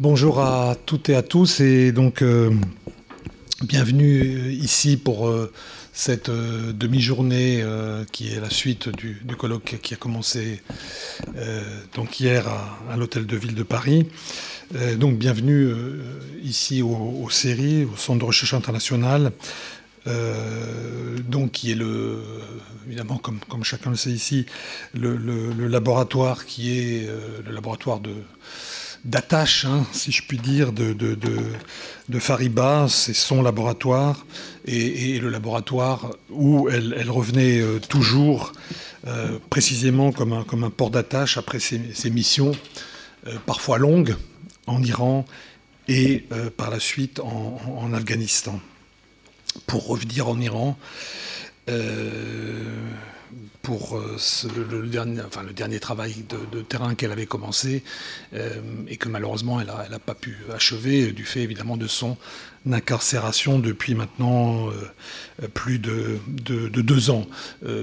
Bonjour à toutes et à tous et donc euh, bienvenue ici pour euh, cette euh, demi-journée qui est la suite du, colloque qui a commencé donc hier à, l'hôtel de ville de Paris. donc bienvenue ici au, au CERI, au Centre de recherche internationale. donc qui est le évidemment comme, chacun le sait ici le laboratoire qui est le laboratoire de d'attache, hein, si je puis dire, de, de, Fariba. C'est son laboratoire et, le laboratoire où elle, revenait euh, toujours euh, précisément comme un, comme un port d'attache après ses, missions, euh, parfois longues, en Iran et par la suite en, Afghanistan. Pour revenir en Iran, pour euh, le, dernier, travail de, terrain qu'elle avait commencé euh, et que malheureusement elle n'a pas pu achever du fait évidemment de son incarcération depuis maintenant euh, plus de, deux ans.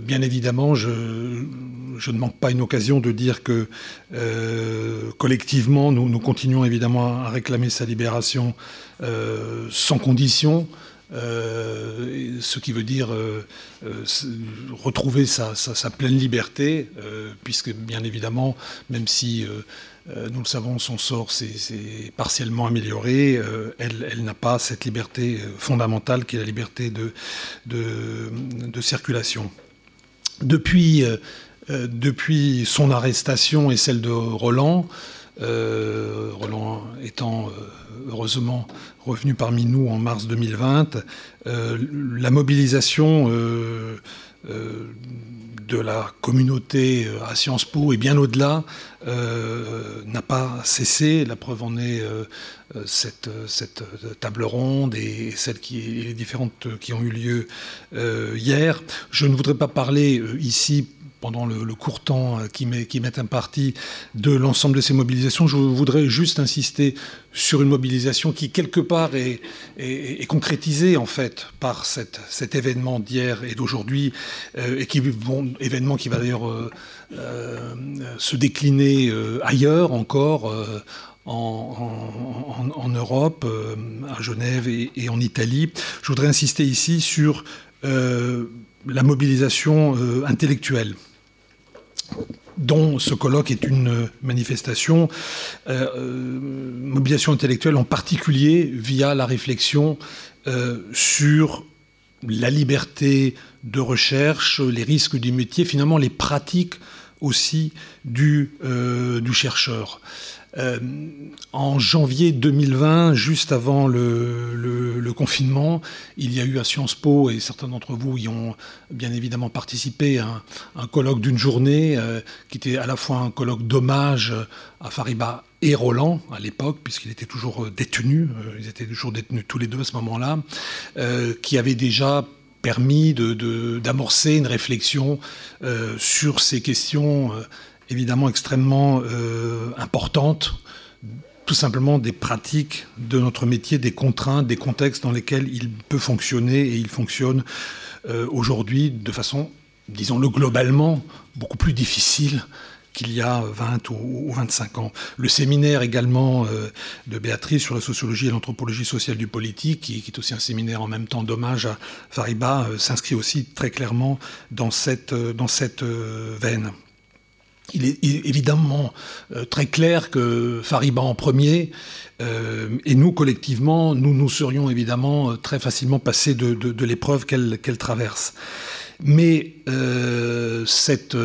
bien évidemment, je, ne manque pas une occasion de dire que collectivement, nous, continuons évidemment à réclamer sa libération sans condition. Euh, ce qui veut dire euh, euh, retrouver sa, pleine liberté, puisque bien évidemment, même si nous le savons, son sort s'est partiellement amélioré, elle, n'a pas cette liberté fondamentale qui est la liberté de, de, circulation. Depuis, depuis son arrestation et celle de Roland, Roland étant heureusement revenu parmi nous en mars 2020, euh, la mobilisation euh, euh, de la communauté à Sciences Po et bien au-delà n'a pas cessé. La preuve en est cette, table ronde et celles qui, les différentes qui ont eu lieu hier. Je ne voudrais pas parler ici pendant le, court temps euh, qui m'est imparti de l'ensemble de ces mobilisations. Je voudrais juste insister sur une mobilisation qui, quelque part, est, concrétisée, en fait, par cet événement d'hier et d'aujourd'hui, euh, et qui, événement qui va d'ailleurs euh, se décliner ailleurs encore. En, Europe, à Genève et, en Italie. Je voudrais insister ici sur la mobilisation intellectuelle dont ce colloque est une manifestation, euh, euh, mobilisation intellectuelle en particulier via la réflexion euh, sur la liberté de recherche, les risques du métier, finalement les pratiques aussi du, du chercheur. Euh, en janvier 2020, juste avant le, confinement, il y a eu à Sciences Po, et certains d'entre vous y ont bien évidemment participé, un, colloque d'une journée euh, qui était à la fois un colloque d'hommage à Fariba et Roland à l'époque, puisqu'il était toujours détenu, euh, ils étaient toujours détenus tous les deux à ce moment-là, qui avait déjà permis d'amorcer une réflexion sur ces questions évidemment extrêmement euh, importante, tout simplement des pratiques de notre métier, des contraintes, des contextes dans lesquels il peut fonctionner et il fonctionne euh, aujourd'hui de façon, disons-le globalement, beaucoup plus difficile qu'il y a 20 ou 25 ans. Le séminaire également euh, de Béatrice sur la sociologie et l'anthropologie sociale du politique, qui, est aussi un séminaire en même temps d'hommage à Fariba, s'inscrit aussi très clairement dans cette, dans cette veine il est évidemment euh, très clair que Fariba en premier, euh, et nous collectivement, nous nous serions évidemment euh, très facilement passés de, l'épreuve qu'elle traverse. Mais cet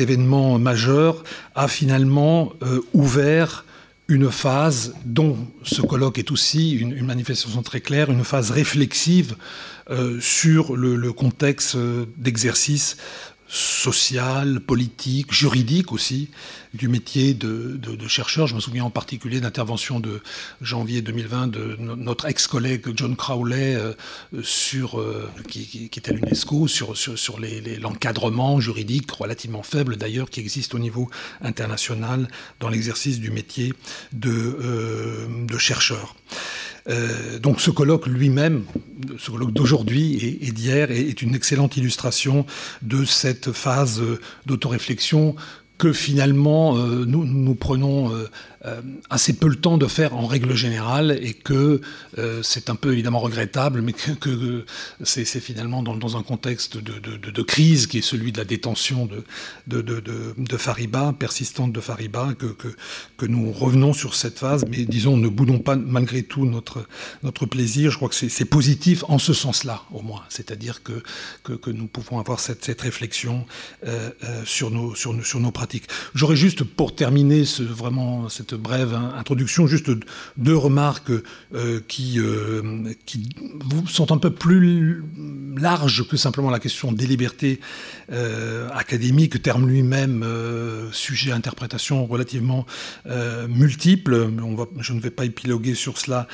événement majeur a finalement ouvert une phase dont ce colloque est aussi une, manifestation très claire, une phase réflexive sur le contexte d'exercice social, politique, juridique aussi, du métier de, chercheur. Je me souviens en particulier d'intervention de janvier 2020 de notre ex-collègue John Crowley, euh, sur, euh, qui, était à l'UNESCO, sur, sur, l'encadrement juridique relativement faible d'ailleurs qui existe au niveau international dans l'exercice du métier de, euh, de chercheur. Euh, donc ce colloque lui-même, ce colloque d'aujourd'hui et, d'hier, est, une excellente illustration de cette phase d'autoréflexion que finalement nous, nous prenons euh, assez peu le temps de faire en règle générale et que euh, c'est un peu évidemment regrettable, mais que, c'est finalement dans, un contexte de, crise qui est celui de la détention de, Fariba, persistante de Fariba, que, nous revenons sur cette phase, mais disons, ne boudons pas malgré tout notre, notre plaisir. Je crois que c'est positif en ce sens-là, au moins. C'est-à-dire que, que, nous pouvons avoir cette, réflexion euh, sur, nos, sur nos pratiques. J'aurais juste, pour terminer ce, vraiment cette brève introduction, juste deux remarques euh, qui, euh, qui sont un peu plus larges que simplement la question des libertés euh, académiques, terme lui-même sujet à interprétation relativement multiple. Je ne vais pas épiloguer sur cela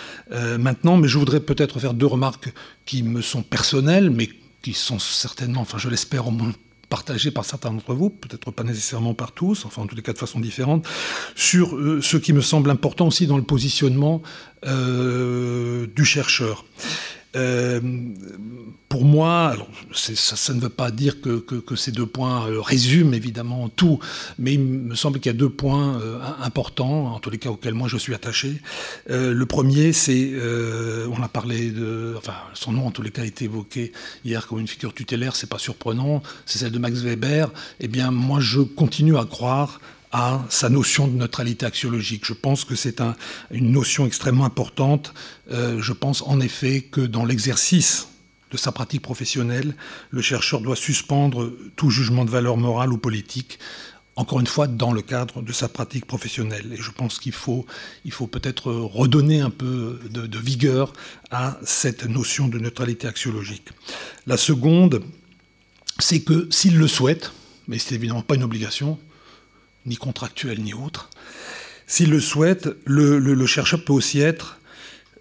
maintenant, mais je voudrais peut-être faire deux remarques qui me sont personnelles, mais qui sont certainement, enfin je l'espère au moins partagé par certains d'entre vous, peut-être pas nécessairement par tous, enfin en tous les cas de façon différente, sur euh, ce qui me semble important aussi dans le positionnement euh, du chercheur. Euh, pour moi, ça, ne veut pas dire que, ces deux points euh, résument évidemment tout, mais il me semble qu'il y a deux points euh, importants, en tous les cas auxquels moi je suis attaché. le premier, c'est, on a parlé de, enfin son nom en tous les cas a été évoqué hier comme une figure tutélaire, c'est pas surprenant, c'est celle de Max Weber. Eh bien, moi je continue à croire à sa notion de neutralité axiologique. Je pense que c'est une notion extrêmement importante. Euh, je pense en effet que dans l'exercice de sa pratique professionnelle, le chercheur doit suspendre tout jugement de valeur morale ou politique, encore une fois dans le cadre de sa pratique professionnelle. Et je pense qu'il faut, il faut peut-être redonner un peu de, de vigueur à cette notion de neutralité axiologique. La seconde, c'est que s'il le souhaite, mais c'est évidemment pas une obligation, ni contractuel ni autre. S'il le souhaite, le, chercheur peut aussi être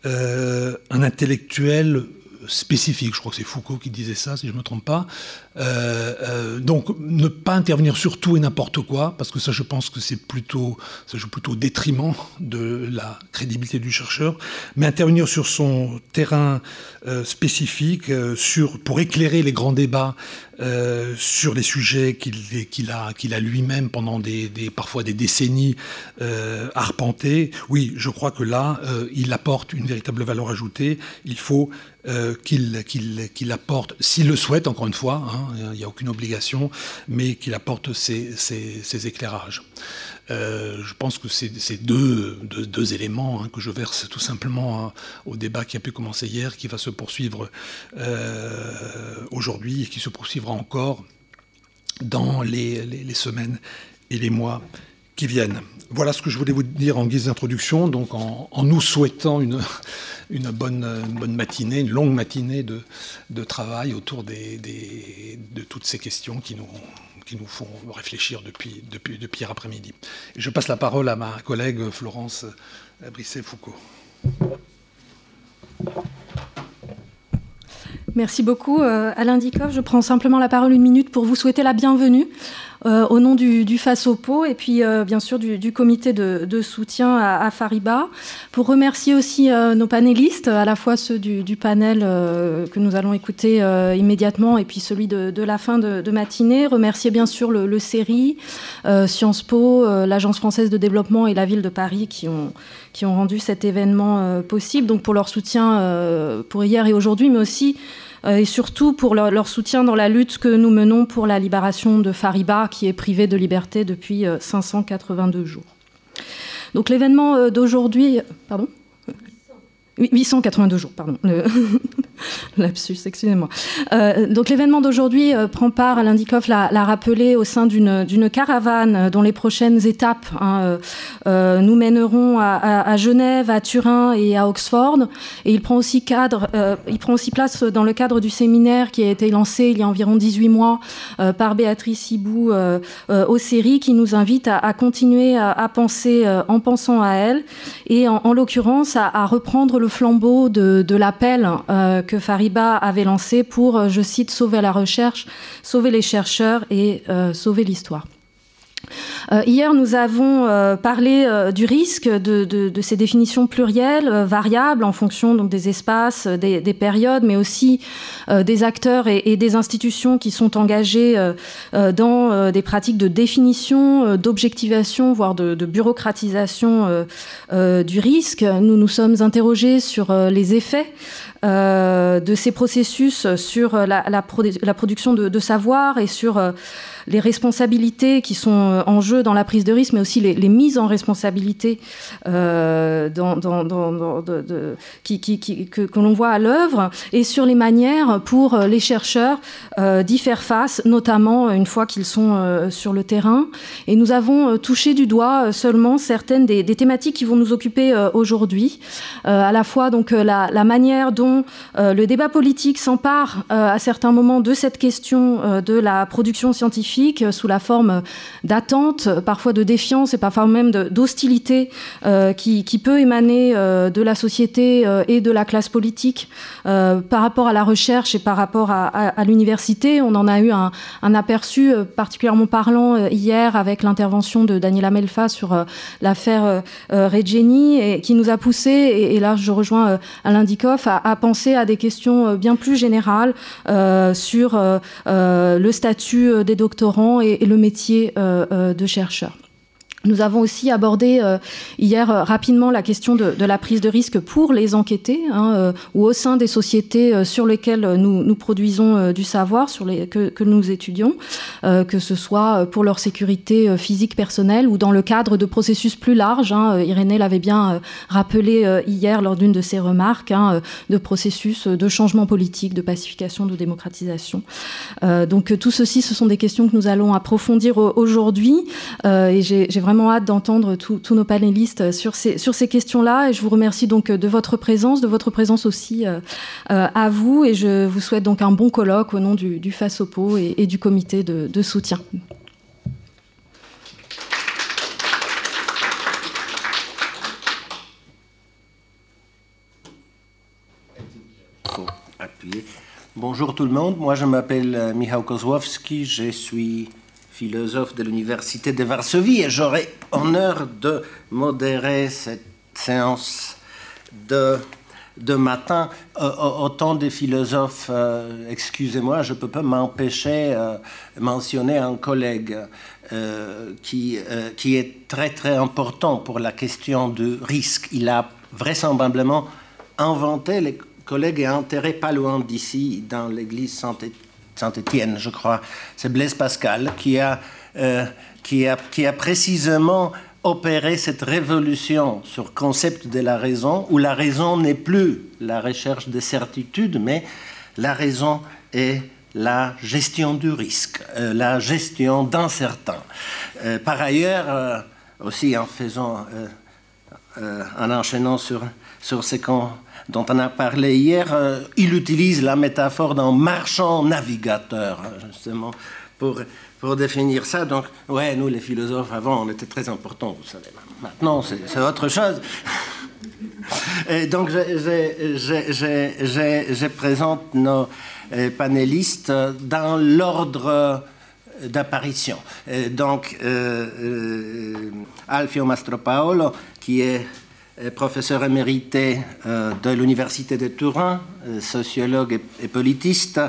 euh, un intellectuel spécifique. Je crois que c'est Foucault qui disait ça, si je ne me trompe pas. Euh, euh, donc, ne pas intervenir sur tout et n'importe quoi, parce que ça, je pense que c'est plutôt, ça joue plutôt au détriment de la crédibilité du chercheur, mais intervenir sur son terrain spécifique, sur, pour éclairer les grands débats euh, sur les sujets qu'il a, lui-même pendant des, parfois des décennies euh, arpentés, oui, je crois que là, euh, il apporte une véritable valeur ajoutée. Il faut qu'il qu'il apporte, s'il le souhaite, encore une fois, hein, il n'y a aucune obligation, mais qu'il apporte ces éclairages. Euh, je pense que c'est deux, éléments hein, que je verse tout simplement hein, au débat qui a pu commencer hier, qui va se poursuivre euh, aujourd'hui et qui se poursuivra encore dans les, semaines et les mois qui viennent. Voilà ce que je voulais vous dire en guise d'introduction, donc en, nous souhaitant une, bonne, matinée, une longue matinée de, travail autour de toutes ces questions qui nous, font réfléchir depuis, hier après-midi. je passe la parole à ma collègue Florence Brisset-Foucault. Merci beaucoup, euh, Alain Dikoff. Je prends simplement la parole une minute pour vous souhaiter la bienvenue euh, au nom du, du FASOPO et puis euh, bien sûr du, comité de, soutien à, Fariba, pour remercier aussi euh, nos panélistes, à la fois ceux du, panel que nous allons écouter immédiatement et puis celui de, la fin de, matinée. Remercier bien sûr le, le CERI, Sciences Po, l'Agence française de développement et la ville de Paris qui ont, rendu cet événement possible, donc pour leur soutien pour hier et aujourd'hui, mais aussi et surtout pour leur, soutien dans la lutte que nous menons pour la libération de Fariba, qui est privé de liberté depuis 582 euh, jours. Donc l'événement euh, d'aujourd'hui, pardon 882 jours, pardon. Le Lapsus, excusez-moi. Euh, donc l'événement d'aujourd'hui euh, prend part, Alain Dikoff l'a rappelé, au sein d'une caravane euh, dont les prochaines étapes hein, nous mèneront à, Genève, à Turin et à Oxford. Et il prend, aussi cadre, il prend aussi place dans le cadre du séminaire qui a été lancé il y a environ 18 mois par Béatrice Hibou au séries qui nous invite à, continuer à, penser en pensant à elle et en, l'occurrence à, reprendre le flambeau de, l'appel que Fariba avait lancé pour, euh, je cite, sauver la recherche, sauver les chercheurs et euh, sauver l'histoire. Euh, hier, nous avons euh, parlé euh, du risque de, ces définitions plurielles, variables en fonction des espaces, des, périodes, mais aussi des acteurs et, des institutions qui sont engagés dans des pratiques de définition, d'objectivation, voire de, bureaucratisation du risque. Nous nous sommes interrogés sur les effets de ces processus sur la, production de, savoir et sur les responsabilités qui sont euh, en jeu dans la prise de risque, mais aussi les, mises en responsabilité euh, que, l'on voit à l'œuvre, et sur les manières pour euh, les chercheurs d'y faire face, notamment une fois qu'ils sont sur le terrain. Et nous avons touché du doigt seulement certaines des, thématiques qui vont nous occuper aujourd'hui, à la fois donc la manière dont le débat politique s'empare à certains moments de cette question de la production scientifique euh, sous la forme d'attente, parfois de défiance et parfois même d'hostilité euh, qui, peut émaner euh, de la société et de la classe politique par rapport à la recherche et par rapport à, l'université. On en a eu un, aperçu particulièrement parlant hier avec l'intervention de Daniela Melfa sur l'affaire Regeni et qui nous a poussé, et, là je rejoins Alain Dikoff, à, à, penser à des questions bien plus générales sur le statut des doctorants et, le métier euh, euh, de chercheur. Nous avons aussi abordé euh, hier euh, rapidement la question de, la prise de risque pour les enquêtés hein, euh, ou au sein des sociétés sur lesquelles nous, produisons du savoir, que nous étudions, que ce soit pour leur sécurité physique personnelle ou dans le cadre de processus plus larges. Hein, Irénée l'avait bien rappelé hier lors d'une de ses remarques, hein, de processus de changement politique, de pacification, de démocratisation. donc tout ceci, ce sont des questions que nous allons approfondir aujourd'hui et j'ai vraiment hâte d'entendre tous nos panélistes sur ces, sur ces questions-là. Et je vous remercie donc de votre présence, de votre présence aussi euh, euh, à vous. Et je vous souhaite donc un bon colloque au nom du, du FASOPO et, et, du comité de, de soutien. Bonjour tout le monde, moi je m'appelle euh, Michał Kozłowski, je suis philosophe de l'Université de Varsovie, et j'aurai honneur de modérer cette séance de, de matin. Euh, autant des philosophes, euh, excusez-moi, je ne peux pas m'empêcher euh, mentionner un collègue qui, qui est très très important pour la question du risque. Il a vraisemblablement inventé les collègues et enterré pas loin d'ici, dans l'église Saint-Étienne Saint-Étienne, je crois. C'est Blaise Pascal qui a, euh, qui, a, qui a précisément opéré cette révolution sur le concept de la raison, où la raison n'est plus la recherche de certitude, mais la raison est la gestion du risque, euh, la gestion d'incertain. Euh, par ailleurs, aussi en faisant, en enchaînant sur, sur ce qu'on dont on a parlé hier, euh, il utilise la métaphore d'un marchand navigateur, hein, justement, pour, pour définir ça. Donc, ouais, nous, les philosophes, avant, on était très importants, vous savez. Maintenant, c'est autre chose. Et donc, je, présente nos euh, panélistes dans l'ordre d'apparition. Donc, euh, euh, Alfio Mastropaolo, qui est professeur émérité euh, de l'Université de Turin, euh, sociologue et, politiste,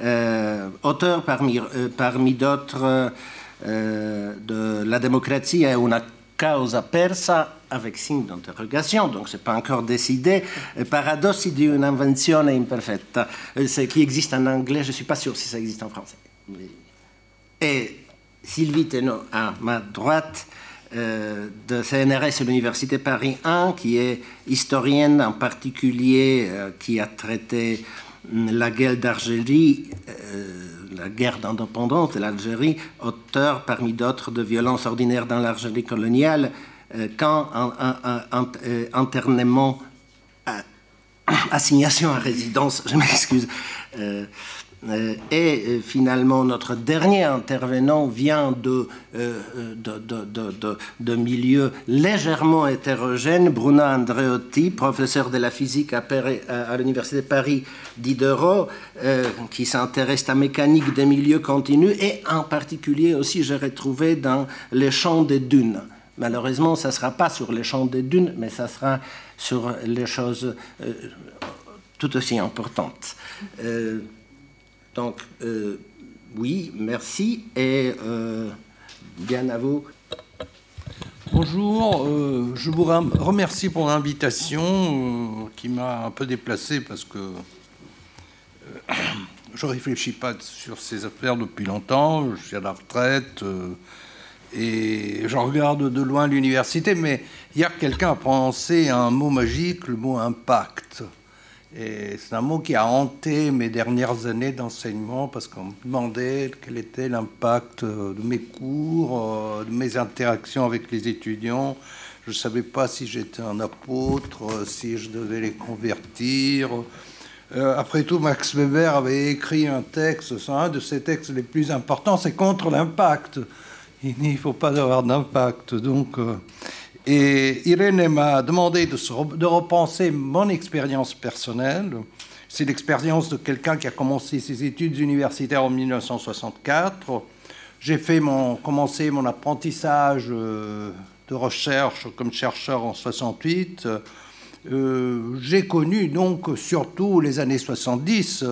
euh, auteur parmi, parmi d'autres de La démocratie et una causa persa avec signe d'interrogation, donc ce n'est pas encore décidé, Paradossi di un'invenzione imperfetta, ce qui existe en anglais, je ne suis pas sûr si ça existe en français. Et Sylvie Tenot à ma droite, euh, de CNRS et l'Université Paris 1, qui est historienne en particulier, euh, qui a traité hum, la guerre d'Algérie, euh, la guerre d'indépendance de l'Algérie, auteur parmi d'autres de violences ordinaires dans l'Algérie coloniale, quand internement, assignation à résidence, je m'excuse, et finalement, notre dernier intervenant vient de, de, de, milieux légèrement hétérogènes. Bruna Andreotti, professeur de la physique à, l'Université de Paris Diderot, qui s'intéresse à la mécanique des milieux continus, et en particulier aussi, j'ai retrouvé dans les champs des dunes. Malheureusement, ça ne sera pas sur les champs des dunes, mais ça sera sur les choses euh, tout aussi importantes. Euh, donc, euh, oui, merci et bien à vous. Bonjour, je vous remercie pour l'invitation qui m'a un peu déplacé parce que je ne réfléchis pas sur ces affaires depuis longtemps, je suis à la retraite et je regarde de loin l'université, mais hier quelqu'un a prononcé un mot magique, le mot impact. Et c'est un mot qui a hanté mes dernières années d'enseignement parce qu'on me demandait quel était l'impact de mes cours, euh, de mes interactions avec les étudiants. Je ne savais pas si j'étais un apôtre, si je devais les convertir. Euh, après tout, Max Weber avait écrit un texte, un de ses textes les plus importants, c'est contre l'impact il ne faut pas avoir d'impact. Donc, euh, et Irène m'a demandé de, repenser mon expérience personnelle. C'est l'expérience de quelqu'un qui a commencé ses études universitaires en 1964. J'ai fait mon, commencé mon apprentissage euh, de recherche comme chercheur en 68. Euh, j'ai connu donc surtout les années 70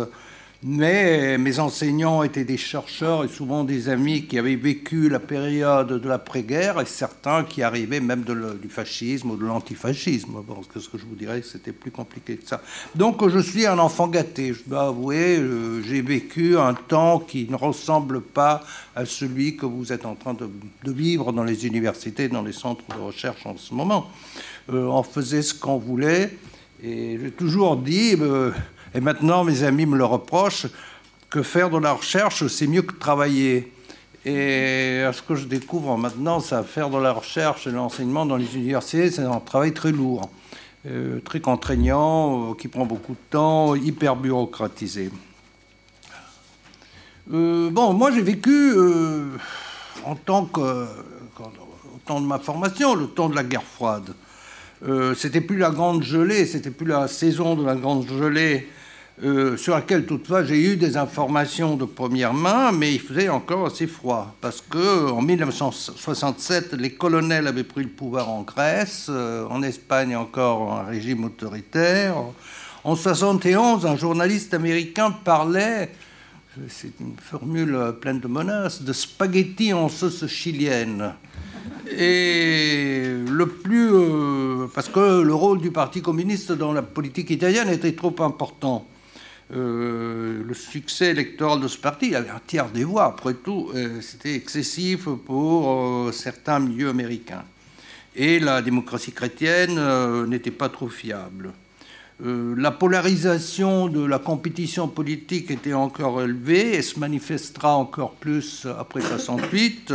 mais mes enseignants étaient des chercheurs et souvent des amis qui avaient vécu la période de l'après-guerre et certains qui arrivaient même du fascisme ou de l'antifascisme. Bon, ce que je vous dirais, c'était plus compliqué que ça. Donc je suis un enfant gâté, je dois avouer, euh, j'ai vécu un temps qui ne ressemble pas à celui que vous êtes en train de, vivre dans les universités, dans les centres de recherche en ce moment. Euh, on faisait ce qu'on voulait et j'ai toujours dit... Euh, et maintenant, mes amis me le reprochent, que faire de la recherche, c'est mieux que travailler. Et ce que je découvre maintenant, c'est faire de la recherche et de l'enseignement dans les universités, c'est un travail très lourd, euh, très contraignant, euh, qui prend beaucoup de temps, hyper bureaucratisé. Euh, bon, moi j'ai vécu en tant que, au temps de ma formation, le temps de la guerre froide. c'était plus la grande gelée, c'était plus la saison de la grande gelée euh, sur laquelle toutefois j'ai eu des informations de première main, mais il faisait encore assez froid, parce que en 1967, les colonels avaient pris le pouvoir en Grèce, euh, en Espagne encore un régime autoritaire. En 71, un journaliste américain parlait, c'est une formule pleine de menaces, de spaghettis en sauce chilienne. Et le plus. Euh, parce que le rôle du Parti communiste dans la politique italienne était trop important. Euh, le succès électoral de ce parti, il avait un tiers des voix, après tout, euh, c'était excessif pour euh, certains milieux américains. Et la démocratie chrétienne n'était pas trop fiable. la polarisation de la compétition politique était encore élevée et se manifestera encore plus après 68.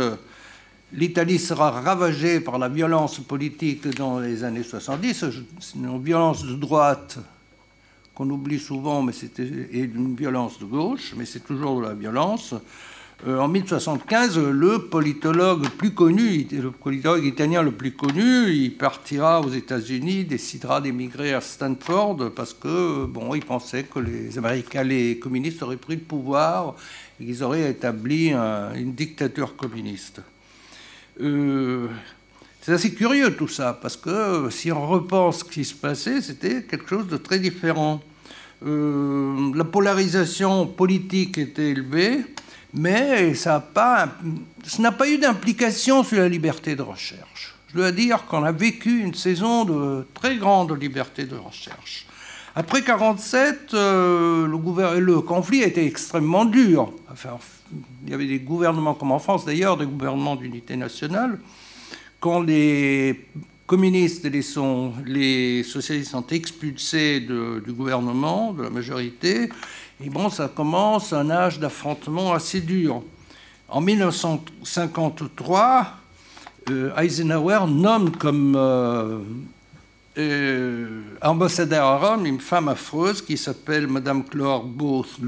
L'Italie sera ravagée par la violence politique dans les années 70, une violence de droite qu'on oublie souvent, mais c'était une violence de gauche, mais c'est toujours de la violence. Euh, en 1075, le politologue plus connu, le italien le plus connu, il partira aux États-Unis, décidera d'émigrer à Stanford parce que bon, il pensait que les Américains, les communistes auraient pris le pouvoir et qu'ils auraient établi une dictature communiste. Euh, c'est assez curieux tout ça, parce que si on repense ce qui se passait, c'était quelque chose de très différent. Euh, la polarisation politique était élevée, mais ça n'a pas, eu d'implication sur la liberté de recherche. Je dois dire qu'on a vécu une saison de très grande liberté de recherche. Après 1947, euh, le, conflit a été extrêmement dur. Il y avait des gouvernements, comme en France d'ailleurs, des gouvernements d'unité nationale, quand les communistes et les, socialistes sont expulsés du gouvernement, de la majorité, et bon, ça commence un âge d'affrontement assez dur. En 1953, euh, Eisenhower nomme comme euh, ambassadeur à Rome une femme affreuse qui s'appelle Madame Clore Booth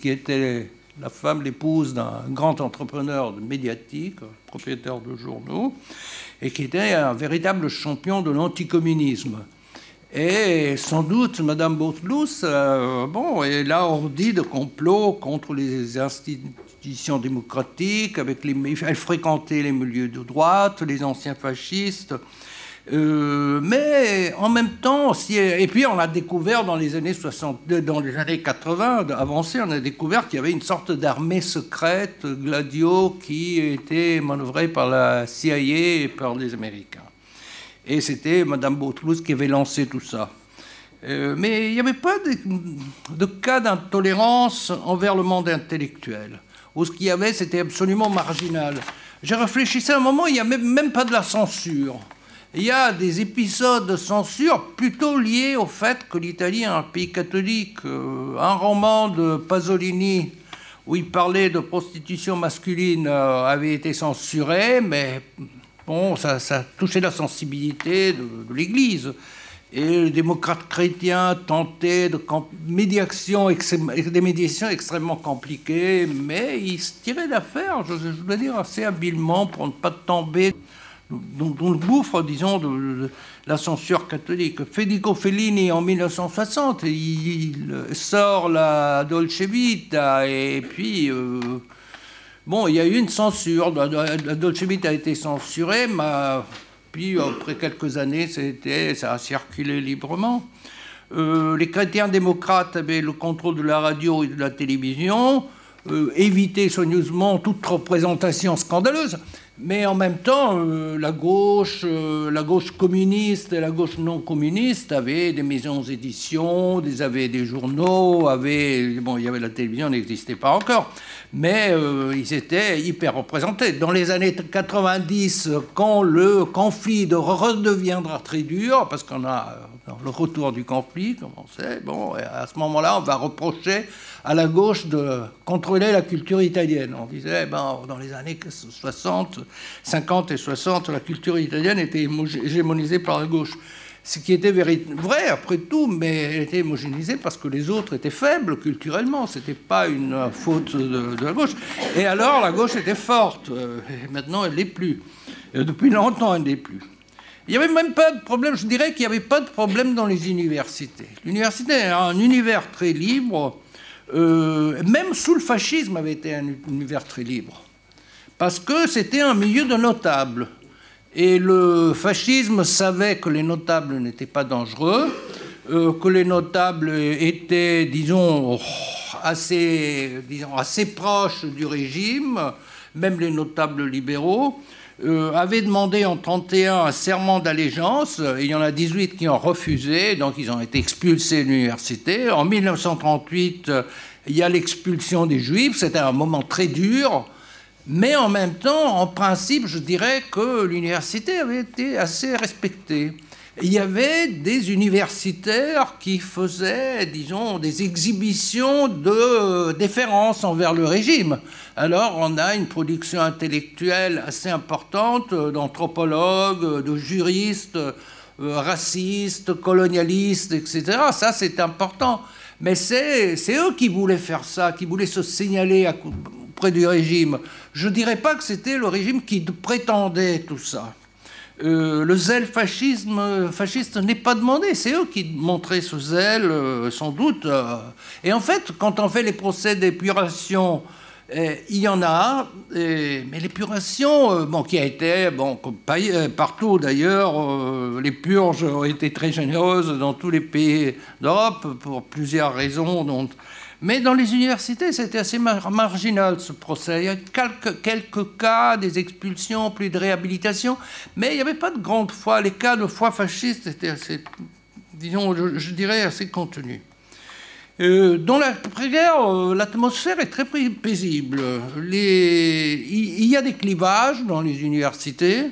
qui était la femme, l'épouse d'un grand entrepreneur médiatique, propriétaire de journaux, et qui était un véritable champion de l'anticommunisme. Et sans doute, Madame Booth euh, bon, elle a ordi de complot contre les institutions démocratiques, avec elle fréquentait les milieux de droite, les anciens fascistes. Euh, mais en même temps, et puis on a découvert dans les années 60, dans les années 80, avancé, on a découvert qu'il y avait une sorte d'armée secrète, Gladio, qui était manœuvrée par la CIA et par les Américains. Et c'était Madame Beautrousse qui avait lancé tout ça. Euh, mais il n'y avait pas de, cas d'intolérance envers le monde intellectuel. Ou ce qu'il y avait, c'était absolument marginal. J'ai réfléchi à un moment, il n'y a même pas de la censure il y a des épisodes de censure plutôt liés au fait que l'Italie est un pays catholique. Euh, un roman de Pasolini où il parlait de prostitution masculine euh, avait été censuré, mais bon, ça, touchait la sensibilité de, l'Église. Et les démocrates chrétiens tentaient des médiations extrêmement compliquées, mais ils se tiraient d'affaire, je, je dois dire, assez habilement pour ne pas tomber dont, le gouffre, disons, de, la censure catholique. Federico Fellini, en 1960, il, sort la Dolce Vita, et puis, euh, bon, il y a eu une censure. La, Dolce Vita a été censurée, mais puis, après quelques années, ça a circulé librement. Euh, les chrétiens démocrates avaient le contrôle de la radio et de la télévision, euh, évitaient soigneusement toute représentation scandaleuse. Mais en même temps, euh, la gauche, euh, la gauche communiste et la gauche non communiste avaient des maisons d'édition, avaient des journaux, avaient, bon, il y avait la télévision, n'existait pas encore, mais euh, ils étaient hyper représentés. Dans les années 90, quand le conflit redeviendra très dur, parce qu'on a le retour du conflit, comme on sait, bon, à ce moment-là, on va reprocher à la gauche de contrôler la culture italienne. On disait, ben, dans les années 60, 50 et 60, la culture italienne était hégémonisée par la gauche. Ce qui était vrai après tout, mais elle était homogénéisée parce que les autres étaient faibles culturellement. Ce n'était pas une faute de, la gauche. Et alors la gauche était forte. Euh, et maintenant, elle l'est plus. depuis longtemps, elle n'est plus. Il n'y avait même pas de problème, je dirais qu'il n'y avait pas de problème dans les universités. L'université est un univers très libre, euh, même sous le fascisme avait été un univers très libre, parce que c'était un milieu de notables. Et le fascisme savait que les notables n'étaient pas dangereux, euh, que les notables étaient, disons, assez, disons, assez proches du régime, même les notables libéraux, euh, avait demandé en 31 un serment d'allégeance. Il y en a 18 qui ont refusé, donc ils ont été expulsés de l'université. En 1938, il y a l'expulsion des Juifs. C'était un moment très dur. Mais en même temps, en principe, je dirais que l'université avait été assez respectée il y avait des universitaires qui faisaient, disons, des exhibitions de déférence envers le régime. Alors on a une production intellectuelle assez importante d'anthropologues, de juristes, euh, racistes, colonialistes, etc. Ça, c'est important. Mais c'est eux qui voulaient faire ça, qui voulaient se signaler auprès du régime. Je ne dirais pas que c'était le régime qui prétendait tout ça. Euh, le zèle fasciste n'est pas demandé. C'est eux qui montraient ce zèle, euh, sans doute. Euh. Et en fait, quand on fait les procès d'épuration, il y en a, mais l'épuration, bon, qui a été, bon, partout d'ailleurs, les purges ont été très généreuses dans tous les pays d'Europe pour plusieurs raisons. Dont, mais dans les universités, c'était assez marginal ce procès. Il y a quelques, cas, des expulsions, plus de réhabilitation, mais il n'y avait pas de grande foi. Les cas de foi fasciste étaient assez, disons, je, dirais, assez contenus. Euh, dans l'après-guerre, euh, l'atmosphère est très paisible. Il y a des clivages dans les universités.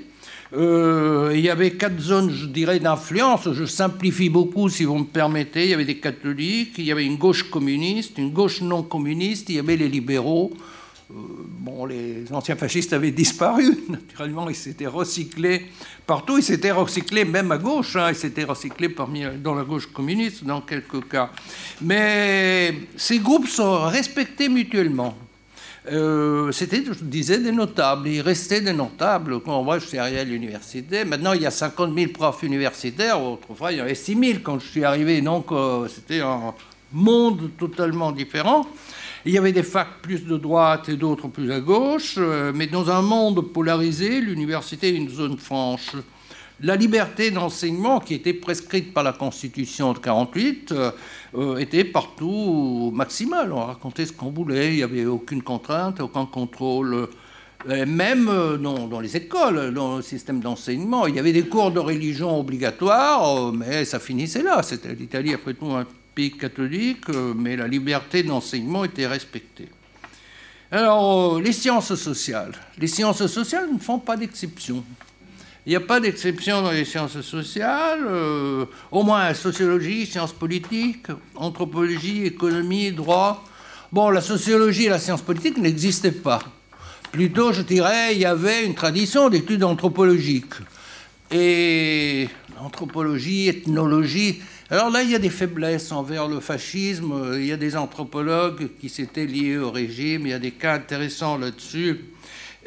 Euh, il y avait quatre zones, je dirais, d'influence. Je simplifie beaucoup, si vous me permettez. Il y avait des catholiques, il y avait une gauche communiste, une gauche non communiste, il y avait les libéraux. bon, les anciens fascistes avaient disparu, naturellement, ils s'étaient recyclés partout, ils s'étaient recyclés même à gauche, hein, ils s'étaient recyclés parmi, dans la gauche communiste dans quelques cas. Mais ces groupes sont respectés mutuellement. Euh, c'était, je disais, des notables. Il restait des notables. Quand moi, je suis arrivé à l'université, maintenant il y a 50 000 profs universitaires. Autrefois, il y en avait 6 000 quand je suis arrivé. Donc, euh, c'était un monde totalement différent. Il y avait des facs plus de droite et d'autres plus à gauche, euh, mais dans un monde polarisé, l'université est une zone franche. La liberté d'enseignement, qui était prescrite par la Constitution de 1948, euh, euh, était partout maximale. On racontait ce qu'on voulait, il n'y avait aucune contrainte, aucun contrôle. même dans, les écoles, dans le système d'enseignement, il y avait des cours de religion obligatoires, mais ça finissait là. C'était l'Italie, après tout, un pays catholique, euh, mais la liberté d'enseignement était respectée. Alors, euh, les sciences sociales. Les sciences sociales ne font pas d'exception. Il n'y a pas d'exception dans les sciences sociales, euh, au moins sociologie, sciences politiques, anthropologie, économie, droit. Bon, la sociologie et la science politique n'existaient pas. Plutôt, je dirais, il y avait une tradition d'études anthropologiques. Et l'anthropologie, ethnologie, alors là, il y a des faiblesses envers le fascisme. Il y a des anthropologues qui s'étaient liés au régime. Il y a des cas intéressants là-dessus.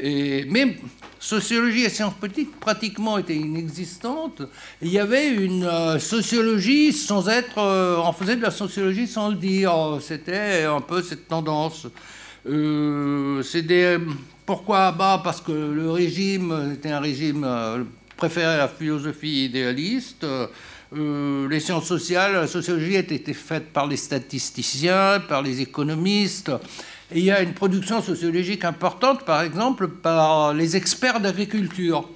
Mais sociologie et sciences politiques pratiquement étaient inexistantes. Il y avait une euh, sociologie sans être... Euh, on faisait de la sociologie sans le dire. C'était un peu cette tendance. Euh, pourquoi bah, Parce que le régime était un régime préférait la philosophie idéaliste. Euh, les sciences sociales, la sociologie a été faite par les statisticiens, par les économistes. Et il y a une production sociologique importante, par exemple, par les experts d'agriculture.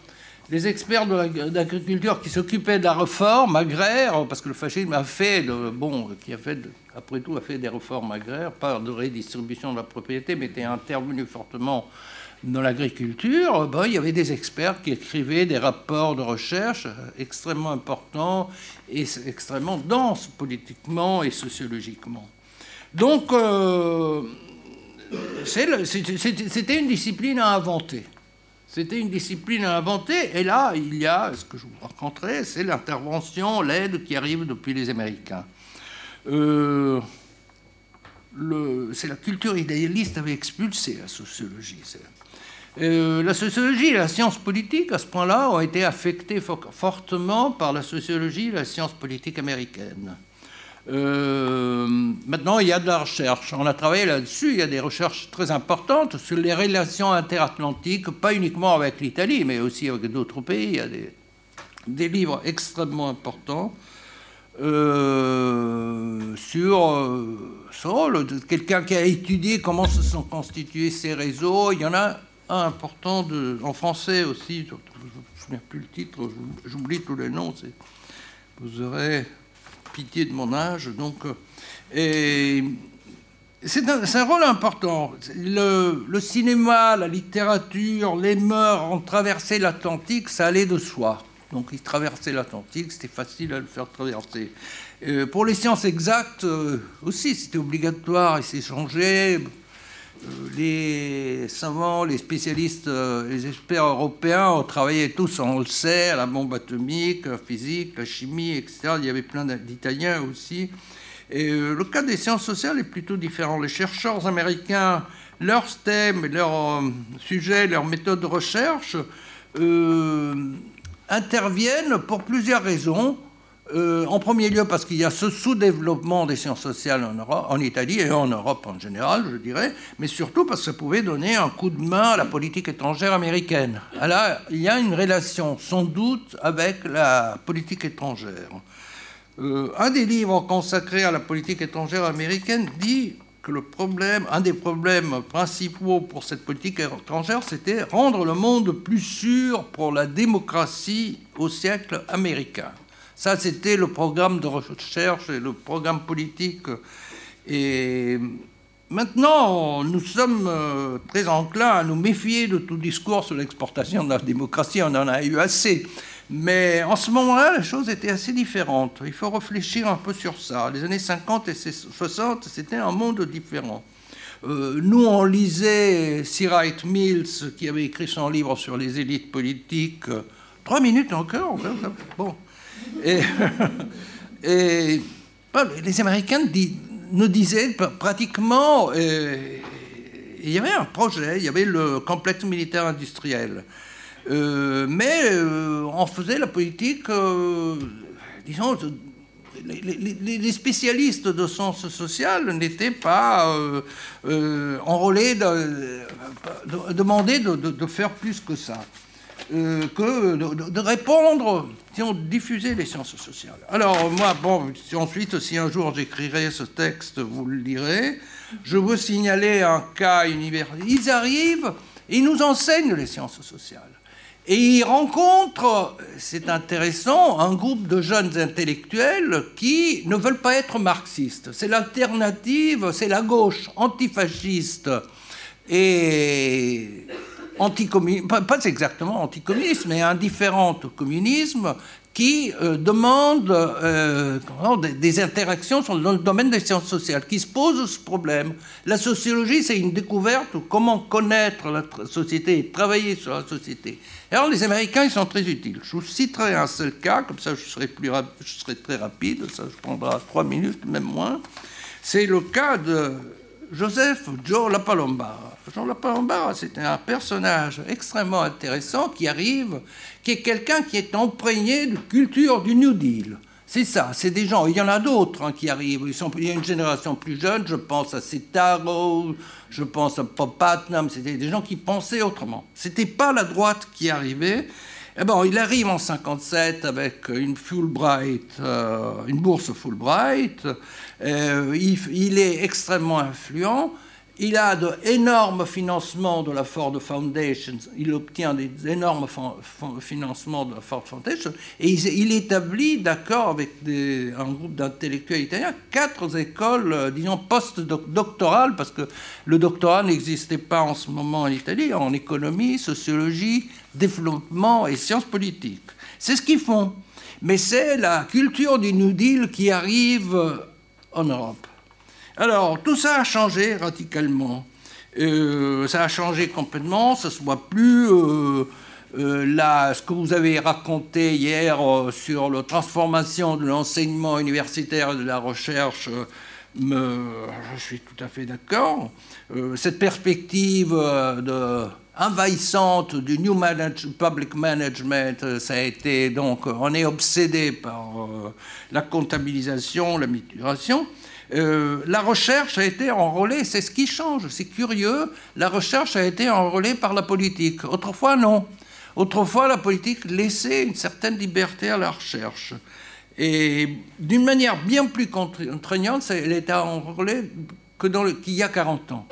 Les experts d'agriculture qui s'occupaient de la réforme agraire, parce que le fascisme a fait, bon, qui a fait, après tout, a fait des réformes agraires, pas de redistribution de la propriété, mais était intervenu fortement dans l'agriculture, ben, il y avait des experts qui écrivaient des rapports de recherche extrêmement importants et extrêmement denses politiquement et sociologiquement. Donc, euh, c'était une discipline à inventer. C'était une discipline à inventer. Et là, il y a, ce que je vous raconterai, c'est l'intervention, l'aide qui arrive depuis les Américains. Euh, c'est la culture idéaliste avait expulsé la sociologie. Euh, la sociologie et la science politique, à ce point-là, ont été affectées fortement par la sociologie et la science politique américaine. Euh, maintenant, il y a de la recherche. On a travaillé là-dessus. Il y a des recherches très importantes sur les relations interatlantiques, pas uniquement avec l'Italie, mais aussi avec d'autres pays. Il y a des, livres extrêmement importants euh, sur, sur quelqu'un qui a étudié comment se sont constitués ces réseaux. Il y en a important de, en français aussi, je ne me souviens plus le titre, j'oublie tous les noms, vous aurez pitié de mon âge. Donc, euh, c'est un, rôle important. Le, le, cinéma, la littérature, les mœurs ont traversé l'Atlantique, ça allait de soi. Donc ils traversaient l'Atlantique, c'était facile à le faire traverser. Euh, pour les sciences exactes euh, aussi, c'était obligatoire, ils s'échangeaient. Euh, les savants, les spécialistes, euh, les experts européens ont travaillé tous, on le sait, à la bombe atomique, la physique, la chimie, etc. Il y avait plein d'Italiens aussi. Et euh, le cas des sciences sociales est plutôt différent. Les chercheurs américains, leurs thèmes, leurs sujets, leurs méthodes de recherche interviennent pour plusieurs raisons. Euh, en premier lieu parce qu'il y a ce sous-développement des sciences sociales en, Italie et en Europe en général, je dirais, mais surtout parce que ça pouvait donner un coup de main à la politique étrangère américaine. Alors, il y a une relation sans doute avec la politique étrangère. Euh, un des livres consacrés à la politique étrangère américaine dit que le problème, un des problèmes principaux pour cette politique étrangère, c'était rendre le monde plus sûr pour la démocratie au siècle américain. Ça, c'était le programme de recherche et le programme politique. Et maintenant, nous sommes euh, très enclins à nous méfier de tout discours sur l'exportation de la démocratie. On en a eu assez. Mais en ce moment-là, la chose était assez différente. Il faut réfléchir un peu sur ça. Les années 50 et 60, c'était un monde différent. nous, on lisait Sir Wright Mills, qui avait écrit son livre sur les élites politiques. Trois minutes encore. Bon. Et, les Américains nous disaient pratiquement, il y avait un projet, il y avait le complexe militaire industriel. Euh, mais euh, on faisait la politique, euh, disons, les, spécialistes de sens social n'étaient pas enrôlés, de, demander de, faire plus que ça. Que de, répondre, si on diffusait les sciences sociales. Alors moi, bon, ensuite, si un jour j'écrirai ce texte, vous le lirez. Je veux signaler un cas universitaire. Ils arrivent, ils nous enseignent les sciences sociales. Et ils rencontrent, c'est intéressant, un groupe de jeunes intellectuels qui ne veulent pas être marxistes. C'est l'alternative, c'est la gauche antifasciste et anticommuniste, pas exactement anticommuniste, mais indifférente au communisme, qui euh, demande euh, des, interactions dans le domaine des sciences sociales, qui se pose ce problème. La sociologie, c'est une découverte comment connaître la société et travailler sur la société. Alors les Américains, ils sont très utiles. Je vous citerai un seul cas, comme ça je serai, plus je serai très rapide, ça prendra trois minutes, même moins. C'est le cas de Joseph Joe Lapalomba. Jean Lapalomba, c'était un personnage extrêmement intéressant qui arrive, qui est quelqu'un qui est imprégné de culture du New Deal. C'est ça, c'est des gens, il y en a d'autres hein, qui arrivent, il y a une génération plus jeune, je pense à Cetaro, je pense à Pop c'était des gens qui pensaient autrement. C'était pas la droite qui arrivait. Et eh bon, il arrive en 57 avec une Fulbright, euh, une bourse Fulbright. Euh, il, est extrêmement influent. Il a d'énormes financements de la Ford Foundation. Il obtient des énormes financements de la Ford Foundation. Et il, établit, d'accord avec un groupe d'intellectuels italiens, quatre écoles, euh, disons, post-doctorales, parce que le doctorat n'existait pas en ce moment en Italie, en économie, sociologie, développement et sciences politiques. C'est ce qu'ils font. Mais c'est la culture du New Deal qui arrive en Europe. Alors, tout ça a changé radicalement. Euh, ça a changé complètement, ce ne soit plus euh, euh, là, ce que vous avez raconté hier sur la transformation de l'enseignement universitaire et de la recherche. Je suis tout à fait d'accord. cette perspective de envahissante du New Public Management, ça a été donc, on est obsédé par la comptabilisation, la maturation. Euh, la recherche a été enrôlée, c'est ce qui change, c'est curieux, la recherche a été enrôlée par la politique. Autrefois, non. Autrefois, la politique laissait une certaine liberté à la recherche. Et d'une manière bien plus contraignante, elle était enrôlée qu'il y a 40 ans.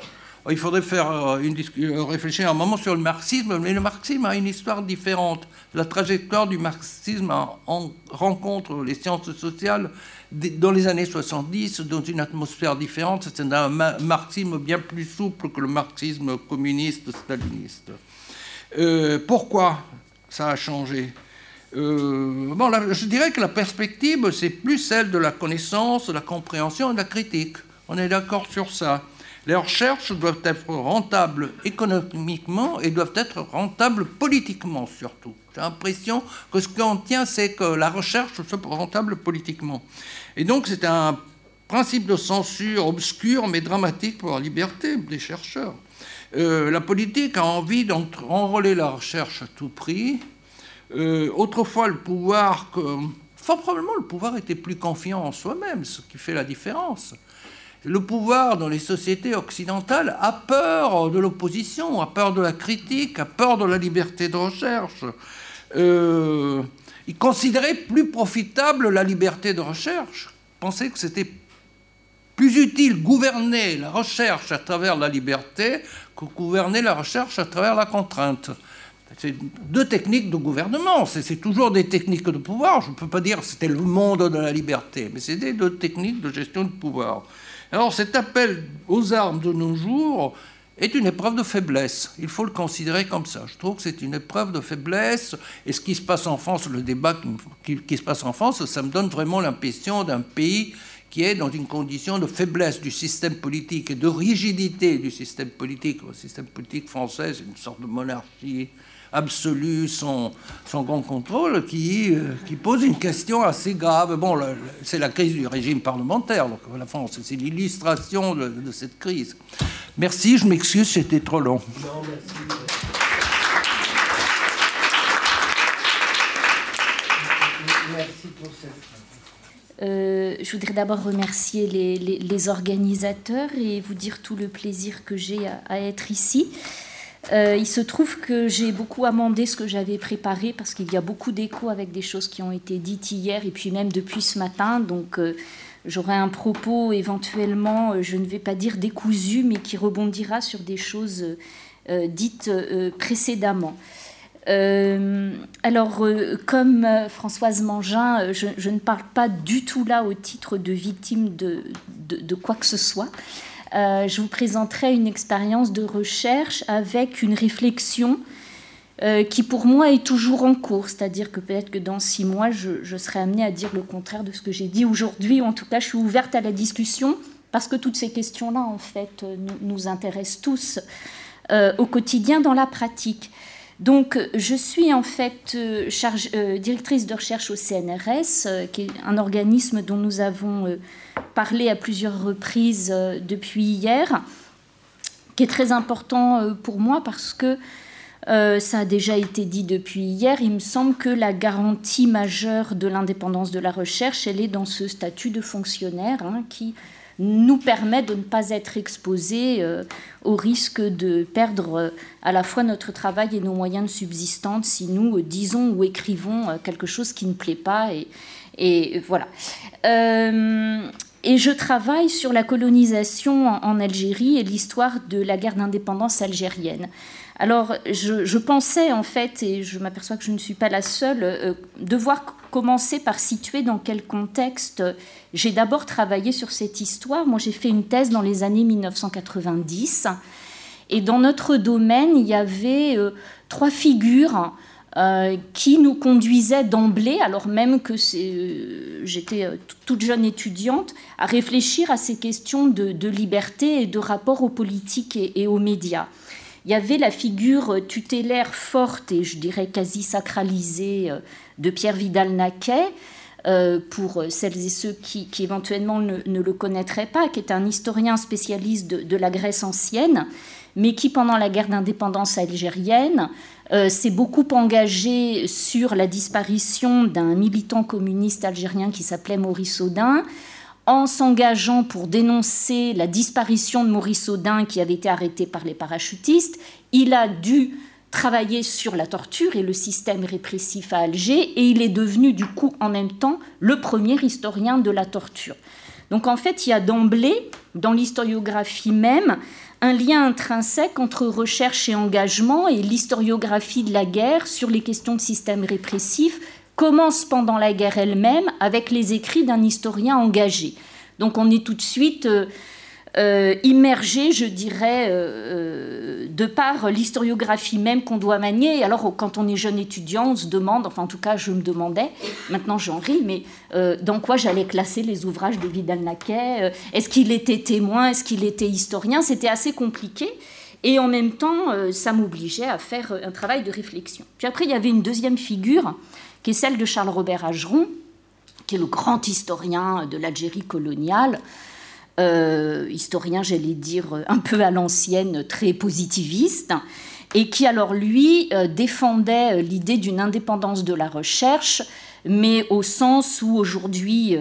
Il faudrait faire euh, une, euh, réfléchir un moment sur le marxisme, mais le marxisme a une histoire différente. La trajectoire du marxisme en rencontre les sciences sociales dans les années 70, dans une atmosphère différente. C'est un marxisme bien plus souple que le marxisme communiste staliniste. Euh, pourquoi ça a changé? Bon, je dirais que la perspective, c'est plus celle de la connaissance, de la compréhension et de la critique. On est d'accord sur ça. Les recherches doivent être rentables économiquement et doivent être rentables politiquement surtout. J'ai l'impression que ce qu'on tient, c'est que la recherche soit rentable politiquement. Et donc c'est un principe de censure obscur mais dramatique pour la liberté des chercheurs. Euh, la politique a envie d'enrôler la recherche à tout prix. Euh, autrefois, le pouvoir, fort probablement, le pouvoir était plus confiant en soi-même, ce qui fait la différence. Le pouvoir dans les sociétés occidentales a peur de l'opposition, a peur de la critique, a peur de la liberté de recherche. Euh, il considérait plus profitable la liberté de recherche, pensait que c'était plus utile gouverner la recherche à travers la liberté que gouverner la recherche à travers la contrainte. C'est deux techniques de gouvernement, c'est toujours des techniques de pouvoir. Je ne peux pas dire que c'était le monde de la liberté, mais c'est des deux techniques de gestion de pouvoir. Alors cet appel aux armes de nos jours est une épreuve de faiblesse. Il faut le considérer comme ça. Je trouve que c'est une épreuve de faiblesse. Et ce qui se passe en France, le débat qui, se passe en France, ça me donne vraiment l'impression d'un pays qui est dans une condition de faiblesse du système politique et de rigidité du système politique. Le système politique français, c'est une sorte de monarchie absolue, sans, grand contrôle, qui, euh, qui, pose une question assez grave. Bon, c'est la crise du régime parlementaire, donc la France, c'est l'illustration de, cette crise. Merci, je m'excuse, c'était trop long. Non, merci. Merci pour cette euh, je voudrais d'abord remercier les, les, organisateurs et vous dire tout le plaisir que j'ai à, être ici. Euh, il se trouve que j'ai beaucoup amendé ce que j'avais préparé parce qu'il y a beaucoup d'échos avec des choses qui ont été dites hier et puis même depuis ce matin. Donc euh, j'aurai un propos éventuellement, euh, je ne vais pas dire décousu, mais qui rebondira sur des choses dites précédemment. alors, comme Françoise Mangin, je, ne parle pas du tout là au titre de victime de, de quoi que ce soit. Euh, je vous présenterai une expérience de recherche avec une réflexion euh, qui pour moi est toujours en cours, c'est-à-dire que peut-être que dans six mois, je, serai amenée à dire le contraire de ce que j'ai dit aujourd'hui. En tout cas, je suis ouverte à la discussion parce que toutes ces questions-là, en fait, euh, nous, intéressent tous au quotidien dans la pratique. Donc, je suis en fait directrice de recherche au CNRS, qui est un organisme dont nous avons parlé à plusieurs reprises euh, depuis hier, qui est très important euh, pour moi parce que euh, ça a déjà été dit depuis hier, il me semble que la garantie majeure de l'indépendance de la recherche, elle est dans ce statut de fonctionnaire hein, qui nous permet de ne pas être exposé au risque de perdre à la fois notre travail et nos moyens de subsistance si nous disons ou écrivons quelque chose qui ne plaît pas. Et voilà. Et je travaille sur la colonisation en Algérie et l'histoire de la guerre d'indépendance algérienne. Alors, je, pensais en fait, et je m'aperçois que je ne suis pas la seule, euh, devoir commencer par situer dans quel contexte j'ai d'abord travaillé sur cette histoire. Moi, j'ai fait une thèse dans les années 1990. Et dans notre domaine, il y avait euh, trois figures euh, qui nous conduisait d'emblée, alors même que j'étais toute jeune étudiante, à réfléchir à ces questions de, liberté et de rapport aux politiques et, aux médias. Il y avait la figure tutélaire forte et je dirais quasi sacralisée de Pierre Vidal-Naquet, pour celles et ceux qui, éventuellement ne, le connaîtraient pas, qui est un historien spécialiste de la Grèce ancienne, mais qui, pendant la guerre d'indépendance algérienne, euh, s'est beaucoup engagé sur la disparition d'un militant communiste algérien qui s'appelait Maurice Audin, en s'engageant pour dénoncer la disparition de Maurice Audin qui avait été arrêté par les parachutistes. Il a dû travailler sur la torture et le système répressif à Alger et il est devenu du coup en même temps le premier historien de la torture. Donc en fait, il y a d'emblée, dans l'historiographie même, un lien intrinsèque entre recherche et engagement et l'historiographie de la guerre sur les questions de système répressif commence pendant la guerre elle-même avec les écrits d'un historien engagé. Donc on est tout de suite euh, euh, immergé, je dirais, euh, de par l'historiographie même qu'on doit manier. alors, quand on est jeune étudiant, on se demande, enfin, en tout cas, je me demandais, maintenant j'en ris, mais dans quoi j'allais classer les ouvrages de Vidal-Naquet Est-ce qu'il était témoin Est-ce qu'il était historien? C'était assez compliqué. Et en même temps, ça m'obligeait à faire un travail de réflexion. Puis après, il y avait une deuxième figure, qui est celle de Charles-Robert Ageron, qui est le grand historien de l'Algérie coloniale, euh, historien, j'allais dire, un peu à l'ancienne, très positiviste, et qui alors lui euh, défendait euh, l'idée d'une indépendance de la recherche, mais au sens où aujourd'hui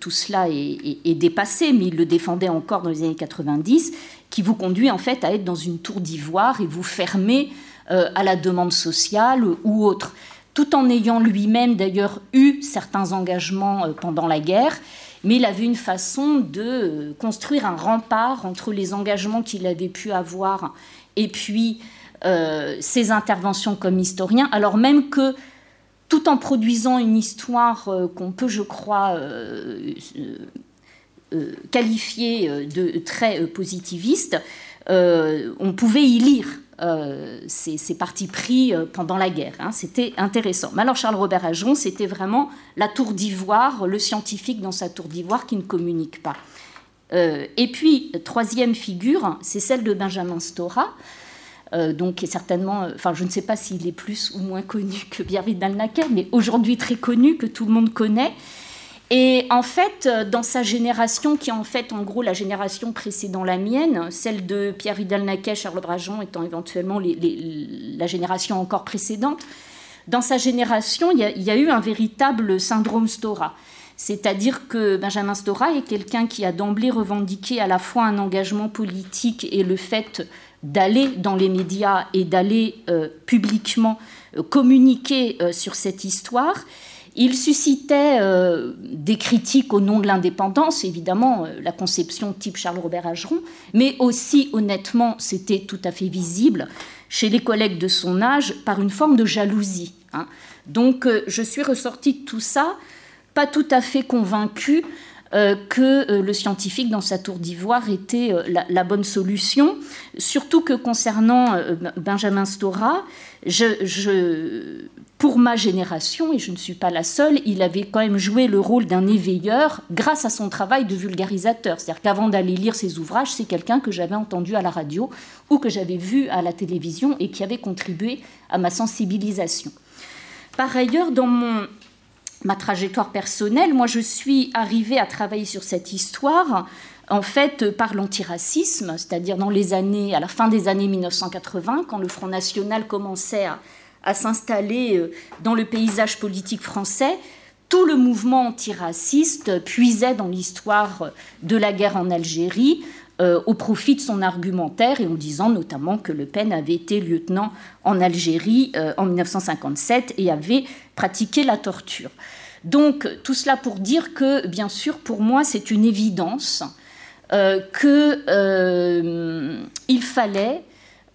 tout cela est, dépassé, mais il le défendait encore dans les années 90, qui vous conduit en fait à être dans une tour d'ivoire et vous fermer à la demande sociale ou autre, tout en ayant lui-même d'ailleurs eu certains engagements pendant la guerre mais il avait une façon de euh, construire un rempart entre les engagements qu'il avait pu avoir et puis euh, ses interventions comme historien, alors même que tout en produisant une histoire euh, qu'on peut, je crois, qualifier de très positiviste, on pouvait y lire ces, partis pris pendant la guerre. Hein. C'était intéressant. Mais alors Charles-Robert Ajon, c'était vraiment la tour d'ivoire, le scientifique dans sa tour d'ivoire qui ne communique pas. et puis, troisième figure, c'est celle de Benjamin Stora. Euh, donc certainement, euh, enfin je ne sais pas s'il est plus ou moins connu que Pierre Vidal-Naquet, mais aujourd'hui très connu, que tout le monde connaît. Et en fait, euh, dans sa génération, qui est en fait en gros la génération précédant la mienne, celle de Pierre Vidal-Naquet, Charles Brajon étant éventuellement la génération encore précédente, dans sa génération, il y, a, eu un véritable syndrome Stora. C'est-à-dire que Benjamin Stora est quelqu'un qui a d'emblée revendiqué à la fois un engagement politique et le fait d'aller dans les médias et d'aller euh, publiquement euh, communiquer sur cette histoire. Il suscitait des critiques au nom de l'indépendance, évidemment, la conception type Charles-Robert Ageron, mais aussi, honnêtement, c'était tout à fait visible chez les collègues de son âge par une forme de jalousie. Hein. Donc, je suis ressortie de tout ça, pas tout à fait convaincue euh, que euh, le scientifique dans sa tour d'ivoire était euh, la, bonne solution. Surtout que concernant Benjamin Stora, pour ma génération, et je ne suis pas la seule, il avait quand même joué le rôle d'un éveilleur grâce à son travail de vulgarisateur. C'est-à-dire qu'avant d'aller lire ses ouvrages, c'est quelqu'un que j'avais entendu à la radio ou que j'avais vu à la télévision et qui avait contribué à ma sensibilisation. Par ailleurs, dans mon ma trajectoire personnelle, moi je suis arrivée à travailler sur cette histoire en fait par l'antiracisme, c'est-à-dire dans les années, à la fin des années 1980, quand le Front National commençait à, s'installer euh, dans le paysage politique français, tout le mouvement antiraciste puisait dans l'histoire de la guerre en Algérie euh, au profit de son argumentaire et en disant notamment que Le Pen avait été lieutenant en Algérie euh, en 1957 et avait pratiqué la torture. Donc tout cela pour dire que, bien sûr, pour moi, c'est une évidence euh, qu'il fallait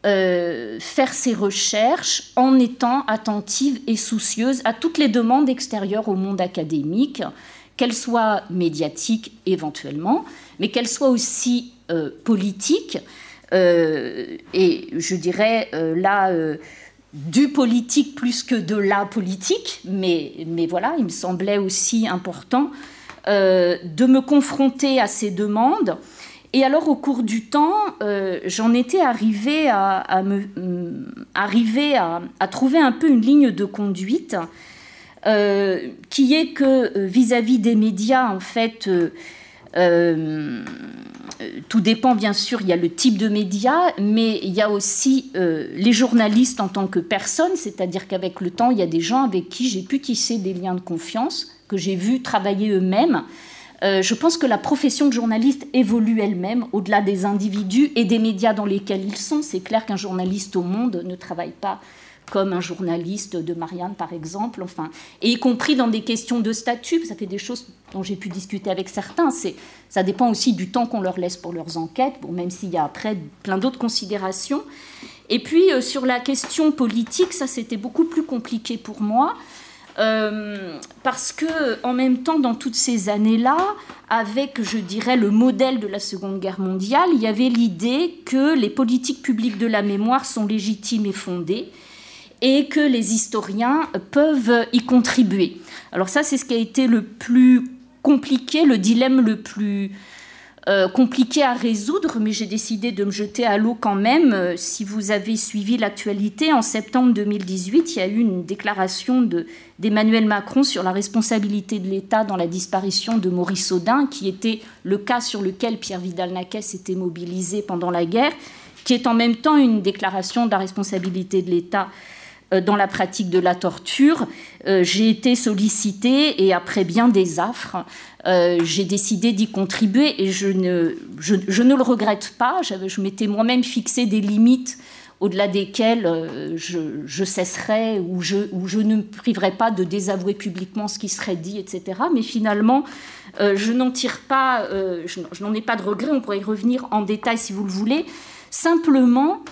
faire ces recherches en étant attentive et soucieuse à toutes les demandes extérieures au monde académique, qu'elles soient médiatiques éventuellement, mais qu'elles soient aussi euh, politique, euh, et je dirais euh, là du politique plus que de la politique, mais, mais voilà, il me semblait aussi important de me confronter à ces demandes. Et alors, au cours du temps, j'en étais arrivée mm, à, trouver un peu une ligne de conduite qui est que vis-à-vis des médias, en fait, euh, tout dépend bien sûr, il y a le type de médias, mais il y a aussi euh, les journalistes en tant que personnes, c'est-à-dire qu'avec le temps, il y a des gens avec qui j'ai pu tisser des liens de confiance, que j'ai vu travailler eux-mêmes. Euh, je pense que la profession de journaliste évolue elle-même au-delà des individus et des médias dans lesquels ils sont. C'est clair qu'un journaliste au monde ne travaille pas comme un journaliste de Marianne par exemple, enfin, et y compris dans des questions de statut, ça fait des choses dont j'ai pu discuter avec certains, c'est, ça dépend aussi du temps qu'on leur laisse pour leurs enquêtes, bon, même s'il y a après plein d'autres considérations. Et puis euh, sur la question politique, ça c'était beaucoup plus compliqué pour moi. Euh, parce que en même temps, dans toutes ces années-là, avec, je dirais, le modèle de la Seconde Guerre mondiale, il y avait l'idée que les politiques publiques de la mémoire sont légitimes et fondées, et que les historiens peuvent y contribuer. Alors ça, c'est ce qui a été le plus compliqué, le dilemme le plus euh, compliqué à résoudre, mais j'ai décidé de me jeter à l'eau quand même. Euh, si vous avez suivi l'actualité, en septembre 2018, il y a eu une déclaration d'Emmanuel Macron sur la responsabilité de l'État dans la disparition de Maurice Audin, qui était le cas sur lequel Pierre Vidal-Naquet s'était mobilisé pendant la guerre, qui est en même temps une déclaration de la responsabilité de l'État dans la pratique de la torture. Euh, j'ai été sollicitée et après bien des affres, euh, j'ai décidé d'y contribuer et je ne, je, ne le regrette pas. Je m'étais moi-même fixé des limites au-delà desquelles je, cesserai ou je, ou je ne me priverai pas de désavouer publiquement ce qui serait dit, etc. Mais finalement, je n'en tire pas, je, je n'en ai pas de regret. On pourrait y revenir en détail si vous le voulez. Simplement,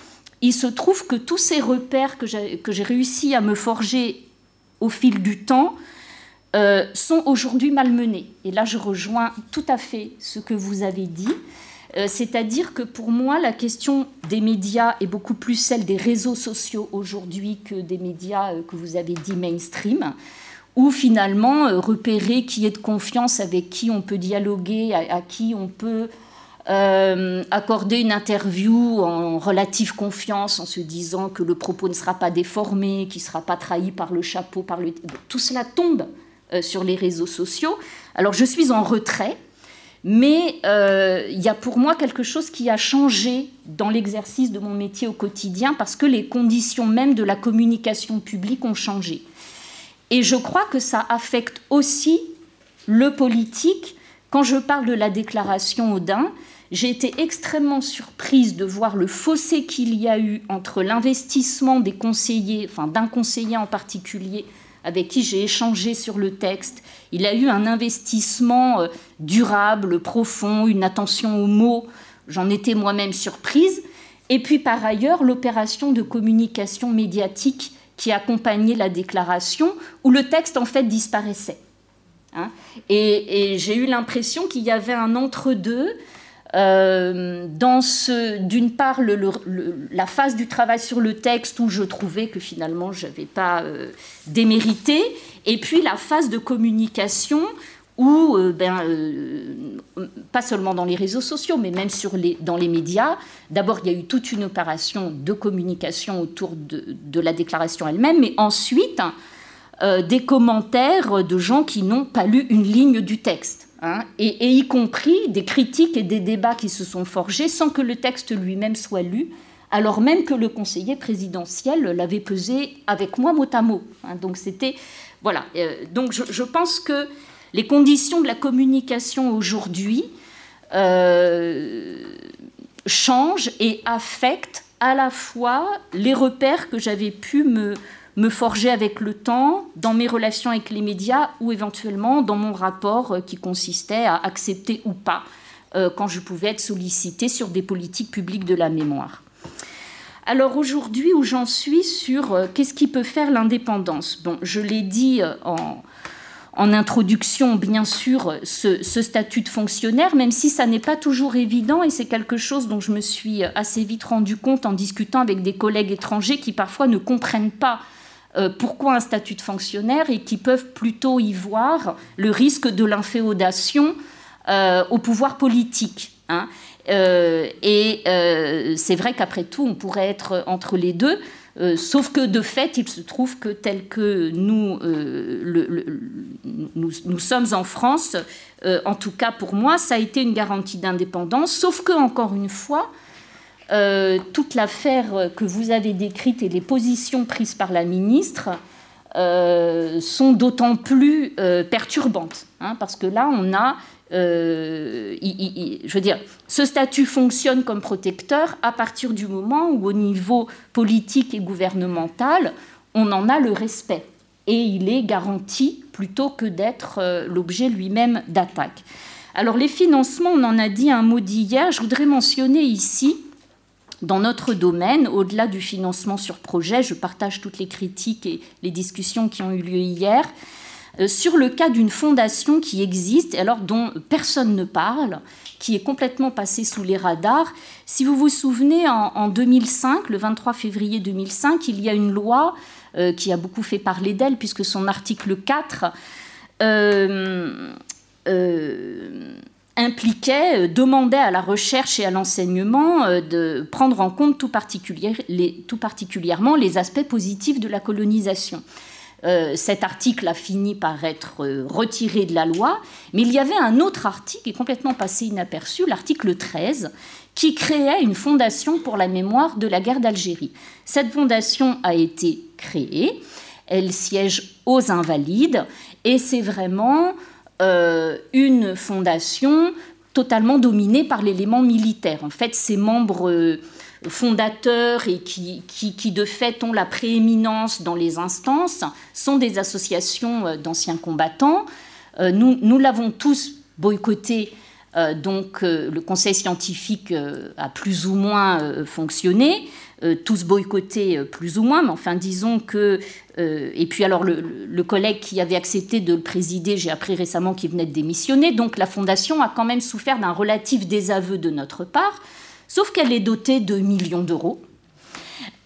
il se trouve que tous ces repères que j'ai réussi à me forger au fil du temps euh, sont aujourd'hui malmenés. Et là, je rejoins tout à fait ce que vous avez dit. Euh, c'est-à-dire que pour moi, la question des médias est beaucoup plus celle des réseaux sociaux aujourd'hui que des médias euh, que vous avez dit mainstream, où finalement repérer qui est de confiance, avec qui on peut dialoguer, à, qui on peut accorder une interview en relative confiance, en se disant que le propos ne sera pas déformé, qu'il ne sera pas trahi par le chapeau, par tout cela tombe sur les réseaux sociaux. Alors je suis en retrait mais euh, il y a pour moi quelque chose qui a changé dans l'exercice de mon métier au quotidien parce que les conditions même de la communication publique ont changé. Et je crois que ça affecte aussi le politique. Quand je parle de la déclaration Audin, j'ai été extrêmement surprise de voir le fossé qu'il y a eu entre l'investissement des conseillers, enfin d'un conseiller en particulier, avec qui j'ai échangé sur le texte. Il a eu un investissement euh, durable, profond, une attention aux mots. J'en étais moi-même surprise. Et puis par ailleurs, l'opération de communication médiatique qui accompagnait la déclaration, où le texte en fait disparaissait. Hein. et j'ai eu l'impression qu'il y avait un entre-deux euh, dans d'une part, la phase du travail sur le texte où je trouvais que finalement je n'avais pas euh, démérité, et puis la phase de communication où, euh, ben, pas seulement dans les réseaux sociaux, mais même sur les, dans les médias, d'abord il y a eu toute une opération de communication autour de la déclaration elle-même, mais ensuite des commentaires de gens qui n'ont pas lu une ligne du texte. Hein, et, y compris des critiques et des débats qui se sont forgés sans que le texte lui-même soit lu, alors même que le conseiller présidentiel l'avait pesé avec moi mot à mot. Hein. donc c'était voilà. Euh, donc je, pense que les conditions de la communication aujourd'hui euh, changent et affectent à la fois les repères que j'avais pu me me forger avec le temps dans mes relations avec les médias ou éventuellement dans mon rapport euh, qui consistait à accepter ou pas euh, quand je pouvais être sollicitée sur des politiques publiques de la mémoire. Alors aujourd'hui, où j'en suis sur euh, qu'est-ce qui peut faire l'indépendance? Bon, je l'ai dit en, en, introduction, bien sûr, ce, ce, statut de fonctionnaire, même si ça n'est pas toujours évident, et c'est quelque chose dont je me suis assez vite rendu compte en discutant avec des collègues étrangers qui parfois ne comprennent pas euh, pourquoi un statut de fonctionnaire et qui peuvent plutôt y voir le risque de l'inféodation euh, au pouvoir politique. Hein. Euh, et c'est vrai qu'après tout, on pourrait être entre les deux. sauf que de fait, il se trouve que tel que nous, nous, sommes en France, en tout cas pour moi, ça a été une garantie d'indépendance. Sauf que, encore une fois, euh, toute l'affaire que vous avez décrite et les positions prises par la ministre euh, sont d'autant plus euh, perturbantes, hein, parce que là, on a, je veux dire, ce statut fonctionne comme protecteur à partir du moment où, au niveau politique et gouvernemental, on en a le respect et il est garanti plutôt que d'être l'objet lui-même d'attaques. Alors les financements, on en a dit un mot d'hier, je voudrais mentionner ici dans notre domaine, au-delà du financement sur projet, je partage toutes les critiques et les discussions qui ont eu lieu hier, euh, sur le cas d'une fondation qui existe, alors dont personne ne parle, qui est complètement passée sous les radars. Si vous vous souvenez, en, 2005, le 23 février 2005, il y a une loi euh, qui a beaucoup fait parler d'elle, puisque son article 4 impliquait, euh, demandait à la recherche et à l'enseignement euh, de prendre en compte tout, particulièrement les aspects positifs de la colonisation. Euh, cet article a fini par être retiré de la loi, mais il y avait un autre article qui est complètement passé inaperçu, l'article 13, qui créait une fondation pour la mémoire de la guerre d'Algérie. Cette fondation a été créée, elle siège aux Invalides, et c'est vraiment euh, une fondation totalement dominée par l'élément militaire. En fait, ses membres euh, fondateurs et qui, qui, de fait ont la prééminence dans les instances sont des associations euh, d'anciens combattants. nous, nous l'avons tous boycotté donc le conseil scientifique a plus ou moins fonctionné. Euh, tous boycottés euh, plus ou moins, mais enfin disons que... Euh, et puis alors le, collègue qui avait accepté de le présider, j'ai appris récemment qu'il venait de démissionner, donc la fondation a quand même souffert d'un relatif désaveu de notre part, sauf qu'elle est dotée de millions d'euros.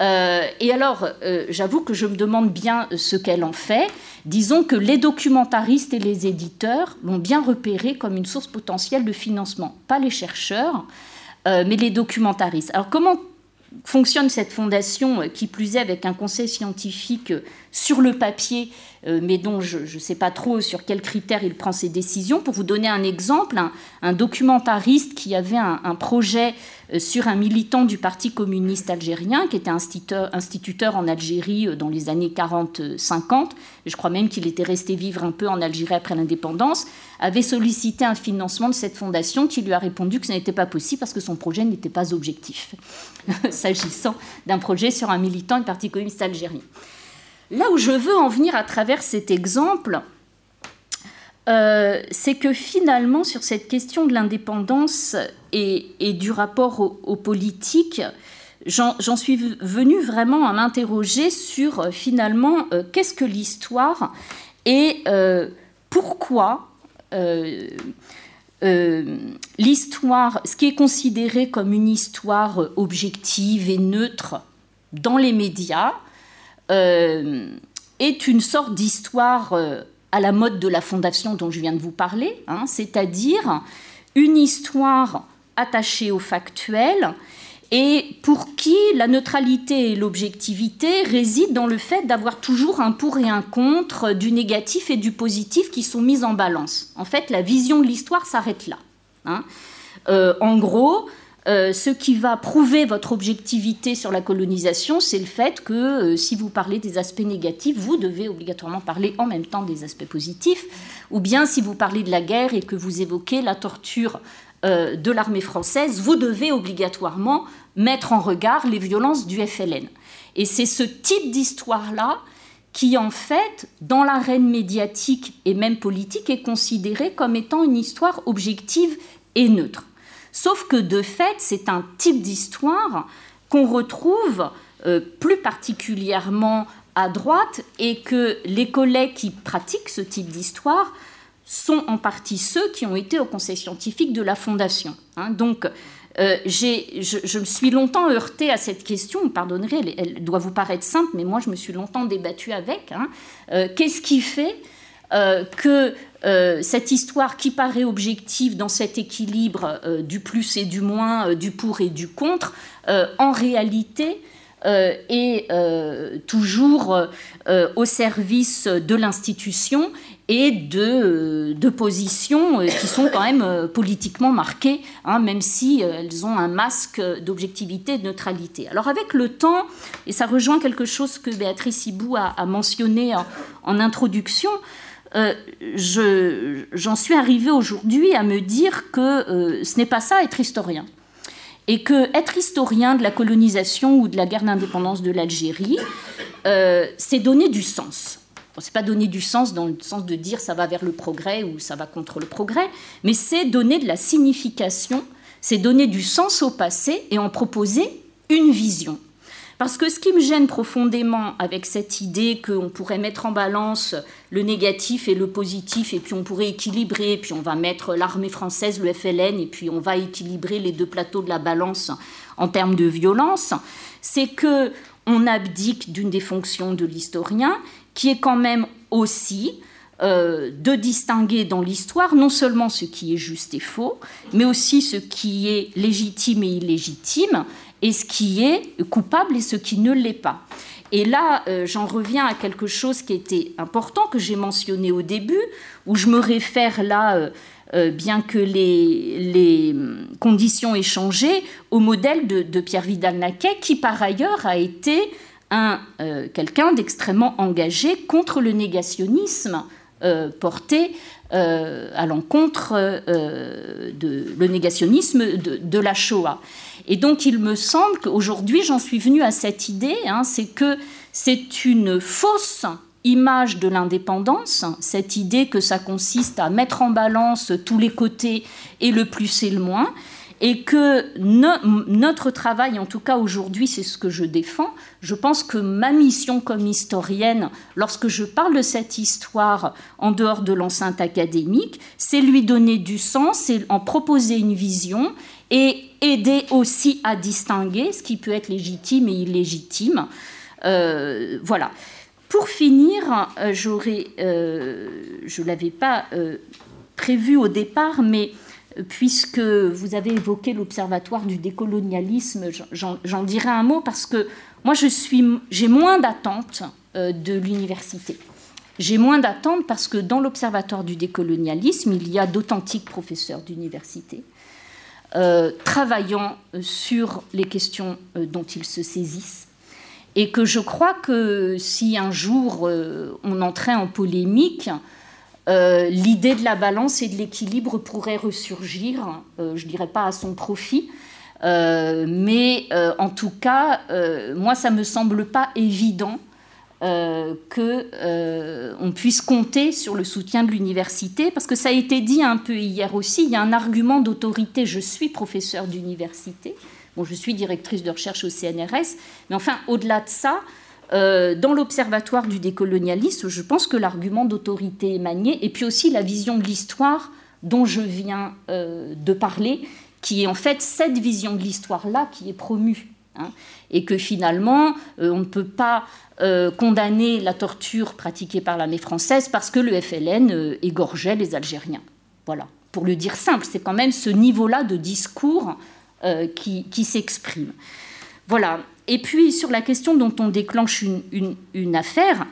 et alors, j'avoue que je me demande bien ce qu'elle en fait. Disons que les documentaristes et les éditeurs l'ont bien repéré comme une source potentielle de financement. Pas les chercheurs, mais les documentaristes. Alors comment fonctionne cette fondation, euh, qui plus est avec un conseil scientifique euh, sur le papier, euh, mais dont je ne sais pas trop sur quels critères il prend ses décisions. Pour vous donner un exemple, un, documentariste qui avait un, projet sur un militant du Parti communiste algérien, qui était instituteur, instituteur en Algérie dans les années 40-50, je crois même qu'il était resté vivre un peu en Algérie après l'indépendance, avait sollicité un financement de cette fondation qui lui a répondu que ce n'était pas possible parce que son projet n'était pas objectif, s'agissant d'un projet sur un militant du Parti communiste algérien. Là où je veux en venir à travers cet exemple, euh, c'est que finalement, sur cette question de l'indépendance et, du rapport aux politiques, j'en suis venue vraiment à m'interroger sur euh, finalement euh, qu'est-ce que l'histoire et pourquoi l'histoire, ce qui est considéré comme une histoire objective et neutre dans les médias, euh, est une sorte d'histoire euh, à la mode de la fondation dont je viens de vous parler, hein, c'est-à-dire une histoire attachée au factuel et pour qui la neutralité et l'objectivité résident dans le fait d'avoir toujours un pour et un contre, du négatif et du positif qui sont mis en balance. En fait, la vision de l'histoire s'arrête là. Hein. Euh, en gros, euh, ce qui va prouver votre objectivité sur la colonisation, c'est le fait que euh, si vous parlez des aspects négatifs, vous devez obligatoirement parler en même temps des aspects positifs, ou bien si vous parlez de la guerre et que vous évoquez la torture euh, de l'armée française, vous devez obligatoirement mettre en regard les violences du FLN. Et c'est ce type d'histoire-là qui, en fait, dans l'arène médiatique et même politique, est considéré comme étant une histoire objective et neutre. Sauf que de fait, c'est un type d'histoire qu'on retrouve euh, plus particulièrement à droite et que les collègues qui pratiquent ce type d'histoire sont en partie ceux qui ont été au conseil scientifique de la Fondation. Hein. donc, euh, je, me suis longtemps heurtée à cette question, vous pardonnerez, elle, doit vous paraître simple, mais moi je me suis longtemps débattue avec. Hein. Euh, qu'est-ce qui fait que euh, cette histoire qui paraît objective dans cet équilibre du plus et du moins, du pour et du contre, en réalité est toujours au service de l'institution et de, de, positions qui sont quand même politiquement marquées, hein, même si elles ont un masque d'objectivité et de neutralité. Alors avec le temps, et ça rejoint quelque chose que Béatrice Hibou a, mentionné en introduction, euh, j'en suis arrivée aujourd'hui à me dire que euh, ce n'est pas ça être historien. Et que être historien de la colonisation ou de la guerre d'indépendance de l'Algérie, euh, c'est donner du sens. Bon, c'est pas donner du sens dans le sens de dire ça va vers le progrès ou ça va contre le progrès, mais c'est donner de la signification, c'est donner du sens au passé et en proposer une vision. Parce que ce qui me gêne profondément avec cette idée qu'on pourrait mettre en balance le négatif et le positif, et puis on pourrait équilibrer, puis on va mettre l'armée française, le FLN, et puis on va équilibrer les deux plateaux de la balance en termes de violence, c'est que on abdique d'une des fonctions de l'historien, qui est quand même aussi euh, de distinguer dans l'histoire non seulement ce qui est juste et faux, mais aussi ce qui est légitime et illégitime, et ce qui est coupable et ce qui ne l'est pas. Et là, euh, j'en reviens à quelque chose qui était important, que j'ai mentionné au début, où je me réfère là, euh, bien que les, les, conditions aient changé, au modèle de, Pierre Vidal-Naquet, qui par ailleurs a été un, quelqu'un d'extrêmement engagé contre le négationnisme porté à l'encontre de le négationnisme de, de la Shoah. Et donc il me semble qu'aujourd'hui j'en suis venue à cette idée, hein, c'est que c'est une fausse image de l'indépendance, cette idée que ça consiste à mettre en balance tous les côtés et le plus et le moins, et que notre travail, en tout cas aujourd'hui, c'est ce que je défends. Je pense que ma mission comme historienne, lorsque je parle de cette histoire en dehors de l'enceinte académique, c'est lui donner du sens, c'est en proposer une vision et aider aussi à distinguer ce qui peut être légitime et illégitime. Euh, voilà. Pour finir, euh, j'aurais, euh, je ne l'avais pas prévu au départ, mais puisque vous avez évoqué l'Observatoire du décolonialisme, j'en dirai un mot parce que moi, j'ai moins d'attentes euh, de l'université. J'ai moins d'attentes parce que dans l'Observatoire du décolonialisme, il y a d'authentiques professeurs d'université euh, travaillant sur les questions euh, dont ils se saisissent. Et que je crois que si un jour on entrait en polémique, euh, l'idée de la balance et de l'équilibre pourrait ressurgir, euh, je dirais pas à son profit, euh, mais en tout cas, moi, ça ne me semble pas évident qu'on puisse compter sur le soutien de l'université, parce que ça a été dit un peu hier aussi, il y a un argument d'autorité, je suis professeur d'université, bon, je suis directrice de recherche au CNRS, mais enfin, au-delà de ça, euh, dans l'observatoire du décolonialisme, je pense que l'argument d'autorité manié, et puis aussi la vision de l'histoire dont je viens euh, de parler, qui est en fait cette vision de l'histoire-là qui est promue. Hein, et que finalement, euh, on ne peut pas condamner la torture pratiquée par l'armée française parce que le FLN égorgeait les Algériens. Voilà, pour le dire simple, c'est quand même ce niveau-là de discours qui s'exprime. Voilà, et puis sur la question dont on déclenche une, affaire,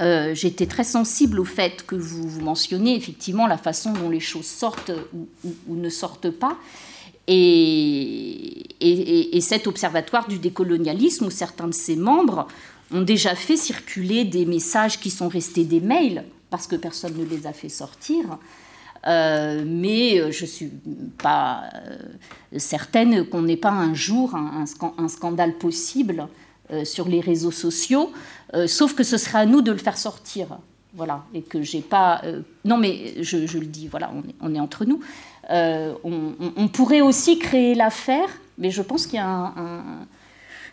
euh, j'étais très sensible au fait que vous, mentionnez effectivement la façon dont les choses sortent ou, ne sortent pas. Et, cet observatoire du décolonialisme, où certains de ses membres ont déjà fait circuler des messages qui sont restés des mails, parce que personne ne les a fait sortir, euh, mais euh, je ne suis pas euh, certaine qu'on n'ait pas un jour un, scandale possible sur les réseaux sociaux, sauf que ce sera à nous de le faire sortir. Voilà, et que j'ai pas. non, mais je, le dis, voilà, on est, entre nous. On, pourrait aussi créer l'affaire, mais je pense qu'il y a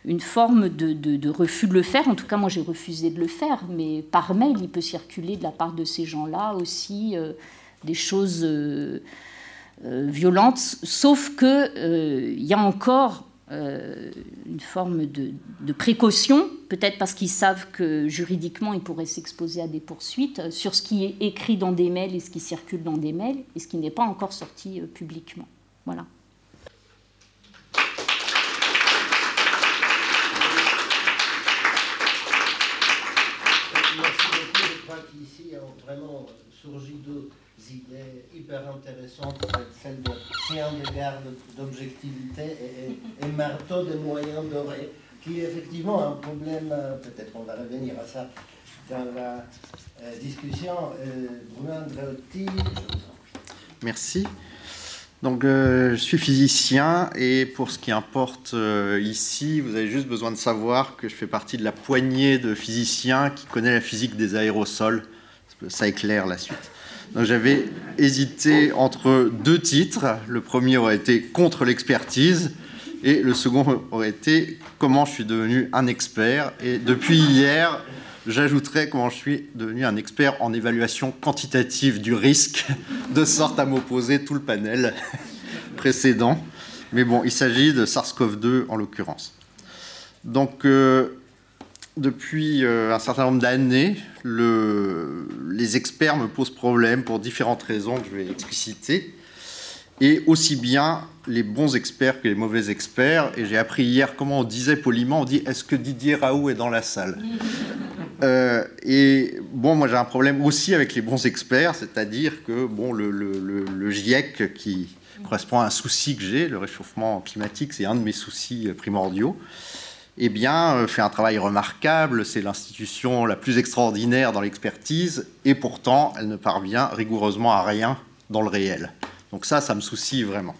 une forme de, refus de le faire. En tout cas, moi, j'ai refusé de le faire, mais par mail, il peut circuler de la part de ces gens-là aussi des choses euh, euh, violentes, sauf qu'il euh, y a encore une forme de, précaution, peut-être parce qu'ils savent que juridiquement ils pourraient s'exposer à des poursuites sur ce qui est écrit dans des mails et ce qui circule dans des mails et ce qui n'est pas encore sorti publiquement. Voilà. Vraiment idées hyper intéressantes, celle de chien de garde d'objectivité et, marteau des moyens dorés, qui est effectivement un problème, euh, peut-être on va revenir à ça dans la euh, discussion. Euh, Bruno Andreotti, Merci. Donc, je suis physicien et pour ce qui importe ici, vous avez juste besoin de savoir que je fais partie de la poignée de physiciens qui connaît la physique des aérosols. Ça éclaire la suite. J'avais hésité entre deux titres. Le premier aurait été contre l'expertise et le second aurait été comment je suis devenu un expert. Et depuis hier, j'ajouterai comment je suis devenu un expert en évaluation quantitative du risque, de sorte à m'opposer tout le panel précédent. Mais bon, il s'agit de SARS-CoV-2 en l'occurrence. Donc, euh, depuis euh, un certain nombre d'années, les experts me posent problème pour différentes raisons que je vais expliciter, et aussi bien les bons experts que les mauvais experts. Et j'ai appris hier comment on disait poliment, on dit est-ce que Didier Raoult est dans la salle euh, Et bon, moi j'ai un problème aussi avec les bons experts, c'est-à-dire que bon, le, le GIEC qui correspond à un souci que j'ai, le réchauffement climatique, c'est un de mes soucis primordiaux eh bien, euh, fait un travail remarquable. C'est l'institution la plus extraordinaire dans l'expertise, et pourtant, elle ne parvient rigoureusement à rien dans le réel. Donc ça, ça me soucie vraiment.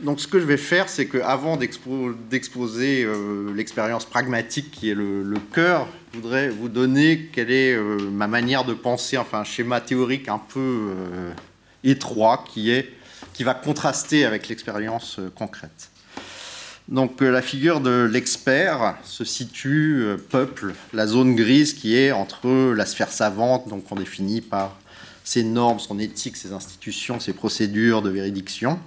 donc ce que je vais faire, c'est qu'avant d'exposer euh, l'expérience pragmatique qui est le, cœur, je voudrais vous donner quelle est euh, ma manière de penser, enfin un schéma théorique un peu étroit qui, est, qui va contraster avec l'expérience concrète. Donc la figure de l'expert se situe, peuple, la zone grise qui est entre la sphère savante, donc on définit par ses normes, son éthique, ses institutions, ses procédures de véridiction,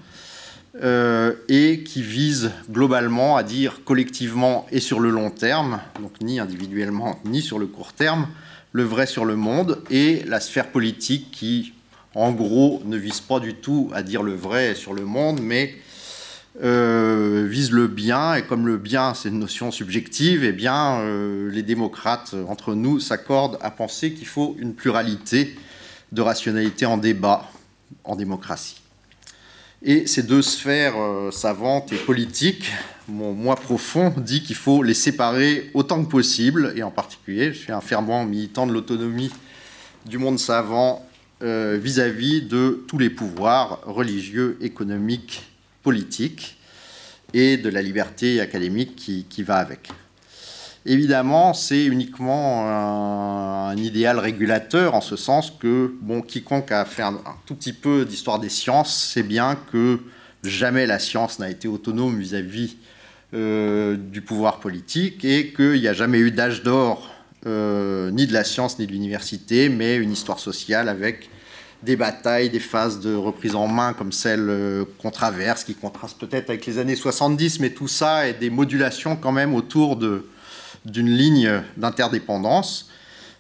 euh, et qui vise globalement à dire collectivement et sur le long terme, donc ni individuellement ni sur le court terme, le vrai sur le monde, et la sphère politique qui, en gros, ne vise pas du tout à dire le vrai sur le monde, mais euh, vise le bien, et comme le bien c'est une notion subjective, eh bien euh, les démocrates entre nous s'accordent à penser qu'il faut une pluralité de rationalité en débat en démocratie. Et ces deux sphères euh, savantes et politiques, mon moi profond dit qu'il faut les séparer autant que possible, et en particulier, je suis un fervent militant de l'autonomie du monde savant euh, vis-à-vis de tous les pouvoirs religieux, économiques, politiques, et de la liberté académique qui va avec. Évidemment, c'est uniquement un, idéal régulateur en ce sens que bon, quiconque a fait un, tout petit peu d'histoire des sciences sait bien que jamais la science n'a été autonome vis-à-vis euh, du pouvoir politique et qu'il n'y a jamais eu d'âge d'or euh, ni de la science ni de l'université, mais une histoire sociale avec des batailles, des phases de reprise en main comme celle euh, qu'on traverse, qui contraste peut-être avec les années 70, mais tout ça est des modulations quand même autour d'une ligne d'interdépendance,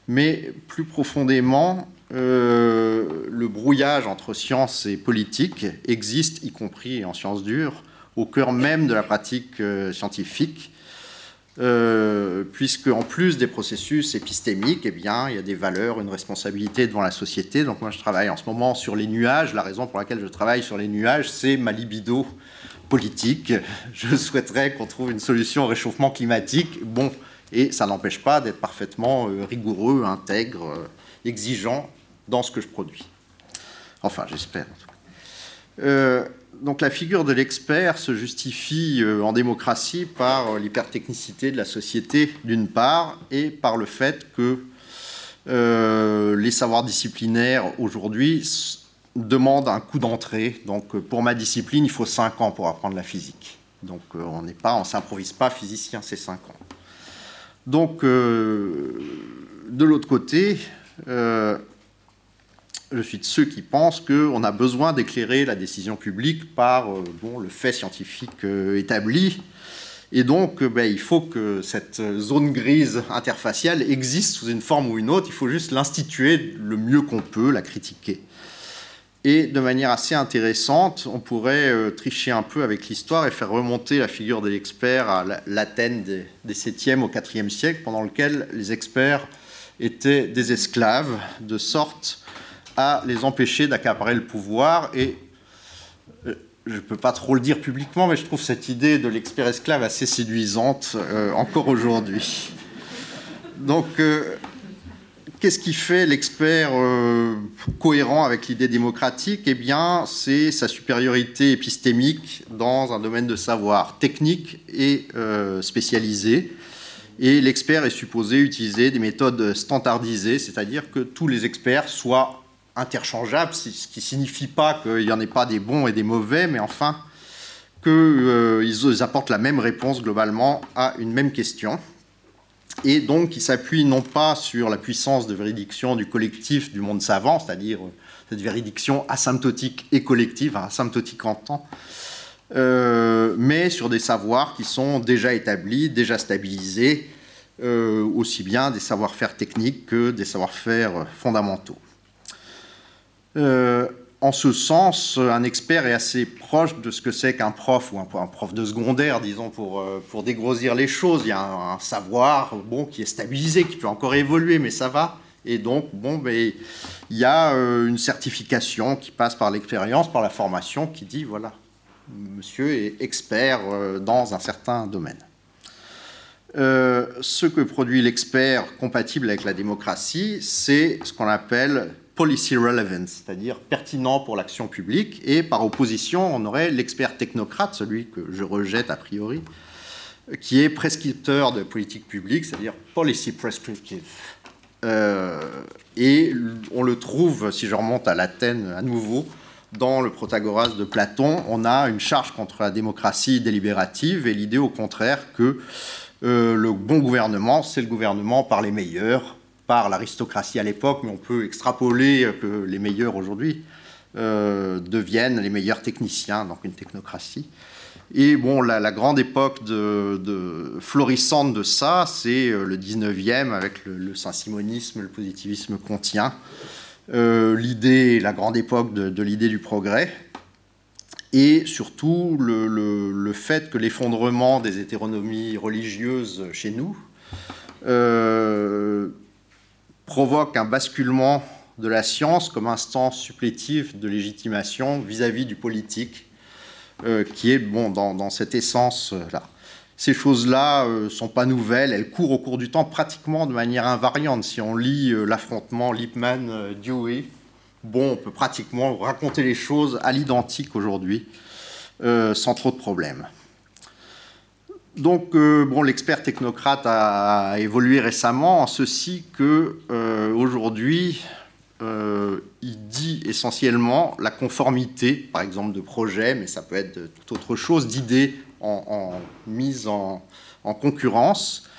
mais plus profondément, euh, le brouillage entre science et politique existe, y compris en sciences dures, au cœur même de la pratique euh, scientifique, euh, puisque en plus des processus épistémiques, eh bien, il y a des valeurs, une responsabilité devant la société. Donc moi, je travaille en ce moment sur les nuages. La raison pour laquelle je travaille sur les nuages, c'est ma libido politique. Je souhaiterais qu'on trouve une solution au réchauffement climatique. Bon, et ça n'empêche pas d'être parfaitement euh, rigoureux, intègre, euh, exigeant dans ce que je produis. Enfin, j'espère. Euh, donc la figure de l'expert se justifie en démocratie par l'hypertechnicité de la société d'une part et par le fait que les savoirs disciplinaires aujourd'hui demandent un coup d'entrée. Donc pour ma discipline, il faut 5 ans pour apprendre la physique. Donc on n'est pas, on s'improvise pas physicien, c'est 5 ans. Donc, euh, de l'autre côté, euh, je suis de ceux qui pensent qu'on a besoin d'éclairer la décision publique par euh, le fait scientifique établi. Et donc, ben, il faut que cette zone grise interfaciale existe sous une forme ou une autre. Il faut juste l'instituer le mieux qu'on peut, la critiquer. Et de manière assez intéressante, on pourrait euh, tricher un peu avec l'histoire et faire remonter la figure de l'expert à l'Athènes des, 7e au 4e siècle, pendant lequel les experts étaient des esclaves, de sorte à les empêcher d'accaparer le pouvoir. Et euh, je ne peux pas trop le dire publiquement, mais je trouve cette idée de l'expert esclave assez séduisante euh, encore aujourd'hui. Donc, Qu'est-ce qui fait l'expert euh, cohérent avec l'idée démocratique? Eh bien, c'est sa supériorité épistémique dans un domaine de savoir technique et euh, spécialisé. Et l'expert est supposé utiliser des méthodes standardisées, c'est-à-dire que tous les experts soient interchangeables, ce qui ne signifie pas qu'il n'y en ait pas des bons et des mauvais, mais enfin qu'ils euh, apportent la même réponse globalement à une même question. Et donc il s'appuie non pas sur la puissance de véridiction du collectif du monde savant, c'est-à-dire euh, cette véridiction asymptotique et collective, asymptotique en temps, euh, mais sur des savoirs qui sont déjà établis, déjà stabilisés, aussi bien des savoir-faire techniques que des savoir-faire fondamentaux en ce sens, un expert est assez proche de ce que c'est qu'un prof ou un, prof de secondaire, disons, pour, euh, pour dégrossir les choses. Il y a un, savoir bon, qui est stabilisé, qui peut encore évoluer, mais ça va. Et donc, bon, ben, il y a euh, une certification qui passe par l'expérience, par la formation, qui dit, voilà, monsieur est expert euh, dans un certain domaine. ce que produit l'expert compatible avec la démocratie, c'est ce qu'on appelle policy relevant, c'est-à-dire pertinent pour l'action publique, et par opposition, on aurait l'expert technocrate, celui que je rejette a priori, qui est prescripteur de politique publique, c'est-à-dire policy prescriptive. Euh, et on le trouve, si je remonte à l'Athènes à nouveau, dans le Protagoras de Platon, on a une charge contre la démocratie délibérative et l'idée au contraire que euh, le bon gouvernement, c'est le gouvernement par les meilleurs, par l'aristocratie à l'époque, mais on peut extrapoler que les meilleurs aujourd'hui euh, deviennent les meilleurs techniciens, donc une technocratie. Et bon, la, grande époque florissante de ça, c'est euh, le 19e avec le, saint-simonisme, le positivisme contient. Euh, l'idée, la grande époque de, l'idée du progrès. Et surtout le, fait que l'effondrement des hétéronomies religieuses chez nous provoque un basculement de la science comme instance supplétive de légitimation vis à -vis du politique euh, qui est bon, dans, cette essence-là. Ces choses-là ne euh, sont pas nouvelles, elles courent au cours du temps pratiquement de manière invariante. Si on lit euh, l'affrontement Lippmann-Dewey, bon, on peut pratiquement raconter les choses à l'identique aujourd'hui, sans trop de problèmes. Donc, bon, l'expert technocrate a, évolué récemment en ceci que aujourd'hui, euh, il dit essentiellement la conformité, par exemple, de projets, mais ça peut être de toute autre chose, d'idées en, mise en, concurrence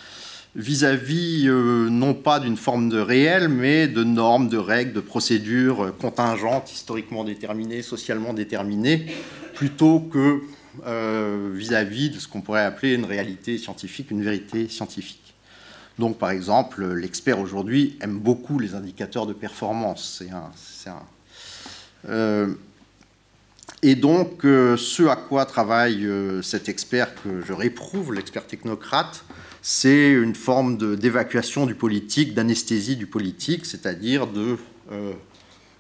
vis-à-vis euh, non pas d'une forme de réel, mais de normes, de règles, de procédures contingentes, historiquement déterminées, socialement déterminées, plutôt que euh, vis-à-vis de ce qu'on pourrait appeler une réalité scientifique, une vérité scientifique. Donc, par exemple, l'expert aujourd'hui aime beaucoup les indicateurs de performance. Euh, et donc, euh, ce à quoi travaille cet expert que je réprouve, l'expert technocrate, c'est une forme d'évacuation du politique, d'anesthésie du politique, c'est-à-dire de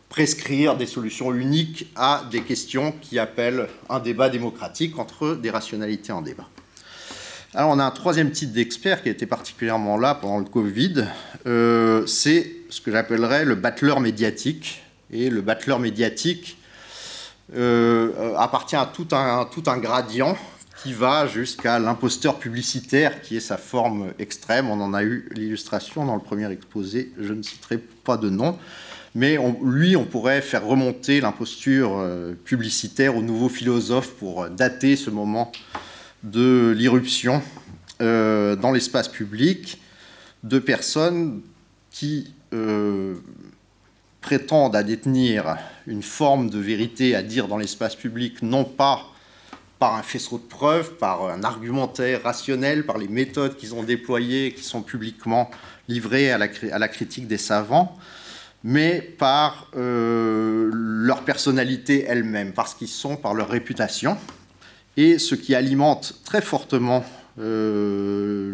prescrire des solutions uniques à des questions qui appellent un débat démocratique entre des rationalités en débat. Alors, on a un troisième type d'expert qui a été particulièrement là pendant le Covid. Euh, c'est ce que j'appellerais le battleur médiatique. Et le battleur médiatique euh, appartient à tout un, tout un gradient qui va jusqu'à l'imposteur publicitaire, qui est sa forme extrême. On en a eu l'illustration dans le premier exposé. Je ne citerai pas de nom. Mais lui, on pourrait faire remonter l'imposture euh, publicitaire au nouveau philosophe pour dater ce moment de l'irruption euh, dans l'espace public de personnes qui euh, prétendent à détenir une forme de vérité à dire dans l'espace public, non pas par un faisceau de preuves, par un argumentaire rationnel, par les méthodes qu'ils ont déployées, qui sont publiquement livrées à la, critique des savants, mais par euh, leur personnalité elle-même, parce qu'ils sont, par leur réputation, et ce qui alimente très fortement euh,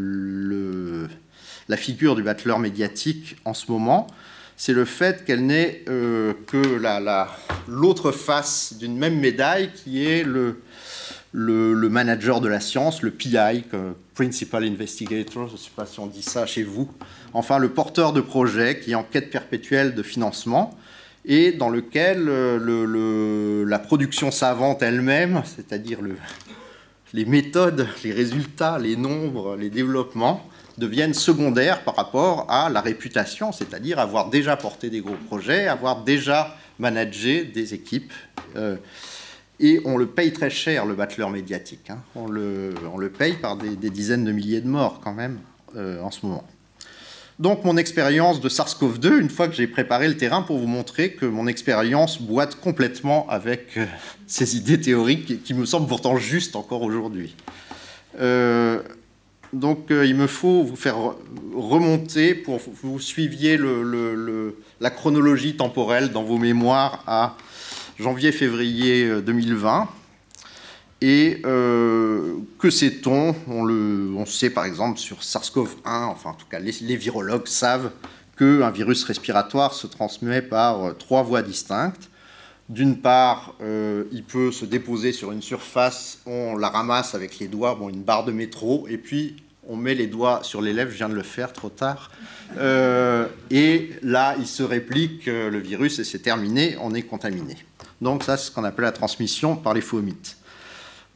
la figure du battleur médiatique en ce moment, c'est le fait qu'elle n'est euh, que l'autre face d'une même médaille qui est le, le, manager de la science, le PI, Principal Investigator, je ne sais pas si on dit ça chez vous, enfin le porteur de projet qui est en quête perpétuelle de financement et dans lequel euh, la production savante elle-même, c'est-à-dire les méthodes, les résultats, les nombres, les développements, deviennent secondaires par rapport à la réputation, c'est-à-dire avoir déjà porté des gros projets, avoir déjà managé des équipes. Euh, et on le paye très cher, le battleur médiatique. Hein. On, le, paye par des, dizaines de milliers de morts quand même euh, en ce moment. Donc mon expérience de SARS-CoV-2, une fois que j'ai préparé le terrain pour vous montrer que mon expérience boite complètement avec euh, ces idées théoriques qui, me semblent pourtant justes encore aujourd'hui. Euh, donc il me faut vous faire remonter pour que vous suiviez la chronologie temporelle dans vos mémoires à janvier-février 2020. Et euh, que sait-on? On, sait par exemple sur SARS-CoV-1, enfin en tout cas les, virologues savent qu'un virus respiratoire se transmet par euh, trois voies distinctes. D'une part, euh, il peut se déposer sur une surface, on la ramasse avec les doigts, bon, une barre de métro, et puis on met les doigts sur les lèvres, je viens de le faire trop tard, euh, et là, il se réplique le virus et c'est terminé, on est contaminé. Donc ça, c'est ce qu'on appelle la transmission par les fomites.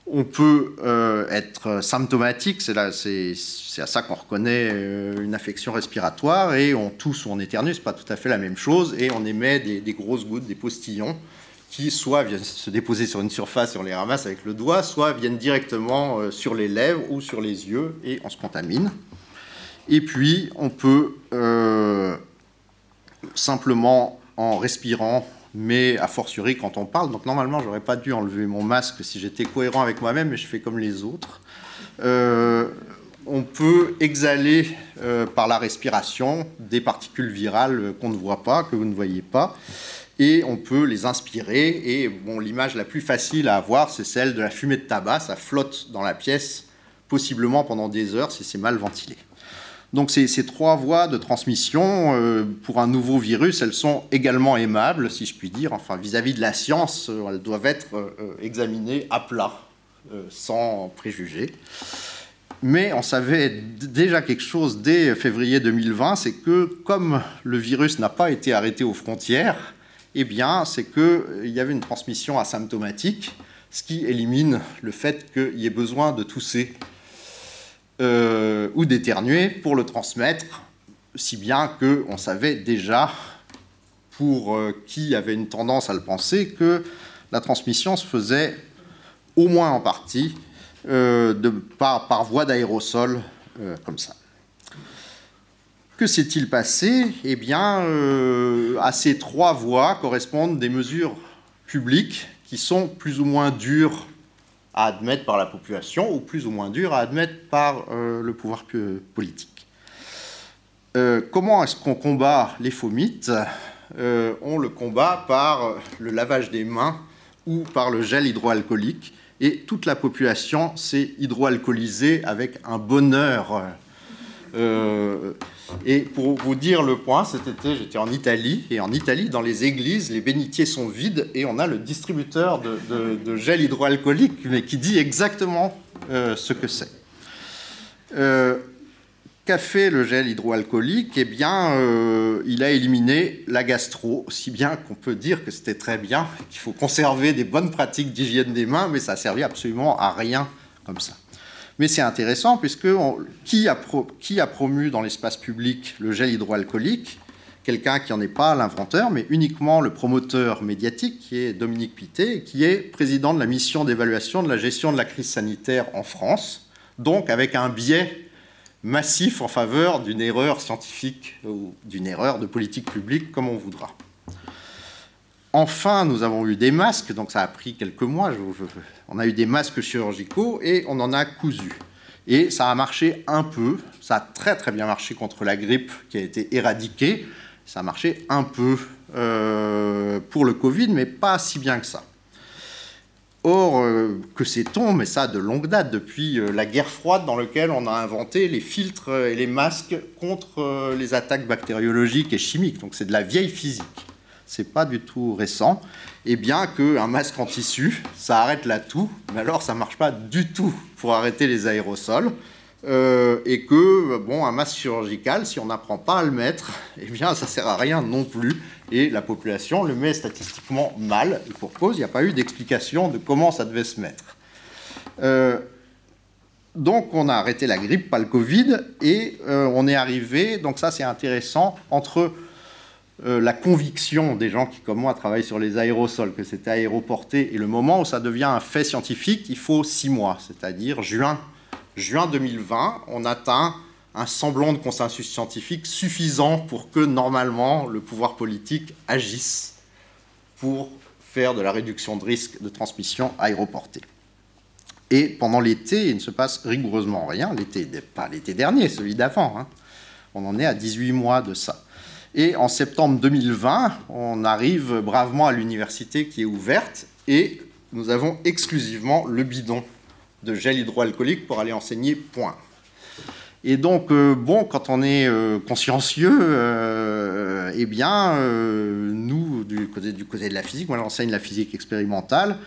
On peut euh, être symptomatique, c'est à ça qu'on reconnaît euh, une affection respiratoire, et on tousse ou on éternue, c'est pas tout à fait la même chose, et on émet des, grosses gouttes, des postillons, qui soit viennent se déposer sur une surface et on les ramasse avec le doigt, soit viennent directement euh, sur les lèvres ou sur les yeux, et on se contamine. Et puis, on peut simplement, en respirant, mais a fortiori quand on parle. Donc normalement, j'aurais pas dû enlever mon masque si j'étais cohérent avec moi-même, mais je fais comme les autres. Euh, on peut exhaler euh, par la respiration des particules virales qu'on ne voit pas, que vous ne voyez pas, et on peut les inspirer. Et l'image la plus facile à avoir, c'est celle de la fumée de tabac. Ça flotte dans la pièce, possiblement pendant des heures si c'est mal ventilé. Donc ces, trois voies de transmission, euh, pour un nouveau virus, elles sont également aimables, si je puis dire. Enfin, vis-à-vis de la science, euh, elles doivent être euh, examinées à plat, sans préjugés. Mais on savait déjà quelque chose dès février 2020, c'est que comme le virus n'a pas été arrêté aux frontières, eh bien, c'est qu'il y avait une transmission asymptomatique, ce qui élimine le fait qu'il y ait besoin de tousser euh, ou d'éternuer pour le transmettre, si bien qu'on savait déjà, pour euh, qui avait une tendance à le penser, que la transmission se faisait au moins en partie euh, de, par, par, voie d'aérosol, comme ça. Que s'est-il passé? Eh bien, à ces trois voies correspondent des mesures publiques qui sont plus ou moins dures à admettre par la population ou plus ou moins dur à admettre par euh, le pouvoir politique. Euh, comment est-ce qu'on combat les faux mythes? Euh, On le combat par le lavage des mains ou par le gel hydroalcoolique. Et toute la population s'est hydroalcoolisée avec un bonheur et pour vous dire le point, cet été, j'étais en Italie, et en Italie, dans les églises, les bénitiers sont vides, et on a le distributeur de, gel hydroalcoolique, mais qui dit exactement euh, ce que c'est. Euh, qu'a fait le gel hydroalcoolique? Eh bien, euh, il a éliminé la gastro, si bien qu'on peut dire que c'était très bien, qu'il faut conserver des bonnes pratiques d'hygiène des mains, mais ça a servi absolument à rien comme ça. Mais c'est intéressant puisque qui, a promu dans l'espace public le gel hydroalcoolique? Quelqu'un qui n'en est pas l'inventeur, mais uniquement le promoteur médiatique, qui est Dominique Pité, qui est président de la mission d'évaluation de la gestion de la crise sanitaire en France, donc avec un biais massif en faveur d'une erreur scientifique ou d'une erreur de politique publique, comme on voudra. Enfin, nous avons eu des masques, donc ça a pris quelques mois. On a eu des masques chirurgicaux et on en a cousu. Et ça a marché un peu, ça a très très bien marché contre la grippe qui a été éradiquée. Ça a marché un peu euh, pour le Covid, mais pas si bien que ça. Or, euh, que sait-on Mais ça de longue date, depuis euh, la guerre froide dans laquelle on a inventé les filtres et les masques contre les attaques bactériologiques et chimiques. Donc c'est de la vieille physique c'est pas du tout récent, et bien qu'un masque en tissu, ça arrête la toux, mais alors ça marche pas du tout pour arrêter les aérosols. Euh, et que bon, un masque chirurgical, si on n'apprend pas à le mettre, eh bien, ça sert à rien non plus. Et la population le met statistiquement mal. Et pour cause, il n'y a pas eu d'explication de comment ça devait se mettre. Euh, donc, on a arrêté la grippe, pas le Covid, et euh, on est arrivé. Donc ça, c'est intéressant entre euh, la conviction des gens qui, comme moi, travaillent sur les aérosols, que c'était aéroporté, et le moment où ça devient un fait scientifique, il faut six mois, c'est-à-dire juin, juin 2020, on atteint un semblant de consensus scientifique suffisant pour que, normalement, le pouvoir politique agisse pour faire de la réduction de risque de transmission aéroportée. Et pendant l'été, il ne se passe rigoureusement rien. L'été, pas l'été dernier, celui d'avant. Hein. On en est à 18 mois de ça. Et en septembre 2020, on arrive bravement à l'université qui est ouverte et nous avons exclusivement le bidon de gel hydroalcoolique pour aller enseigner, point. Et donc, euh, bon, quand on est euh, consciencieux, euh, eh bien, nous, du côté, du côté de la physique, moi j'enseigne la physique expérimentale,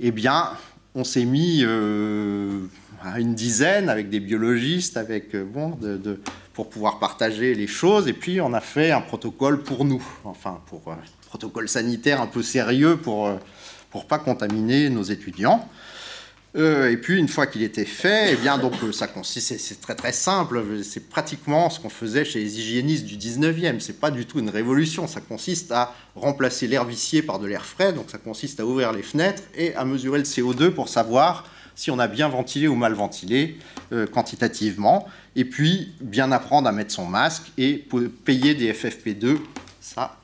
eh bien, on s'est mis une dizaine avec des biologistes, avec bon, de, pour pouvoir partager les choses. Et puis on a fait un protocole pour nous, enfin pour un protocole sanitaire un peu sérieux pour pour pas contaminer nos étudiants. Euh, et puis une fois qu'il était fait, eh bien donc euh, ça consiste, c'est très très simple, c'est pratiquement ce qu'on faisait chez les hygiénistes du 19e. C'est pas du tout une révolution, ça consiste à remplacer l'air vicié par de l'air frais. Donc ça consiste à ouvrir les fenêtres et à mesurer le CO2 pour savoir si on a bien ventilé ou mal ventilé euh, quantitativement. Et puis bien apprendre à mettre son masque et payer des FFP2, ça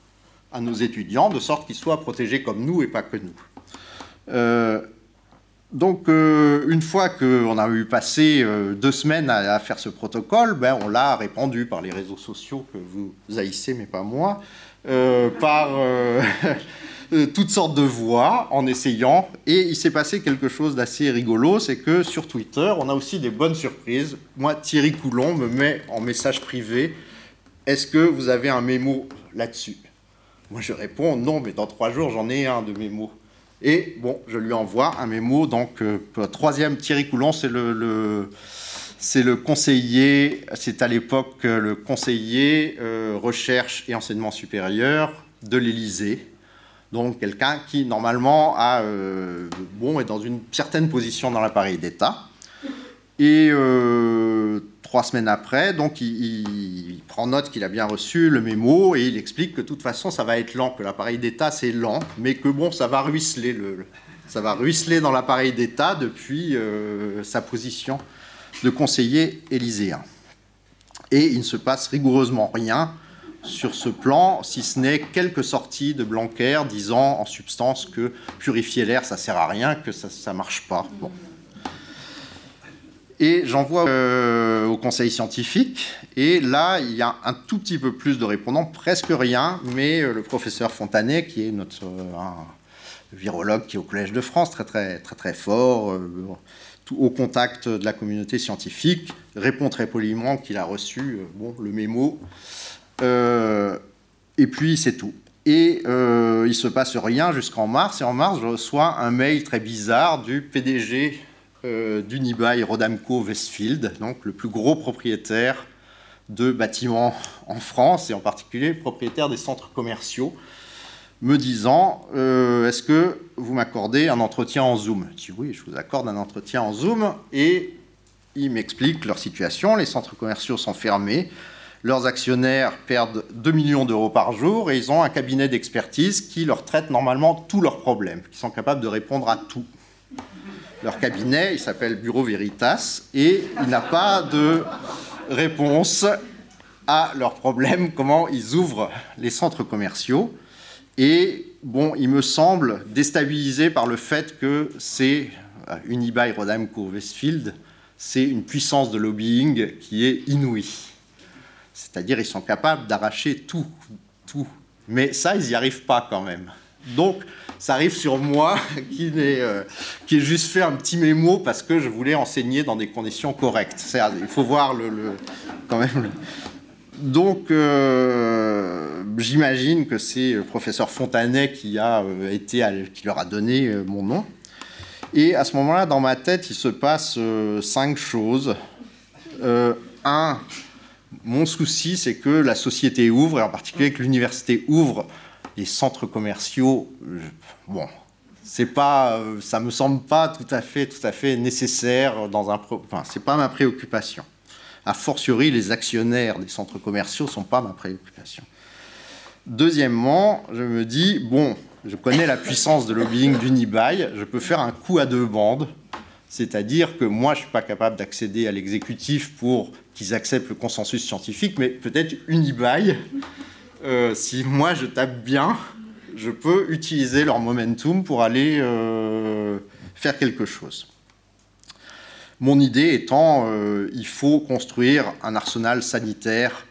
à nos étudiants, de sorte qu'ils soient protégés comme nous et pas que nous. Donc, euh, une fois qu'on a eu passé euh, deux semaines à, faire ce protocole, ben, on l'a répandu par les réseaux sociaux que vous haïssez, mais pas moi, euh, toutes sortes de voix en essayant. Et il s'est passé quelque chose d'assez rigolo, c'est que sur Twitter, on a aussi des bonnes surprises. Moi, Thierry Coulon me met en message privé, est-ce que vous avez un mémo là-dessus? Moi, je réponds, non, mais dans trois jours, j'en ai un de mémo. Et bon, je lui envoie un mémo. Donc, euh, troisième, Thierry Coulon, c'est le, conseiller, c'est à l'époque euh, le conseiller recherche et enseignement supérieur de l'Élysée. Donc, quelqu'un qui, normalement, a, bon, est dans une certaine position dans l'appareil d'État. Et trois semaines après, donc il, prend note qu'il a bien reçu le mémo et il explique que de toute façon ça va être lent, que l'appareil d'État c'est lent, mais que bon ça va ruisseler, le, ça va ruisseler dans l'appareil d'État depuis euh, sa position de conseiller élyséen. Et il ne se passe rigoureusement rien sur ce plan, si ce n'est quelques sorties de Blanquer disant en substance que purifier l'air ça sert à rien, que ça ne marche pas. Bon. Et j'envoie euh, au conseil scientifique. Et là, il y a un tout petit peu plus de répondants, presque rien. Mais euh, le professeur Fontanet, qui est notre euh, virologue qui est au Collège de France, très très très très fort, tout, au contact de la communauté scientifique, répond très poliment qu'il a reçu bon, le mémo. Et puis c'est tout. Et il se passe rien jusqu'en mars. Et en mars, je reçois un mail très bizarre du PDG euh, d'Unibail Rodamco Westfield, donc le plus gros propriétaire de bâtiments en France et en particulier propriétaire des centres commerciaux, me disant euh, Est-ce que vous m'accordez un entretien en Zoom? Je dis Oui, je vous accorde un entretien en Zoom et ils m'expliquent leur situation. Les centres commerciaux sont fermés, leurs actionnaires perdent 2 millions d'euros par jour et ils ont un cabinet d'expertise qui leur traite normalement tous leurs problèmes, qui sont capables de répondre à tout leur cabinet, il s'appelle Bureau Veritas, et il n'a pas de réponse à leurs problèmes, comment ils ouvrent les centres commerciaux. Et bon, il me semble déstabilisé par le fait que c'est euh, Unibail Rodamco Westfield, c'est une puissance de lobbying qui est inouïe. C'est-à-dire, ils sont capables d'arracher tout, tout. Mais ça, ils n'y arrivent pas quand même. Donc, ça arrive sur moi qui, ai, euh, qui juste fait un petit mémo parce que je voulais enseigner dans des conditions correctes. Il faut voir le, quand même. Donc, euh, j'imagine que c'est le professeur Fontanet qui, a, euh, été, qui leur a donné mon nom. Et à ce moment-là, dans ma tête, il se passe cinq choses. un, mon souci, c'est que la société ouvre, et en particulier que l'université ouvre les centres commerciaux, bon, c'est pas, euh, ça me semble pas tout à fait, tout à fait nécessaire dans un, enfin, c'est pas ma préoccupation. A fortiori, les actionnaires des centres commerciaux sont pas ma préoccupation. Deuxièmement, je me dis, bon, je connais la puissance de lobbying d'Unibail, je peux faire un coup à deux bandes, c'est-à-dire que moi, je suis pas capable d'accéder à l'exécutif pour qu'ils acceptent le consensus scientifique, mais peut-être Unibail euh, si moi je tape bien, je peux utiliser leur momentum pour aller euh, faire quelque chose. Mon idée étant, euh, il faut construire un arsenal sanitaire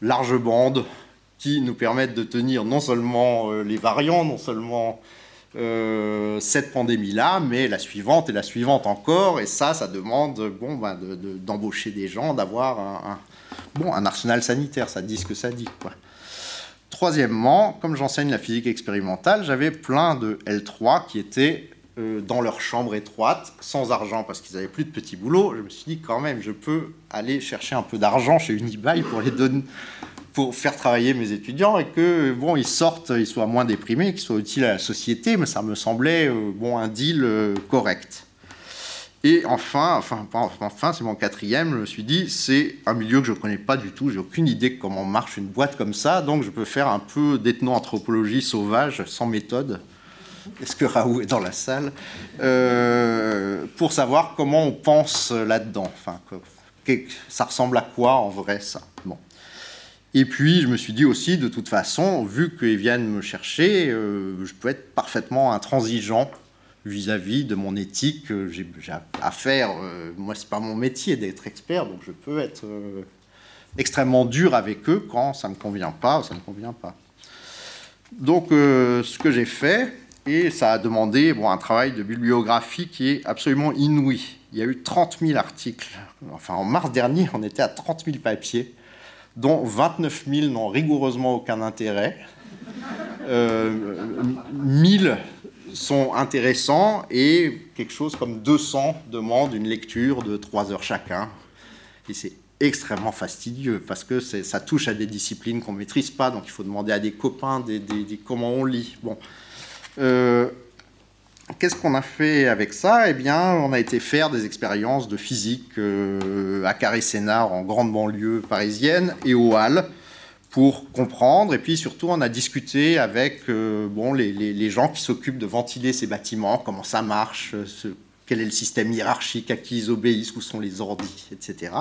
large bande qui nous permette de tenir non seulement les variants, non seulement cette pandémie-là, mais la suivante et la suivante encore. Et ça, ça demande bon, ben, d'embaucher des gens, d'avoir un, bon, un arsenal sanitaire. Ça dit ce que ça dit. Quoi. Troisièmement, comme j'enseigne la physique expérimentale, j'avais plein de L3 qui étaient euh, dans leur chambre étroite, sans argent, parce qu'ils n'avaient plus de petits boulots. Je me suis dit, quand même, je peux aller chercher un peu d'argent chez Unibail pour les donner, pour faire travailler mes étudiants et que bon, ils sortent, ils soient moins déprimés, qu'ils soient utiles à la société. Mais ça me semblait euh, bon un deal euh, correct. Et enfin, enfin, enfin, c'est mon quatrième. Je me suis dit, c'est un milieu que je ne connais pas du tout. J'ai aucune idée de comment marche une boîte comme ça, donc je peux faire un peu d'ethno-anthropologie sauvage, sans méthode. Est-ce que Raoult est dans la salle? Euh, Pour savoir comment on pense là-dedans. Enfin, ça ressemble à quoi en vrai ça Bon. Et puis, je me suis dit aussi, de toute façon, vu qu'ils viennent me chercher, euh, je peux être parfaitement intransigeant vis-à-vis de mon éthique. J'ai à faire. Euh, moi, pas mon métier d'être expert, donc je peux être euh, extrêmement dur avec eux quand ça me convient pas, ça ne convient pas. Donc, ce que j'ai fait, et ça a demandé bon, un travail de bibliographie qui est absolument inouï. Il y a eu 30 000 articles. Enfin, en mars dernier, on était à 30 000 papiers dont 29 000 n'ont rigoureusement aucun intérêt. Euh, 1000 sont intéressants et quelque chose comme 200 demandent une lecture de 3 heures chacun. Et c'est extrêmement fastidieux parce que ça touche à des disciplines qu'on ne maîtrise pas, donc il faut demander à des copains des, comment on lit. Bon. Euh, Qu'est-ce qu'on a fait avec ça? Eh bien, on a été faire des expériences de physique euh, à Carré-Sénard, en grande banlieue parisienne, et au Halles, pour comprendre. Et puis surtout, on a discuté avec euh, bon, les, gens qui s'occupent de ventiler ces bâtiments, comment ça marche, quel est le système hiérarchique, à qui ils obéissent, où sont les ordis, etc.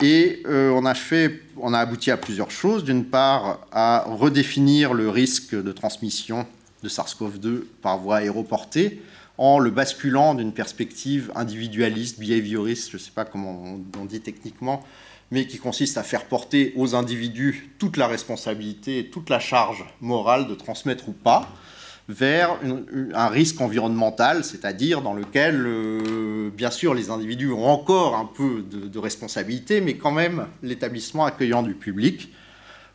Et euh, on, a fait, on a abouti à plusieurs choses. D'une part, à redéfinir le risque de transmission de SARS-CoV-2 par voie aéroportée en le basculant d'une perspective individualiste, behavioriste, je ne sais pas comment on dit techniquement, mais qui consiste à faire porter aux individus toute la responsabilité toute la charge morale de transmettre ou pas, vers un risque environnemental, c'est-à-dire dans lequel, euh, bien sûr, les individus ont encore un peu de responsabilité, mais quand même, l'établissement accueillant du public,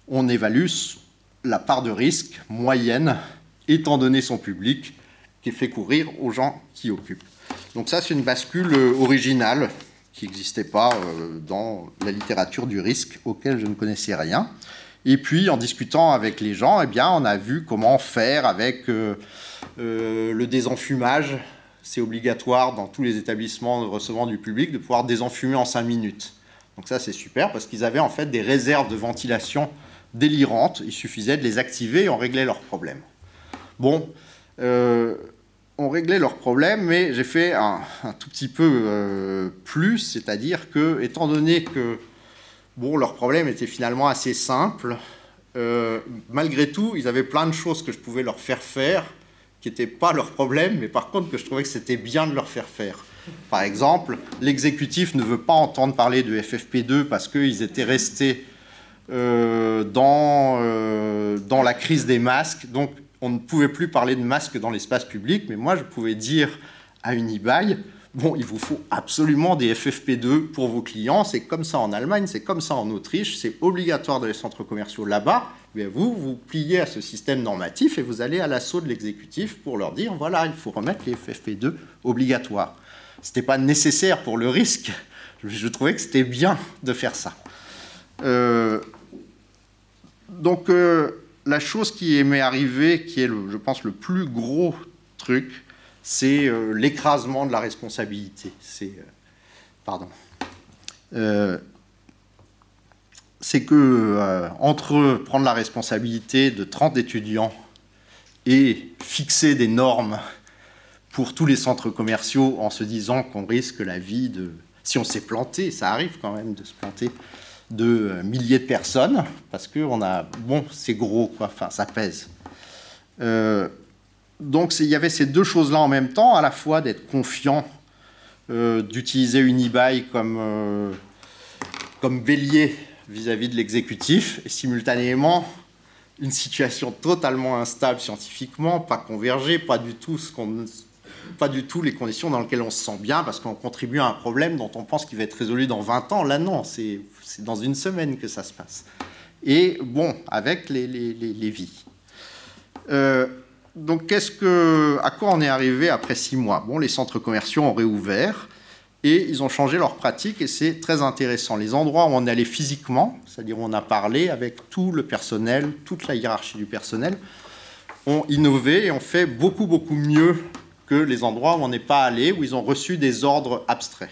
on évalue la part de risque moyenne étant donné son public, qui fait courir aux gens qui occupent. Donc ça, c'est une bascule euh, originale qui n'existait pas euh, dans la littérature du risque, auquel je ne connaissais rien. Et puis, en discutant avec les gens, eh bien, on a vu comment faire avec euh, le désenfumage. C'est obligatoire dans tous les établissements recevant du public de pouvoir désenfumer en 5 minutes. Donc ça, c'est super parce qu'ils avaient en fait des réserves de ventilation délirantes. Il suffisait de les activer et on réglait leurs problèmes. Bon, euh, on réglait leurs problèmes, mais j'ai fait un, tout petit peu euh, plus, c'est-à-dire que, étant donné que bon, leurs problèmes étaient finalement assez simples, euh, malgré tout, ils avaient plein de choses que je pouvais leur faire faire, qui n'étaient pas leurs problèmes, mais par contre que je trouvais que c'était bien de leur faire faire. Par exemple, l'exécutif ne veut pas entendre parler de FFP2 parce qu'ils étaient restés dans, dans la crise des masques. Donc, on ne pouvait plus parler de masques dans l'espace public, mais moi, je pouvais dire à Unibail, bon, il vous faut absolument des FFP2 pour vos clients. C'est comme ça en Allemagne, c'est comme ça en Autriche, c'est obligatoire dans les centres commerciaux là-bas. Mais vous, vous pliez à ce système normatif et vous allez à l'assaut de l'exécutif pour leur dire, voilà, il faut remettre les FFP2 obligatoires. Ce n'était pas nécessaire pour le risque. Je trouvais que c'était bien de faire ça. Euh, donc, euh, la chose qui m'est arrivée, qui est, je pense, le plus gros truc, c'est euh, l'écrasement de la responsabilité. C'est, euh, pardon. Euh, c'est que entre prendre la responsabilité de 30 étudiants et fixer des normes pour tous les centres commerciaux en se disant qu'on risque la vie de... Si on s'est planté, ça arrive quand même de se planter, de milliers de personnes, parce que on a, bon, c'est gros, quoi, enfin, ça pèse. Euh, donc il y avait ces deux choses-là en même temps, à la fois d'être confiant, euh, d'utiliser Unibail comme, euh, comme bélier vis-à-vis de l'exécutif, et simultanément une situation totalement instable scientifiquement, pas convergée, pas du tout ce qu'on pas du tout les conditions dans lesquelles on se sent bien parce qu'on contribue à un problème dont on pense qu'il va être résolu dans 20 ans. Là, non, c'est dans une semaine que ça se passe. Et bon, avec les, vies. Euh, donc, qu'est-ce que, à quoi on est arrivé après six mois? Bon, les centres commerciaux ont réouvert et ils ont changé leur pratique et c'est très intéressant. Les endroits où on allait physiquement, c'est-à-dire où on a parlé avec tout le personnel, toute la hiérarchie du personnel, ont innové et ont fait beaucoup, beaucoup mieux que les endroits où on n'est pas allé, où ils ont reçu des ordres abstraits.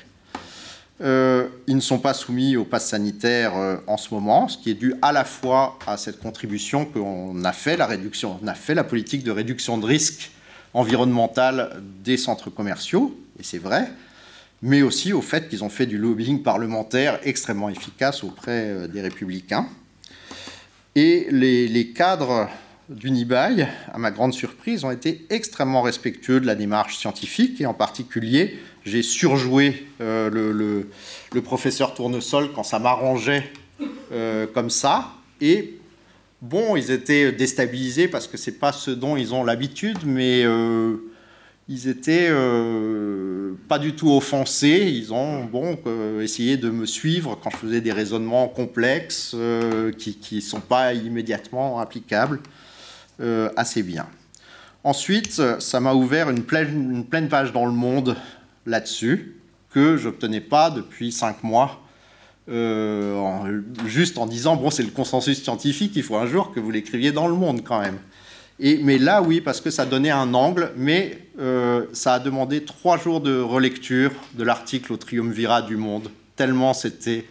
Euh, ils ne sont pas soumis au pass sanitaire euh, en ce moment, ce qui est dû à la fois à cette contribution qu'on a fait, la réduction, on a fait la politique de réduction de risque environnemental des centres commerciaux, et c'est vrai, mais aussi au fait qu'ils ont fait du lobbying parlementaire extrêmement efficace auprès euh, des républicains. Et les, les cadres d'Unibail, à ma grande surprise, ont été extrêmement respectueux de la démarche scientifique, et en particulier j'ai surjoué euh, le, professeur Tournesol quand ça m'arrangeait euh, comme ça. Et bon, ils étaient déstabilisés parce que c'est pas ce dont ils ont l'habitude, mais euh, ils étaient pas du tout offensés. Ils ont bon essayé de me suivre quand je faisais des raisonnements complexes qui ne sont pas immédiatement applicables assez bien. Ensuite, ça m'a ouvert une pleine, une pleine page dans le monde là-dessus que je n'obtenais pas depuis cinq mois, euh, juste en disant, bon, c'est le consensus scientifique, il faut un jour que vous l'écriviez dans le monde quand même. Mais là, oui, parce que ça donnait un angle, mais euh, ça a demandé trois jours de relecture de l'article au triumvirat du monde, tellement c'était...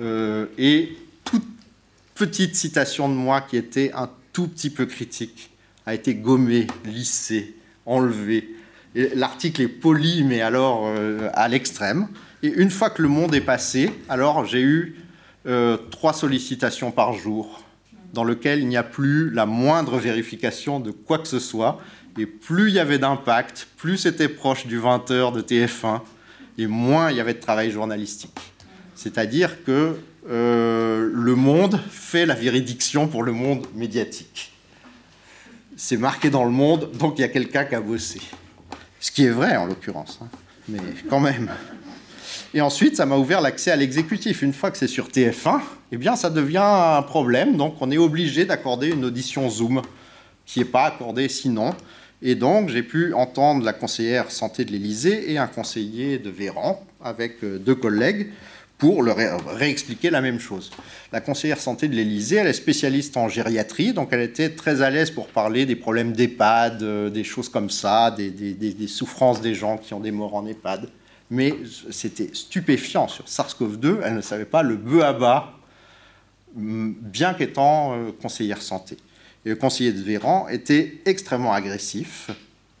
Euh, et toute petite citation de moi qui était un tout petit peu critique a été gommée, lissée, enlevée L'article est poli, mais alors euh, à l'extrême. Et une fois que le monde est passé, alors j'ai eu euh, trois sollicitations par jour, dans lesquelles il n'y a plus la moindre vérification de quoi que ce soit. Et plus il y avait d'impact, plus c'était proche du 20h de TF1, et moins il y avait de travail journalistique. C'est-à-dire que euh, le monde fait la véridiction pour le monde médiatique. C'est marqué dans le monde, donc il y a quelqu'un qui a bossé. Ce qui est vrai en l'occurrence, hein. mais quand même. Et ensuite, ça m'a ouvert l'accès à l'exécutif. Une fois que c'est sur TF1, eh bien, ça devient un problème. Donc, on est obligé d'accorder une audition Zoom qui n'est pas accordée sinon. Et donc, j'ai pu entendre la conseillère santé de l'Élysée et un conseiller de Véran avec euh, deux collègues pour leur réexpliquer la même chose. La conseillère santé de l'Élysée, elle est spécialiste en gériatrie, donc elle était très à l'aise pour parler des problèmes d'EHPAD, euh, des choses comme ça, des, souffrances des gens qui ont des morts en EHPAD. Mais c'était stupéfiant sur SARS-CoV-2, elle ne savait pas le bœuf à bas, bien qu'étant euh, conseillère santé. Et le conseiller de Véran était extrêmement agressif,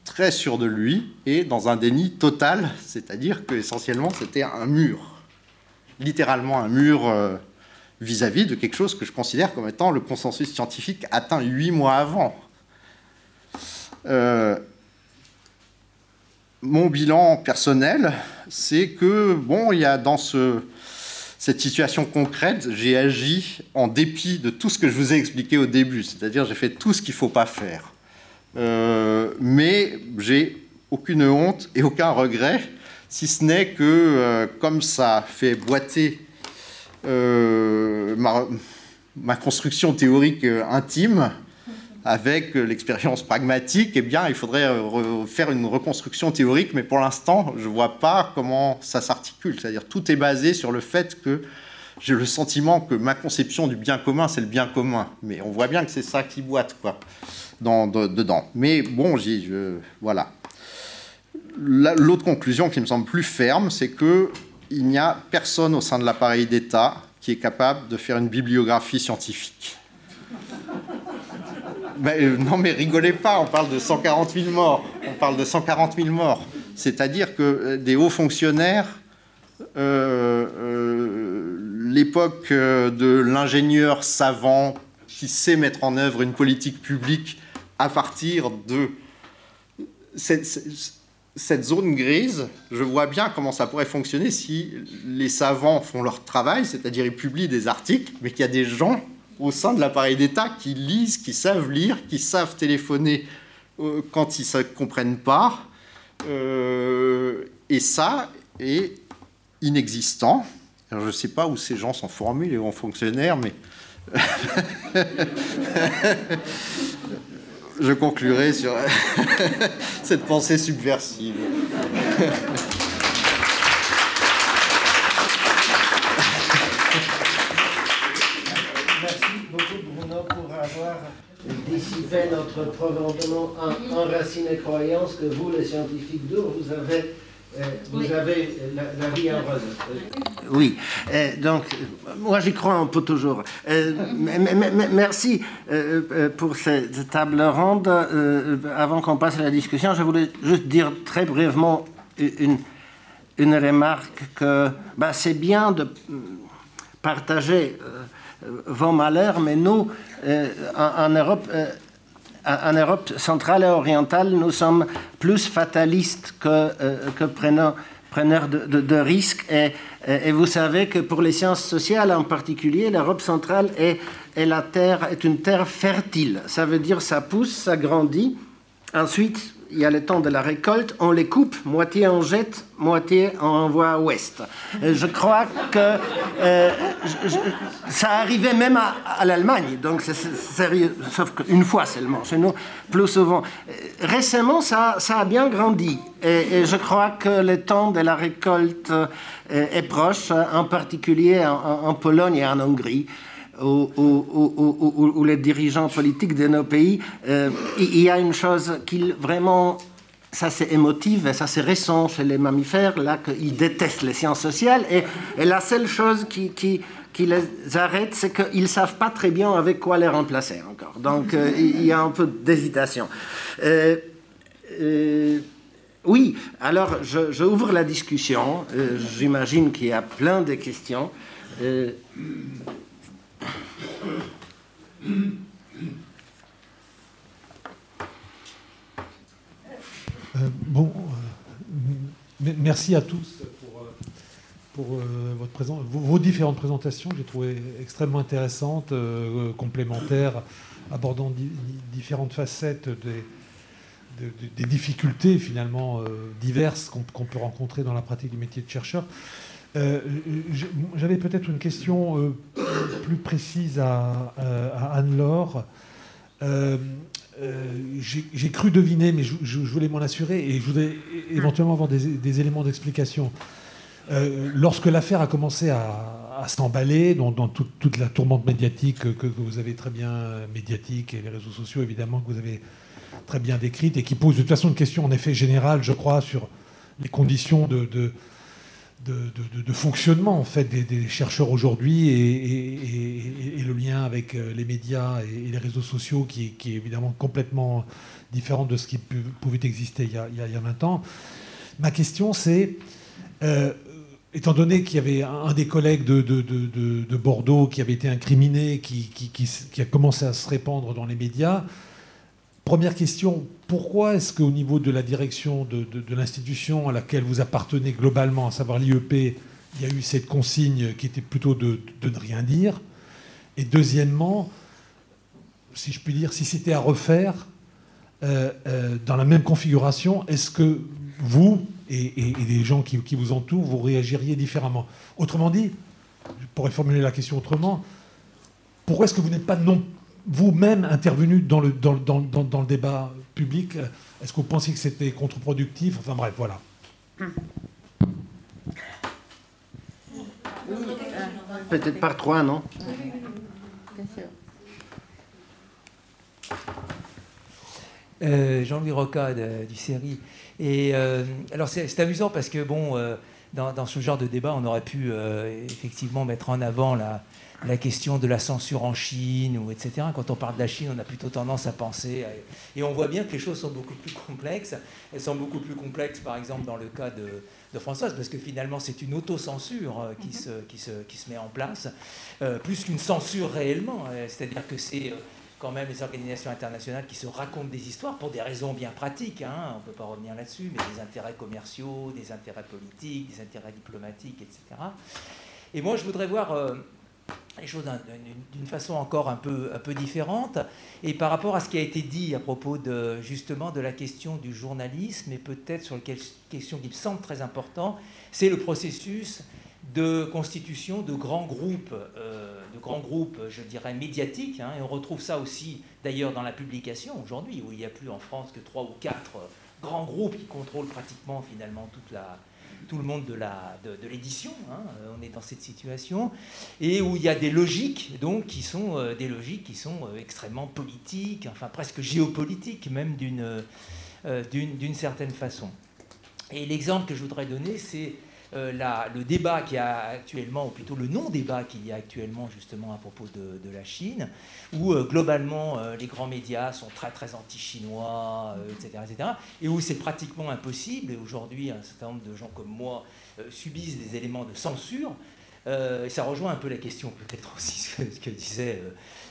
très sûr de lui et dans un déni total, c'est-à-dire qu'essentiellement c'était un mur littéralement un mur euh, vis-à-vis de quelque chose que je considère comme étant le consensus scientifique atteint huit mois avant. Euh, mon bilan personnel, c'est que, bon, il y a dans cette situation concrète, j'ai agi en dépit de tout ce que je vous ai expliqué au début, c'est-à-dire j'ai fait tout ce qu'il ne faut pas faire. Euh, mais j'ai aucune honte et aucun regret si ce n'est que, euh, comme ça fait boiter euh, ma, construction théorique euh, intime, avec l'expérience pragmatique, eh bien, il faudrait faire une reconstruction théorique, mais pour l'instant, je ne vois pas comment ça s'articule. C'est-à-dire, tout est basé sur le fait que j'ai le sentiment que ma conception du bien commun, c'est le bien commun. Mais on voit bien que c'est ça qui boite, quoi, dedans. Mais bon, j'y, voilà. L'autre conclusion qui me semble plus ferme, c'est qu'il n'y a personne au sein de l'appareil d'État qui est capable de faire une bibliographie scientifique. Euh, non mais rigolez pas, on parle de 140 000 morts. On parle de 140 000 morts. C'est-à-dire que euh, des hauts fonctionnaires, euh, l'époque de l'ingénieur savant qui sait mettre en œuvre une politique publique à partir de cette zone grise, je vois bien comment ça pourrait fonctionner si les savants font leur travail, c'est-à-dire ils publient des articles, mais qu'il y a des gens au sein de l'appareil d'État qui lisent, qui savent lire, qui savent téléphoner euh, quand ils ne comprennent pas. Euh, et ça est inexistant. je ne sais pas où ces gens sont formés, les grands fonctionnaires, mais je conclurai sur cette pensée subversive. Merci beaucoup Bruno pour avoir dissipé notre profondément enraciné croyance que vous, les scientifiques durs, vous avez euh, vous avez la, vie en rose. Oui, euh, donc moi j'y crois un peu toujours. Euh, merci pour cette table ronde. avant qu'on passe à la discussion, je voulais juste dire très brièvement une, une remarque que bah, c'est bien de partager vos malheurs, mais nous, en, Europe, en Europe centrale et orientale, nous sommes plus fatalistes que, euh, que preneurs, de, risques. Et, vous savez que pour les sciences sociales en particulier, l'Europe centrale est, est, la terre, est une terre fertile. Ça veut dire ça pousse, ça grandit. Ensuite, il y a le temps de la récolte, on les coupe, moitié on jette, moitié on envoie à ouest. Euh, je crois que euh, ça arrivait même à, l'Allemagne, donc sauf qu'une fois seulement, nous, plus souvent. Euh, récemment, ça a bien grandi, et, je crois que le temps de la récolte est proche, en particulier en Pologne et en Hongrie ou, les dirigeants politiques de nos pays, euh, il y a une chose qui vraiment, ça c'est émotif et ça c'est récent chez les mammifères, là qu'ils détestent les sciences sociales et, la seule chose qui, qui, les arrête, c'est qu'ils ne savent pas très bien avec quoi les remplacer encore. Donc euh, il y a un peu d'hésitation. Euh, oui, alors j'ouvre la discussion. J'imagine qu'il y a plein de questions. Euh, bon, euh, merci à tous pour, euh, votre présence, vos, différentes présentations. J'ai trouvé extrêmement intéressantes, complémentaires, abordant différentes facettes des difficultés finalement diverses qu'on peut rencontrer dans la pratique du métier de chercheur. Euh, j'avais peut-être une question euh, plus précise à, Anne-Laure. Euh, j'ai cru deviner, mais je, voulais m'en assurer et je voudrais éventuellement avoir des, éléments d'explication. lorsque l'affaire a commencé à, s'emballer dans, toute, la tourmente médiatique que, vous avez très bien médiatique et les réseaux sociaux évidemment que vous avez très bien décrite et qui pose de toute façon une question en effet générale, je crois, sur les conditions de, fonctionnement en fait des, chercheurs aujourd'hui et, le lien avec euh, les médias et, les réseaux sociaux qui, est évidemment complètement différent de ce qui pouvait exister il y, a, il y a 20 ans. Ma question c'est, euh, étant donné qu'il y avait un, des collègues de, Bordeaux qui avait été incriminé, qui, a commencé à se répandre dans les médias, Première question, pourquoi est-ce qu'au niveau de la direction de, l'institution à laquelle vous appartenez globalement, à savoir l'IEP, il y a eu cette consigne qui était plutôt de, ne rien dire Et deuxièmement, si je puis dire, si c'était à refaire, euh, euh, dans la même configuration, est-ce que vous et, les gens qui, qui, vous entourent, vous réagiriez différemment Autrement dit, je pourrais formuler la question autrement, pourquoi est-ce que vous n'êtes pas non vous-même intervenu dans le, dans, dans, dans, le débat public. Est-ce que vous pensiez que c'était contre-productif? Enfin bref, voilà. Peut-être par trois, non? Euh, Jean-Louis Roca du série. Et euh, alors c'est amusant parce que bon, euh, dans, dans, ce genre de débat, on aurait pu effectivement mettre en avant la, la question de la censure en Chine, ou etc. Quand on parle de la Chine, on a plutôt tendance à penser... Et on voit bien que les choses sont beaucoup plus complexes. Elles sont beaucoup plus complexes, par exemple, dans le cas de, Françoise, parce que finalement, c'est une autocensure euh, qui se, qui, se, qui se met en place, euh, plus qu'une censure réellement. Euh, c'est-à-dire que c'est quand même les organisations internationales qui se racontent des histoires pour des raisons bien pratiques, hein, on ne peut pas revenir là-dessus, mais des intérêts commerciaux, des intérêts politiques, des intérêts diplomatiques, etc. Et moi, je voudrais voir les choses d'une façon encore un peu, un peu différente. Et par rapport à ce qui a été dit à propos de, justement de la question du journalisme, et peut-être sur une question qui me semble très importante, c'est le processus de constitution de grands groupes, euh, de grands groupes, je dirais, médiatiques, hein, et on retrouve ça aussi d'ailleurs dans la publication aujourd'hui, où il n'y a plus en France que trois ou quatre grands groupes qui contrôlent pratiquement finalement toute la, tout le monde de, la, de, l'édition. Hein, on est dans cette situation. Et où il y a des logiques, donc, qui sont euh, des logiques qui sont euh, extrêmement politiques, enfin presque géopolitiques, même euh, d'une certaine façon. Et l'exemple que je voudrais donner, c'est euh, le débat qui a actuellement, ou plutôt le non-débat qu'il y a actuellement justement à propos de, la Chine, où euh, globalement euh, les grands médias sont très très anti-chinois, etc., etc., et où c'est pratiquement impossible, et aujourd'hui un certain nombre de gens comme moi subissent des éléments de censure, et ça rejoint un peu la question peut-être aussi ce que, disait,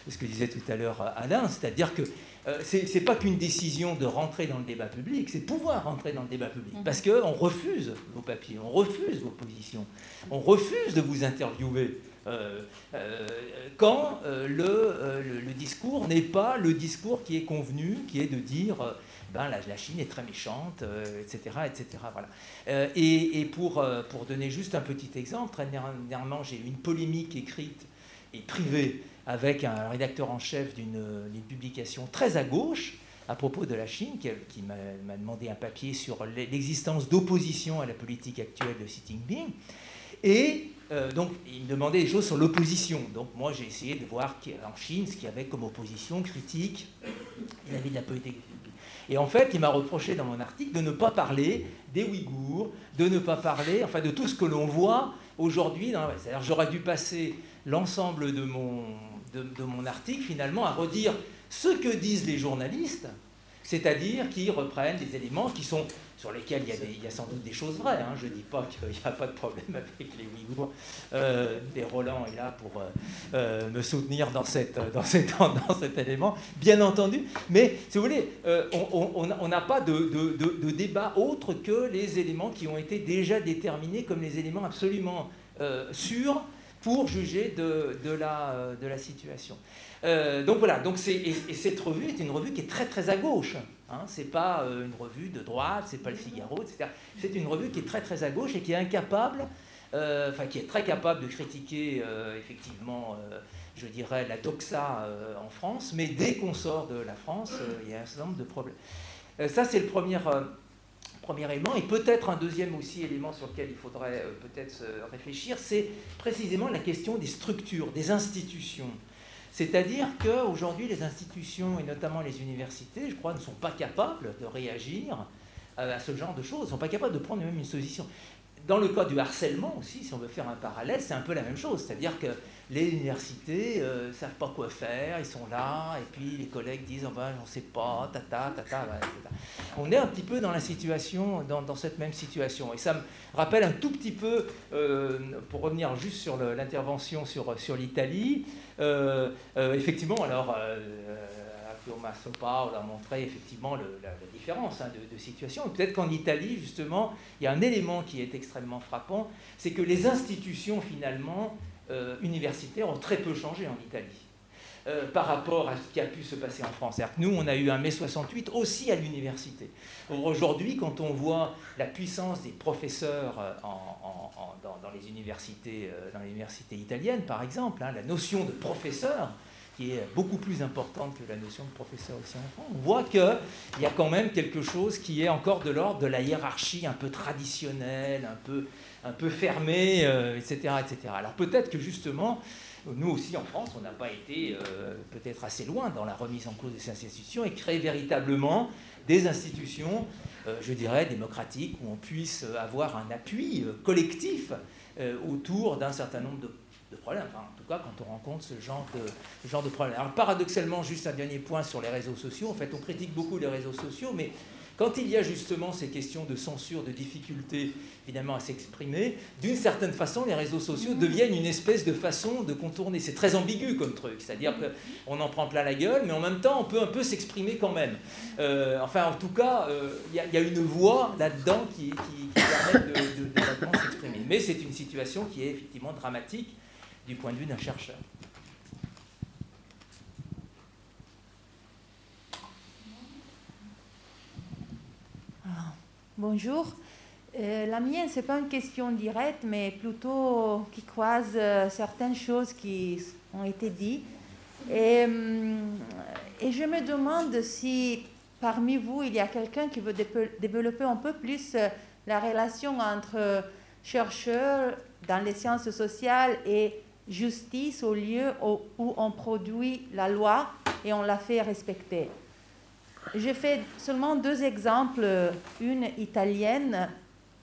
ce que disait tout à l'heure Alain, c'est-à-dire que euh, ce n'est pas qu'une décision de rentrer dans le débat public, c'est pouvoir rentrer dans le débat public. Mhm. Parce qu'on refuse vos papiers, on refuse vos positions, on refuse de vous interviewer. Euh, euh, quand le, le, discours n'est pas le discours qui est convenu, qui est de dire ben, la, la Chine est très méchante, etc. etc. Voilà. Et, et, pour, pour donner juste un petit exemple, très dernièrement, j'ai eu une polémique écrite et privée avec un rédacteur en chef d'une publication très à gauche à propos de la Chine, qui, m'a demandé un papier sur l'existence d'opposition à la politique actuelle de Xi Jinping. Et euh, donc, il me demandait des choses sur l'opposition. Donc, moi, j'ai essayé de voir en Chine ce qu'il y avait comme opposition critique vis-à-vis de la politique. Et en fait, il m'a reproché dans mon article de ne pas parler des Ouïghours, de ne pas parler, enfin, de tout ce que l'on voit aujourd'hui. C'est-à-dire, j'aurais dû passer l'ensemble de mon, de, mon article, finalement, à redire ce que disent les journalistes, c'est-à-dire qui reprennent des éléments qui sont sur lesquels il y a, il y a sans doute des choses vraies. Hein. Je ne dis pas qu'il n'y a pas de problème avec les Ouïghours. Euh, et Roland est là pour euh, euh, me soutenir dans, cette, cette, dans cet élément, bien entendu. Mais si vous voulez, euh, on n'a pas de, de, débat autre que les éléments qui ont été déjà déterminés comme les éléments absolument sûrs pour juger de, de, la, euh, de la, situation. Euh, donc voilà, donc et, et, cette revue est une revue qui est très très à gauche. Hein. C'est pas euh, une revue de droite, c'est pas le Figaro, etc. C'est une revue qui est très très à gauche et qui est incapable, enfin qui est très capable de critiquer effectivement, je dirais, la doxa en France, mais dès qu'on sort de la France, il y a un certain nombre de problèmes. ça c'est le premier premier élément. Et peut-être un deuxième aussi élément sur lequel il faudrait euh, peut-être réfléchir, c'est précisément la question des structures, des institutions. C'est-à-dire qu'aujourd'hui, les institutions, et notamment les universités, je crois, ne sont pas capables de réagir à ce genre de choses, ne sont pas capables de prendre même une position. Dans le cas du harcèlement aussi, si on veut faire un parallèle, c'est un peu la même chose. C'est-à-dire que les universités ne euh, savent pas quoi faire, ils sont là, et puis les collègues disent oh ben, on ne sait pas, tata, tata, On est un petit peu dans la situation, dans, cette même situation. Et ça me rappelle un tout petit peu, euh, pour revenir juste sur l'intervention sur, l'Italie, euh, effectivement, alors. Thomas Sopa, on a montré effectivement la, différence hein, de, situation. peut-être qu'en Italie, justement, il y a un élément qui est extrêmement frappant, c'est que les institutions, finalement, euh, universitaires ont très peu changé en Italie. Euh, par rapport à ce qui a pu se passer en France. nous, on a eu un mai 68 aussi à l'université. Aujourd'hui, quand on voit la puissance des professeurs euh, dans, les universités, dans les universités italiennes, par exemple, hein, la notion de professeur, qui est beaucoup plus importante que la notion de professeur aussi en France, on voit qu'il y a quand même quelque chose qui est encore de l'ordre de la hiérarchie un peu traditionnelle, un peu, un peu fermée, etc., euh, etc. Alors peut-être que justement, nous aussi en France, on n'a pas été euh, peut-être assez loin dans la remise en cause de ces institutions et créer véritablement des institutions, euh, je dirais, démocratiques, où on puisse avoir un appui collectif autour d'un certain nombre de de problèmes. en tout cas, quand on rencontre ce genre de, genre de problème. Alors, paradoxalement, juste un dernier point sur les réseaux sociaux. En fait, on critique beaucoup les réseaux sociaux, mais quand il y a justement ces questions de censure, de difficulté évidemment à s'exprimer, d'une certaine façon, les réseaux sociaux deviennent une espèce de façon de contourner. C'est très ambigu comme truc, c'est-à-dire qu'on en prend plein la gueule, mais en même temps, on peut un peu s'exprimer quand même. Euh, enfin, en tout cas, euh, il y, a une voix là-dedans qui, permet de, de, de s'exprimer. Mais c'est une situation qui est effectivement dramatique du point de vue d'un chercheur. Bonjour. Euh, la mienne, ce n'est pas une question directe, mais plutôt qui croise euh, certaines choses qui ont été dites. Et, hum, et, je me demande si parmi vous, il y a quelqu'un qui veut développer un peu plus euh, la relation entre chercheurs dans les sciences sociales et justice au lieu où on produit la loi et on la fait respecter. J'ai fait seulement deux exemples, une italienne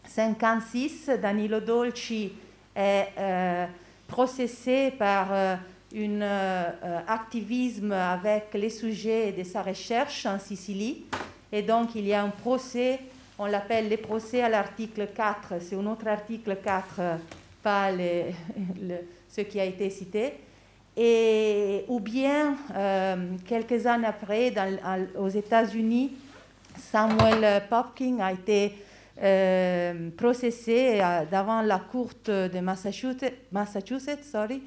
56, Danilo Dolci est euh, processé par euh, un euh, activisme avec les sujets de sa recherche en Sicile. Et donc, il y a un procès, on l'appelle les procès à l'article 4, c'est un autre article 4, pas ce qui a été cité. Ou bien, quelques années après, aux États-Unis, Samuel Popkin a été euh, processé euh, devant la Cour de Massachusetts, sorry,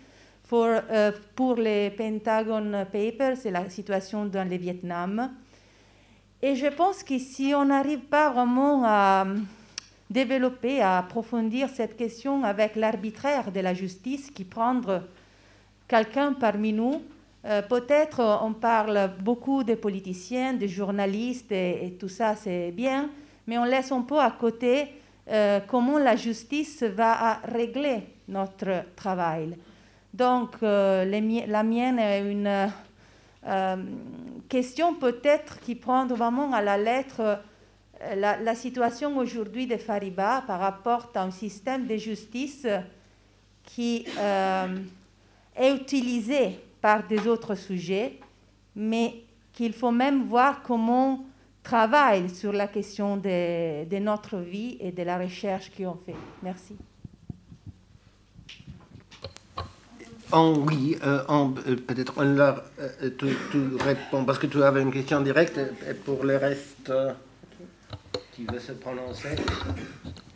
pour, euh, pour les Pentagon Papers et la situation dans le Vietnam. Et je pense que si on n'arrive pas vraiment à développer, à approfondir cette question avec l'arbitraire de la justice qui prendre quelqu'un parmi nous, peut-être on parle beaucoup des politiciens, des journalistes et tout ça, c'est bien, mais on laisse un peu à côté euh, comment la justice va régler notre travail. Donc, euh, la mienne est une euh, question peut-être qui prend vraiment à la lettre la, situation aujourd'hui de Fariba par rapport à un système de justice qui est utilisé par des autres sujets, mais qu'il faut même voir comment travaille sur la question de, notre vie et de la recherche qu'on fait. Merci. En oui, euh, euh, peut-être on leur, euh, tu, parce que tu avais une question directe et pour le reste, qui veut se prononcer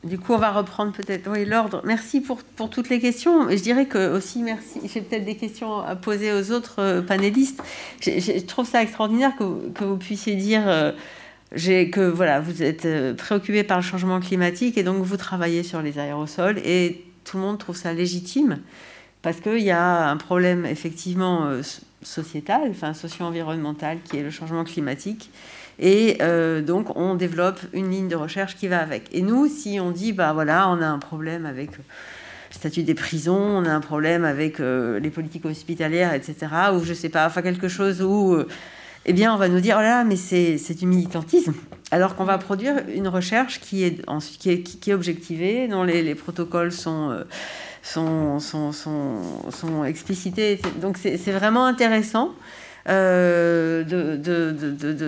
du coup, on va reprendre peut-être l'ordre. Merci pour, toutes les questions. Je dirais que aussi merci. J'ai peut-être des questions à poser aux autres euh, panélistes. Je, trouve ça extraordinaire que, que vous puissiez dire euh, que voilà, vous êtes euh, préoccupé par le changement climatique et donc vous travaillez sur les aérosols et tout le monde trouve ça légitime parce qu'il y a un problème effectivement sociétal, enfin socio-environnemental qui est le changement climatique et euh, donc, on développe une ligne de recherche qui va avec. Et nous, si on dit, bah voilà, on a un problème avec le statut des prisons, on a un problème avec euh, les politiques hospitalières, etc., ou je sais pas, enfin quelque chose où, euh, eh bien, on va nous dire, oh là, mais c'est du militantisme. Alors qu'on va produire une recherche qui est, qui est, qui est objectivée, dont les, les protocoles sont. Sont, sont, sont, sont, explicités. Donc c'est vraiment intéressant. Euh,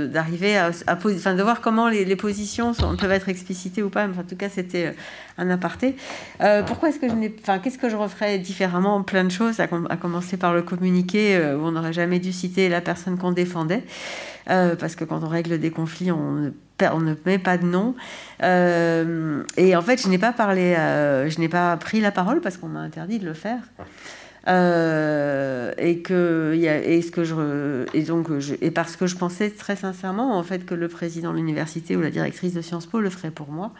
d'arriver de, à, enfin, de voir comment les, positions sont, peuvent être explicitées ou pas. en tout cas, c'était euh, un aparté. Euh, pourquoi est-ce que je n'ai, enfin, qu'est-ce que je referais différemment Plein de choses, à, commencer par le communiqué où on n'aurait jamais dû citer la personne qu'on défendait, parce que quand on règle des conflits, on on ne met pas de nom. et en fait, je n'ai pas parlé, je n'ai pas pris la parole parce qu'on m'a interdit de le faire. Euh, et que y a, et ce que je et donc je, et parce que je pensais très sincèrement en fait que le président de l'université ou la directrice de Sciences Po le ferait pour moi.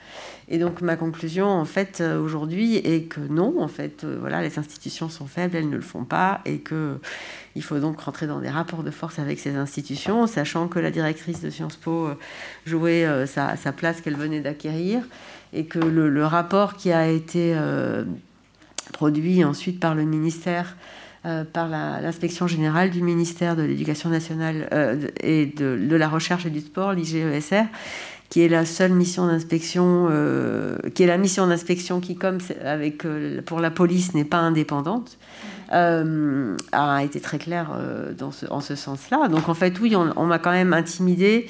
Et donc ma conclusion en fait euh, aujourd'hui est que non en fait euh, voilà les institutions sont faibles elles ne le font pas et que il faut donc rentrer dans des rapports de force avec ces institutions sachant que la directrice de Sciences Po jouait sa, sa, place qu'elle venait d'acquérir et que le, le, rapport qui a été produit ensuite par le ministère, euh, par l'inspection générale du ministère de l'Éducation nationale euh, et de, la recherche et du sport, l'IGESR, qui est la seule mission d'inspection, euh, qui est la mission d'inspection qui, comme pour la police, n'est pas indépendante, a été très claire en ce sens-là. Donc en fait, oui, on, on m'a quand même intimidé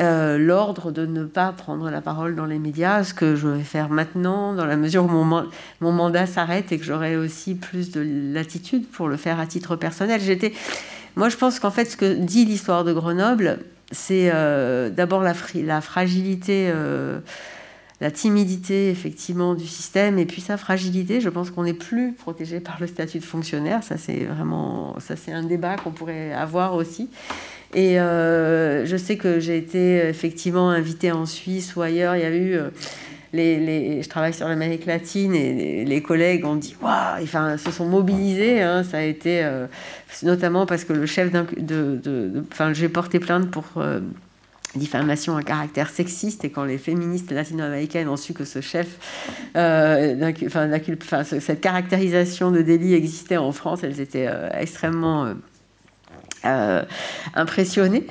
euh, l'ordre de ne pas prendre la parole dans les médias, ce que je vais faire maintenant, dans la mesure où mon, mandat s'arrête et que j'aurai aussi plus de latitude pour le faire à titre personnel. J'étais, moi, je pense qu'en fait, ce que dit l'histoire de Grenoble, c'est euh, d'abord la, la, fragilité. Euh, la timidité effectivement du système et puis sa fragilité. Je pense qu'on n'est plus protégé par le statut de fonctionnaire. Ça c'est vraiment ça c'est un débat qu'on pourrait avoir aussi. Et euh, je sais que j'ai été effectivement invitée en Suisse ou ailleurs. Il y a eu euh, les, je travaille sur l'Amérique latine et les, collègues ont dit waouh, enfin, se sont mobilisés. Hein, ça a été notamment parce que le chef de, enfin, j'ai porté plainte pour diffamation à caractère sexiste et quand les féministes latino-américaines ont su que ce chef, euh, cette caractérisation de délit existait en France, elles étaient euh, extrêmement euh, impressionné.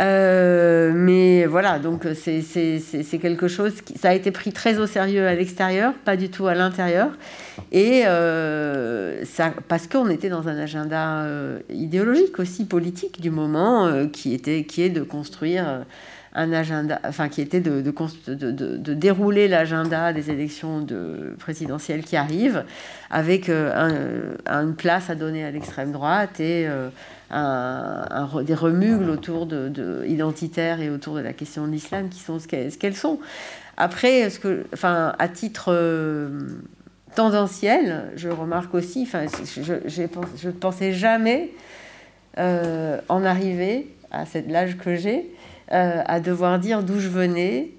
Euh, mais voilà, donc c'est quelque chose qui a été pris très au sérieux à l'extérieur, pas du tout à l'intérieur, et euh, ça, parce qu'on était dans un agenda idéologique aussi politique du moment qui était qui est de construire un agenda, enfin qui était de, de, de, dérouler l'agenda des élections de présidentielles qui arrivent, avec un, une place à donner à l'extrême droite et des remugles autour de, identitaires et autour de la question de l'islam qui sont ce qu'elles sont. Après, ce que, enfin, à titre euh, tendanciel, je remarque aussi, enfin, je ne pensais jamais euh, en arriver à l'âge que j'ai, euh, à devoir dire d'où je venais,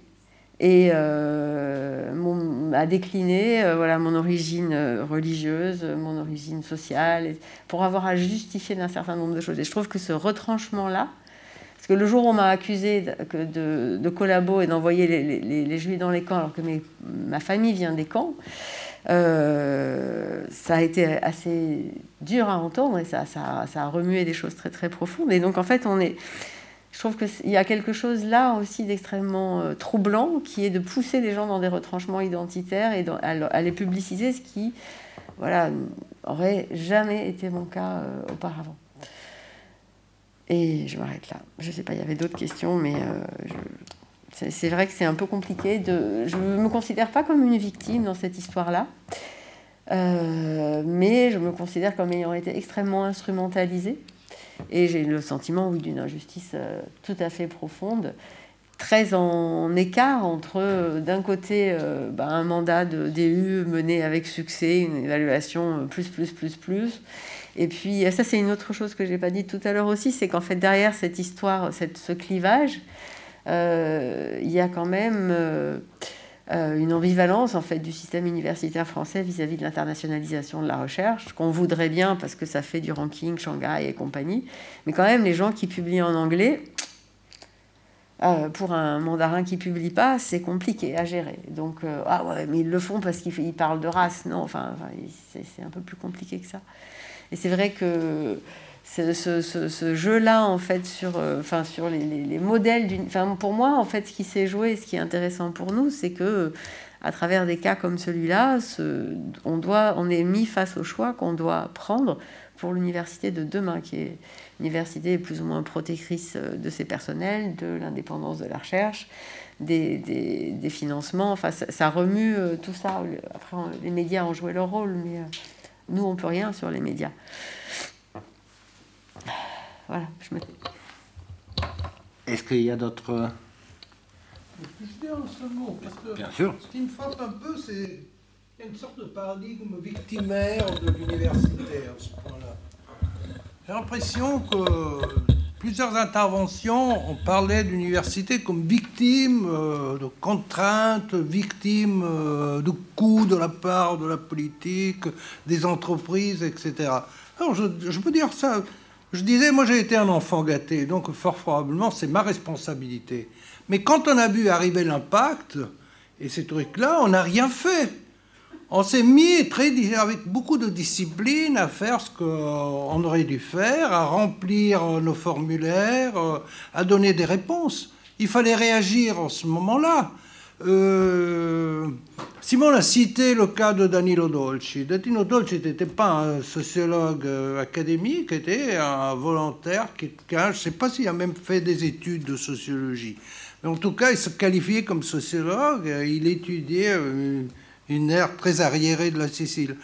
et euh, mon, à décliner euh, voilà, mon origine euh, religieuse, mon origine sociale, pour avoir à justifier d'un certain nombre de choses. Et je trouve que ce retranchement-là, parce que le jour où on m'a accusé de, de, de, collabo et d'envoyer les, les, juifs dans les camps, alors que mes, ma famille vient des camps, euh, ça a été assez dur à entendre et ça, ça, ça, a remué des choses très très profondes. Et donc en fait, on est je trouve qu'il y a quelque chose là aussi d'extrêmement euh, troublant, qui est de pousser les gens dans des retranchements identitaires et à, les publiciser, ce qui, voilà, aurait jamais été mon cas euh, auparavant. Et je m'arrête là. Je ne sais pas, il y avait d'autres questions, mais euh, c'est vrai que c'est un peu compliqué. Je ne me considère pas comme une victime dans cette histoire-là. mais je me considère comme ayant été extrêmement instrumentalisée et j'ai le sentiment, oui, d'une injustice euh, tout à fait profonde, très en écart entre, euh, d'un côté, euh, bah, un mandat de DU mené avec succès, une évaluation plus, plus, plus, plus. Et puis, ça, c'est une autre chose que j'ai pas dit tout à l'heure aussi, c'est qu'en fait, derrière cette histoire, cette, ce clivage, il y a quand même une ambivalence en fait du système universitaire français vis-à-vis de l'internationalisation de la recherche, qu'on voudrait bien parce que ça fait du ranking, Shanghai et compagnie, mais quand même les gens qui publient en anglais, euh, pour un mandarin qui publie pas, c'est compliqué à gérer. Donc euh, ah ouais, mais ils le font parce qu'ils parlent de race, non, enfin c'est un peu plus compliqué que ça. Et c'est vrai que ce, ce, jeu-là, en fait, sur, euh, enfin, sur les, les, modèles d'une. Enfin, pour moi, en fait, ce qui s'est joué, ce qui est intéressant pour nous, c'est que à travers des cas comme celui-là, on, doit, on est mis face au choix qu'on doit prendre pour l'université de demain, qui est une université plus ou moins protectrice euh, de ses personnels, de l'indépendance de la recherche, des, des, des financements. Enfin, ça, remue euh, tout ça. Après, les médias ont joué leur rôle, mais nous, on peut rien sur les médias. Voilà, je me... Est-ce qu'il y a d'autres... Je dire un seul mot parce que Bien sûr. Ce qui me frappe un peu, c'est y a une sorte de paradigme victimaire de l'université à ce point-là. J'ai l'impression que plusieurs interventions, on parlait de l'université comme victime euh, de contraintes, victime euh, de coûts de la part de la politique, des entreprises, etc. Alors je, je peux dire ça je disais, moi j'ai été un enfant gâté, donc fort probablement c'est ma responsabilité. Mais quand on a vu arriver l'impact et ces trucs-là, on n'a rien fait. On s'est mis très, avec beaucoup de discipline à faire ce qu'on aurait dû faire, à remplir nos formulaires, à donner des réponses. Il fallait réagir en ce moment-là. Euh, Simon a cité le cas de Danilo Dolci. Danilo Dolci n'était pas un sociologue euh, académique, était un volontaire, quelqu'un, je ne sais pas s'il a même fait des études de sociologie. Mais en tout cas, il se qualifiait comme sociologue, il étudiait euh, une ère très arriérée de la Sicile.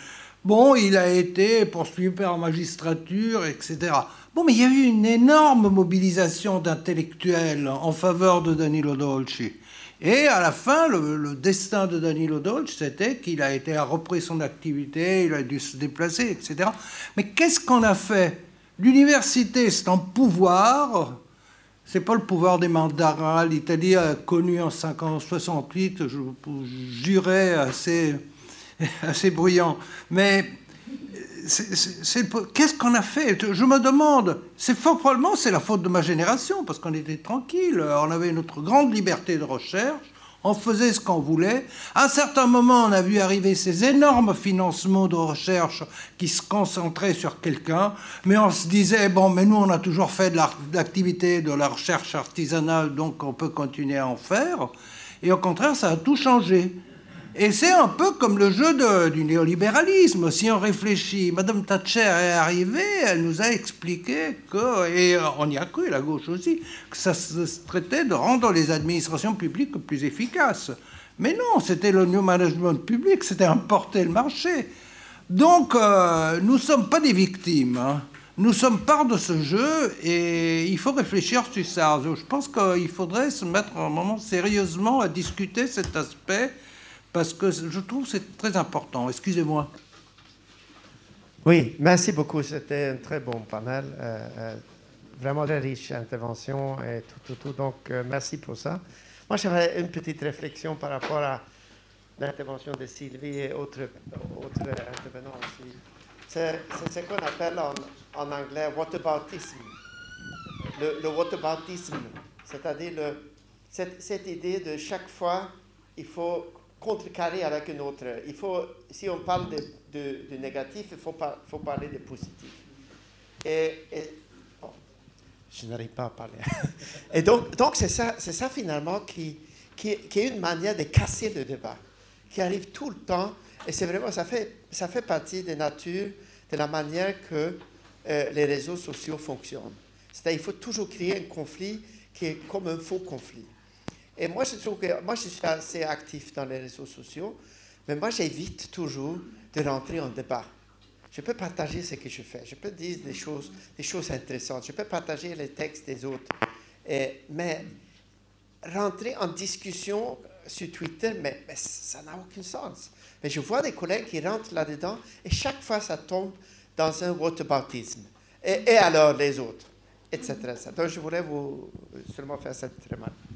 Bon, il a été poursuivi par la magistrature, etc. Bon, mais il y a eu une énorme mobilisation d'intellectuels en faveur de Danilo Dolci. Et à la fin, le, destin de Danilo Dolce, c'était qu'il a été à repris son activité, il a dû se déplacer, etc. Mais qu'est-ce qu'on a fait? L'université, c'est en pouvoir, c'est pas le pouvoir des mandarins. L'Italie a connu en 68, je jurais assez, assez bruyant. Mais qu'est-ce qu'on a fait? Je me demande. C'est fort probablement c'est la faute de ma génération parce qu'on était tranquille, on avait notre grande liberté de recherche on faisait ce qu'on voulait. À un certain moment, on a vu arriver ces énormes financements de recherche qui se concentraient sur quelqu'un, mais on se disait, bon, mais nous, on a toujours fait de l'activité de la recherche artisanale, donc on peut continuer à en faire. Et au contraire, ça a tout changé. Et c'est un peu comme le jeu du néolibéralisme. Si on réfléchit, Madame Thatcher est arrivée, elle nous a expliqué que, et on y a cru, la gauche aussi, que ça se traitait de rendre les administrations publiques plus efficaces. Mais non, c'était le new management public, c'était importer le marché. Donc, euh, nous ne sommes pas des victimes. Hein. Nous sommes part de ce jeu et il faut réfléchir sur ça. Je pense qu'il faudrait se mettre un moment sérieusement à discuter cet aspect parce que je trouve que c'est très important. Excusez-moi. Oui, merci beaucoup. C'était un très bon panel. Euh, euh, vraiment très riche intervention et tout, tout, tout. Donc, euh, merci pour ça. Moi, j'avais une petite réflexion par rapport à l'intervention de Sylvie et autres, autres intervenants aussi. C'est ce qu'on appelle en, en, anglais whataboutism. Le, le whataboutism, c'est-à-dire cette, cette idée de chaque fois, il faut contrecarrer avec une autre. Il faut, si on parle de, de, négatif, il faut, faut parler de positif. Et, je n'arrive pas à parler. Et donc, donc c'est ça, c'est ça finalement qui, qui, qui, est une manière de casser le débat, qui arrive tout le temps. Et c'est vraiment, ça fait, ça fait partie de nature, de la manière que euh, les réseaux sociaux fonctionnent. C'est-à-dire, il faut toujours créer un conflit qui est comme un faux conflit. Et moi, je trouve que moi, je suis assez actif dans les réseaux sociaux, mais moi, j'évite toujours de rentrer en débat. Je peux partager ce que je fais, je peux dire des choses, des choses intéressantes, je peux partager les textes des autres, mais rentrer en discussion sur Twitter, mais, ça n'a aucun sens. Mais je vois des collègues qui rentrent là-dedans et chaque fois ça tombe dans un whataboutisme. Et, et alors les autres, etc., etc. Donc je voulais vous seulement faire cette remarque.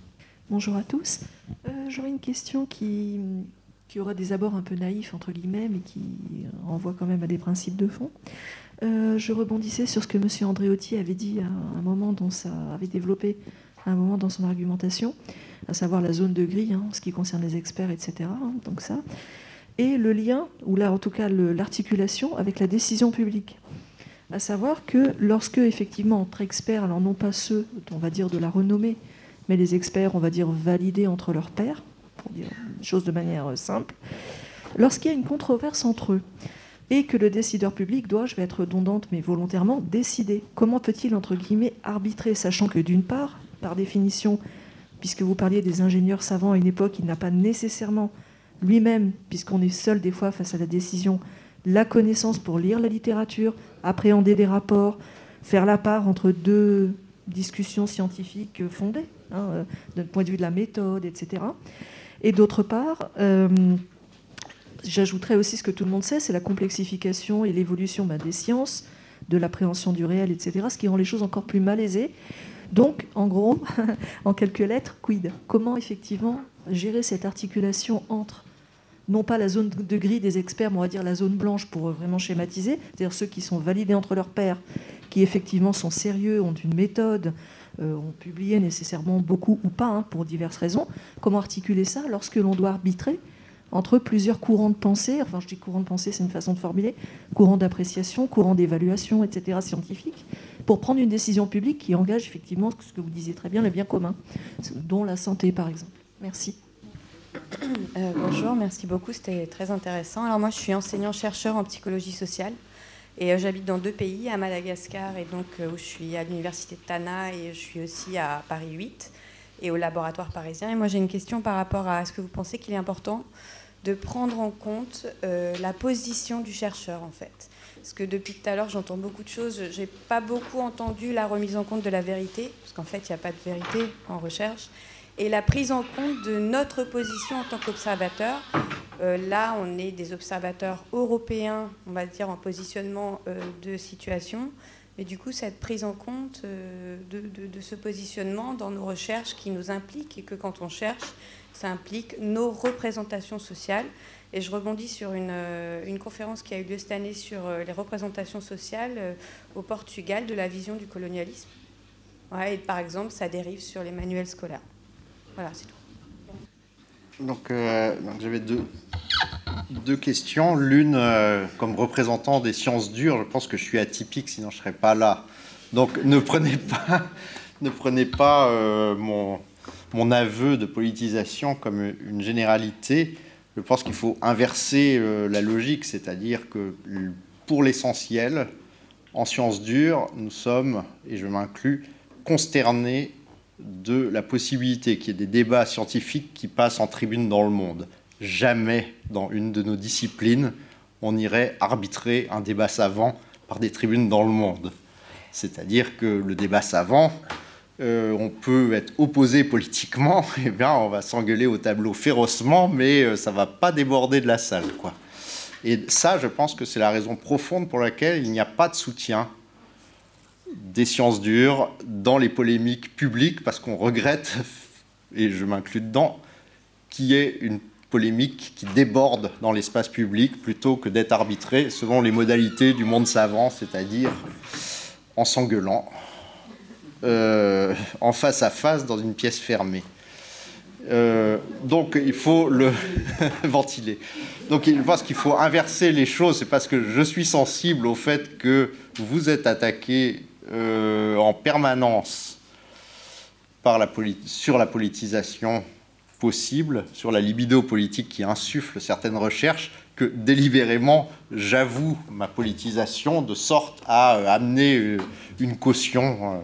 Bonjour à tous. Euh, j'aurais une question qui, aurait des abords un peu naïfs, entre guillemets, mais qui renvoie quand même à des principes de fond. Euh, je rebondissais sur ce que M. Andréotti avait dit à un moment dont ça avait développé à un moment dans son argumentation, à savoir la zone de gris, hein, en ce qui concerne les experts, etc. Hein, donc ça. Et le lien, ou là en tout cas l'articulation avec la décision publique. À savoir que lorsque, effectivement, entre experts, alors non pas ceux, on va dire, de la renommée, les experts, on va dire, validés entre leurs pairs, pour dire les choses de manière euh, simple, lorsqu'il y a une controverse entre eux et que le décideur public doit, je vais être redondante mais volontairement, décider. Comment peut-il, entre guillemets, arbitrer, sachant que d'une part, par définition, puisque vous parliez des ingénieurs savants à une époque, il n'a pas nécessairement lui-même, puisqu'on est seul des fois face à la décision, la connaissance pour lire la littérature, appréhender des rapports, faire la part entre deux discussions scientifiques fondées. Hein, euh, d'un point de vue de la méthode, etc. Et d'autre part, euh, j'ajouterais aussi ce que tout le monde sait, c'est la complexification et l'évolution bah, des sciences, de l'appréhension du réel, etc., ce qui rend les choses encore plus malaisées. Donc, en gros, en quelques lettres, quid? Comment effectivement gérer cette articulation entre non pas la zone de gris des experts, mais on va dire la zone blanche pour vraiment schématiser, c'est-à-dire ceux qui sont validés entre leurs pairs, qui effectivement sont sérieux, ont une méthode, euh, ont publié nécessairement beaucoup ou pas, hein, pour diverses raisons. Comment articuler ça lorsque l'on doit arbitrer entre plusieurs courants de pensée, enfin je dis courant de pensée, c'est une façon de formuler, courant d'appréciation, courant d'évaluation, etc., scientifique, pour prendre une décision publique qui engage effectivement ce que vous disiez très bien, le bien commun, dont la santé par exemple. Merci. Euh, bonjour, merci beaucoup, c'était très intéressant. Alors moi je suis enseignant-chercheur en psychologie sociale. Et euh, j'habite dans deux pays, à Madagascar, et donc euh, où je suis à l'université de Tana, et je suis aussi à Paris 8 et au laboratoire parisien. Et moi, j'ai une question par rapport à ce que vous pensez qu'il est important de prendre en compte euh, la position du chercheur, en fait? Parce que depuis tout à l'heure, j'entends beaucoup de choses. J'ai pas beaucoup entendu la remise en compte de la vérité, parce qu'en fait, il n'y a pas de vérité en recherche et la prise en compte de notre position en tant qu'observateur. Euh, là, on est des observateurs européens, on va dire, en positionnement euh, de situation, Et du coup, cette prise en compte de, de, ce positionnement dans nos recherches qui nous implique et que quand on cherche, ça implique nos représentations sociales. Et je rebondis sur une, conférence qui a eu lieu cette année sur les représentations sociales au Portugal de la vision du colonialisme. Et par exemple, ça dérive sur les manuels scolaires. Voilà, c'est tout. Donc, euh, j'avais deux, deux questions. L'une, euh, comme représentant des sciences dures, je pense que je suis atypique, sinon je ne serais pas là. Donc ne prenez pas, ne prenez pas euh, mon, mon aveu de politisation comme une généralité. Je pense qu'il faut inverser la logique, c'est-à-dire que pour l'essentiel, en sciences dures, nous sommes, et je m'inclus, consternés de la possibilité qu'il y ait des débats scientifiques qui passent en tribune dans le monde. Jamais dans une de nos disciplines, on irait arbitrer un débat savant par des tribunes dans le monde. C'est-à-dire que le débat savant, euh, on peut être opposé politiquement, et eh bien on va s'engueuler au tableau férocement, mais euh, ça va pas déborder de la salle. Quoi. Et ça, je pense que c'est la raison profonde pour laquelle il n'y a pas de soutien des sciences dures dans les polémiques publiques, parce qu'on regrette, et je m'inclus dedans, qu'il y ait une polémique qui déborde dans l'espace public plutôt que d'être arbitrée selon les modalités du monde savant, c'est-à-dire en s'engueulant, euh, en face à face dans une pièce fermée. Euh, donc il faut le ventiler. Donc je pense qu'il faut inverser les choses. C'est parce que je suis sensible au fait que vous êtes attaqué euh, en permanence sur la politisation possible, sur la libido politique qui insuffle certaines recherches, que délibérément j'avoue ma politisation de sorte à euh, amener euh, une caution,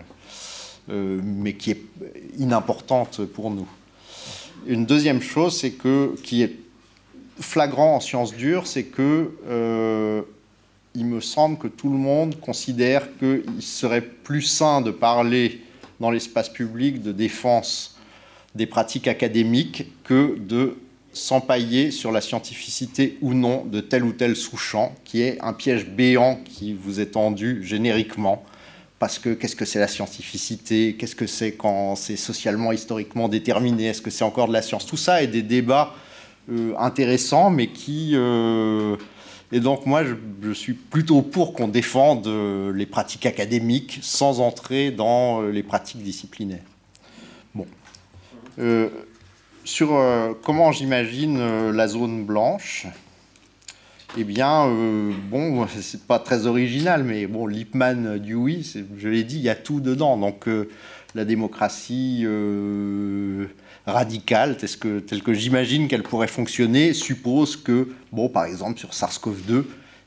mais qui est inimportante pour nous. Une deuxième chose, c'est que qui est flagrant en sciences dures, c'est que il me semble que tout le monde considère qu'il serait plus sain de parler dans l'espace public de défense des pratiques académiques que de s'empailler sur la scientificité ou non de tel ou tel sous-champ, qui est un piège béant qui vous est tendu génériquement. Parce que qu'est-ce que c'est la scientificité? Qu'est-ce que c'est quand c'est socialement, historiquement déterminé? Est-ce que c'est encore de la science? Tout ça est des débats euh, intéressants, mais qui... Euh, et donc moi, je, suis plutôt pour qu'on défende euh, les pratiques académiques sans entrer dans euh, les pratiques disciplinaires. Bon. Euh, sur comment j'imagine la zone blanche, eh bien, bon, c'est pas très original, mais bon, Lippmann du oui, je l'ai dit, il y a tout dedans. Donc, la démocratie radicale, telle que, j'imagine qu'elle pourrait fonctionner, suppose que, bon, par exemple, sur SARS-CoV-2,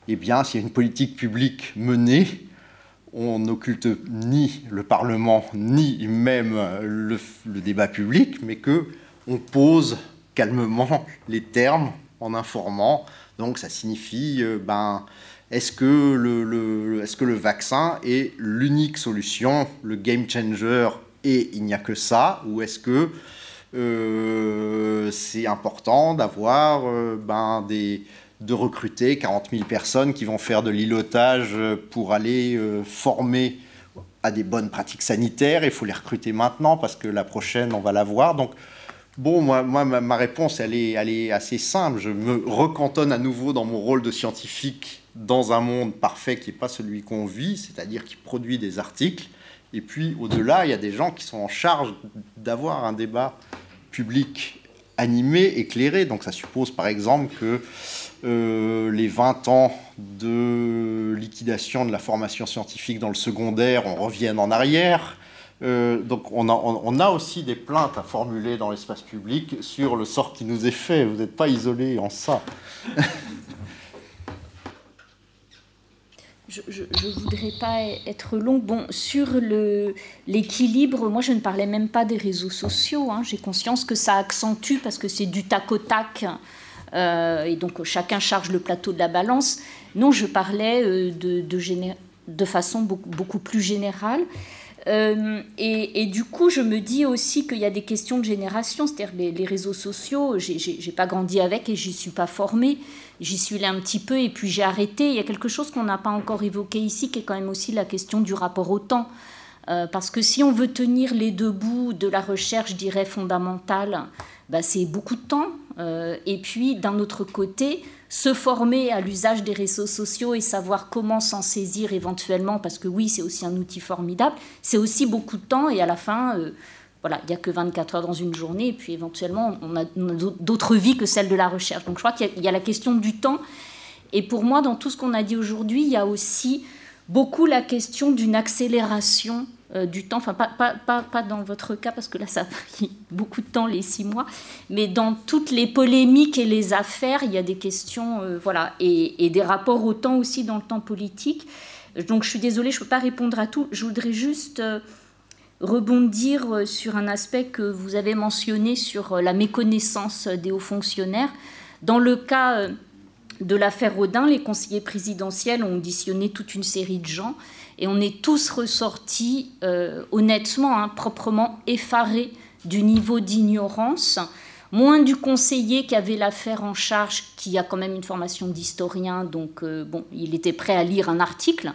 eh bien, s'il y a une politique publique menée, on n'occulte ni le Parlement, ni même le, débat public, mais que on pose calmement les termes en informant. Donc, ça signifie, euh, ben, est-ce que est-ce que le vaccin est l'unique solution, le game changer, et il n'y a que ça, ou est-ce que euh, c'est important d'avoir euh, ben, des, de recruter 40 000 personnes qui vont faire de l'îlotage pour aller euh, former à des bonnes pratiques sanitaires. Il faut les recruter maintenant parce que la prochaine, on va la voir. Donc, bon, moi, moi ma, réponse, elle est, elle est assez simple. Je me recantonne à nouveau dans mon rôle de scientifique dans un monde parfait qui n'est pas celui qu'on vit, c'est-à-dire qui produit des articles. Et puis, au-delà, il y a des gens qui sont en charge d'avoir un débat public animé, éclairé. Donc ça suppose par exemple que euh, les 20 ans de liquidation de la formation scientifique dans le secondaire, on revienne en arrière. Euh, donc on a, on a, aussi des plaintes à formuler dans l'espace public sur le sort qui nous est fait. Vous n'êtes pas isolé en ça. je ne voudrais pas être long. Bon, sur l'équilibre, moi je ne parlais même pas des réseaux sociaux. Hein. J'ai conscience que ça accentue parce que c'est du tac au tac. Euh, et donc chacun charge le plateau de la balance. Non, je parlais euh, de, façon beaucoup, plus générale. Euh, et, du coup, je me dis aussi qu'il y a des questions de génération, c'est-à-dire les, réseaux sociaux, j'ai pas grandi avec et j'y suis pas formée. J'y suis là un petit peu et puis j'ai arrêté. Il y a quelque chose qu'on n'a pas encore évoqué ici, qui est quand même aussi la question du rapport au temps. Euh, parce que si on veut tenir les deux bouts de la recherche, je dirais, fondamentale, bah, c'est beaucoup de temps. Euh, et puis, d'un autre côté, se former à l'usage des réseaux sociaux et savoir comment s'en saisir éventuellement, parce que oui, c'est aussi un outil formidable, c'est aussi beaucoup de temps et à la fin, euh, voilà, il n'y a que 24 heures dans une journée et puis éventuellement, on a, d'autres vies que celle de la recherche. Donc je crois qu'il y, a la question du temps. Et pour moi, dans tout ce qu'on a dit aujourd'hui, il y a aussi beaucoup la question d'une accélération euh, du temps, enfin pas, pas, pas, pas, dans votre cas parce que là ça a pris beaucoup de temps les six mois, mais dans toutes les polémiques et les affaires, il y a des questions, euh, voilà, et, des rapports au temps aussi dans le temps politique. Donc je suis désolée, je ne peux pas répondre à tout. Je voudrais juste euh, rebondir sur un aspect que vous avez mentionné sur la méconnaissance des hauts fonctionnaires. Dans le cas de l'affaire Audin, les conseillers présidentiels ont auditionné toute une série de gens et on est tous ressortis euh, honnêtement, hein, proprement effarés du niveau d'ignorance, moins du conseiller qui avait l'affaire en charge, qui a quand même une formation d'historien, donc euh, bon, il était prêt à lire un article,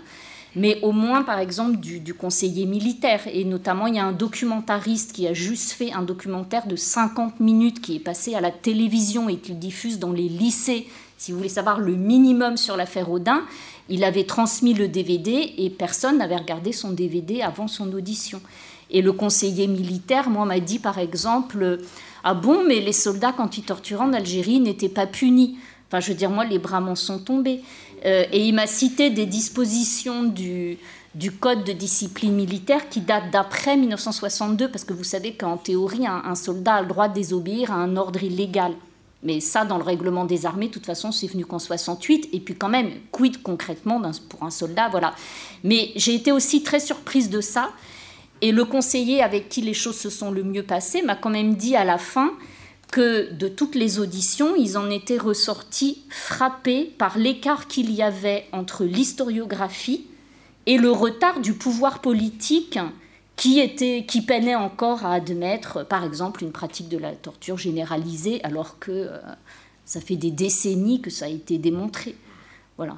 mais au moins par exemple du, du, conseiller militaire. Et notamment, il y a un documentariste qui a juste fait un documentaire de 50 minutes qui est passé à la télévision et qu'il diffuse dans les lycées, si vous voulez savoir le minimum sur l'affaire Audin. Il avait transmis le DVD et personne n'avait regardé son DVD avant son audition. Et le conseiller militaire, moi, m'a dit par exemple Ah bon, mais les soldats, quand ils torturaient en Algérie, n'étaient pas punis. Enfin, je veux dire, moi, les bras m'en sont tombés. Euh, et il m'a cité des dispositions du, du code de discipline militaire qui datent d'après 1962, parce que vous savez qu'en théorie, un soldat a le droit de désobéir à un ordre illégal. Mais ça, dans le règlement des armées, de toute façon, c'est venu qu'en 68. Et puis quand même, quid concrètement pour un soldat, voilà. Mais j'ai été aussi très surprise de ça. Et le conseiller avec qui les choses se sont le mieux passées m'a quand même dit à la fin que de toutes les auditions, ils en étaient ressortis frappés par l'écart qu'il y avait entre l'historiographie et le retard du pouvoir politique qui, était, qui peinait encore à admettre, par exemple, une pratique de la torture généralisée, alors que euh, ça fait des décennies que ça a été démontré. Voilà.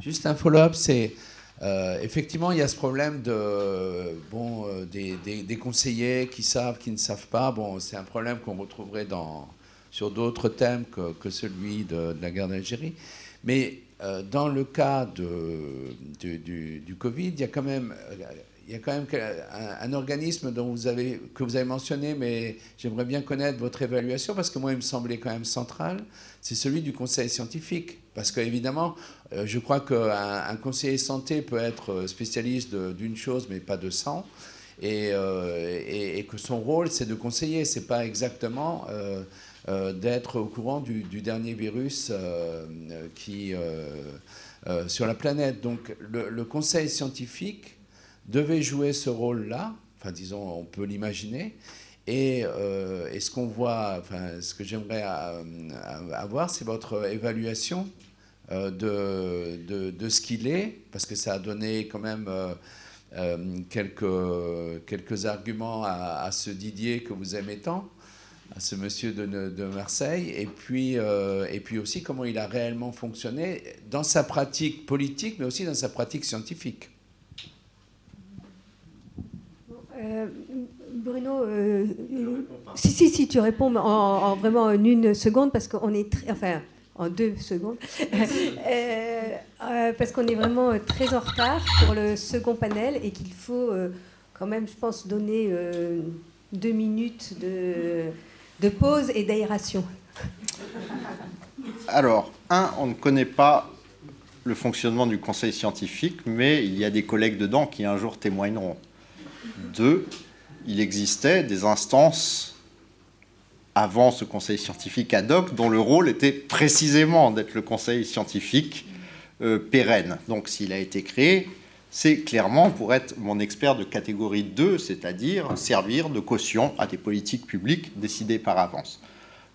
Juste un follow-up, c'est euh, effectivement il y a ce problème de bon euh, des, conseillers qui savent, qui ne savent pas. Bon, c'est un problème qu'on retrouverait dans sur d'autres thèmes que, que celui de, de, la guerre d'Algérie. Mais euh, dans le cas du, Covid, il y a quand même, un, organisme que vous avez mentionné, mais j'aimerais bien connaître votre évaluation parce que moi, il me semblait quand même central, c'est celui du conseil scientifique. Parce qu'évidemment, euh, je crois qu'un un conseiller santé peut être spécialiste d'une chose, mais pas de 100. Euh, et, que son rôle, c'est de conseiller. C'est pas exactement euh, d'être au courant du, dernier virus euh, qui, euh, sur la planète. Donc le, conseil scientifique devait jouer ce rôle-là, enfin disons, on peut l'imaginer. Et, ce qu'on voit, enfin, ce que j'aimerais avoir, c'est votre évaluation de, de, ce qu'il est, parce que ça a donné quand même quelques, quelques arguments à, ce Didier que vous aimez tant à ce monsieur de, Marseille, et puis, euh, et puis aussi comment il a réellement fonctionné dans sa pratique politique, mais aussi dans sa pratique scientifique. Euh, Bruno, euh, si, si, si, tu réponds en, vraiment en une seconde, parce qu'on est très, enfin, en deux secondes, parce qu'on est vraiment très en retard pour le second panel et qu'il faut quand même, je pense, donner deux minutes de de pause et d'aération Alors, un, on ne connaît pas le fonctionnement du conseil scientifique, mais il y a des collègues dedans qui un jour témoigneront. Deux, il existait des instances avant ce conseil scientifique ad hoc dont le rôle était précisément d'être le conseil scientifique euh, pérenne. Donc s'il a été créé, c'est clairement pour être mon expert de catégorie 2, c'est-à-dire servir de caution à des politiques publiques décidées par avance.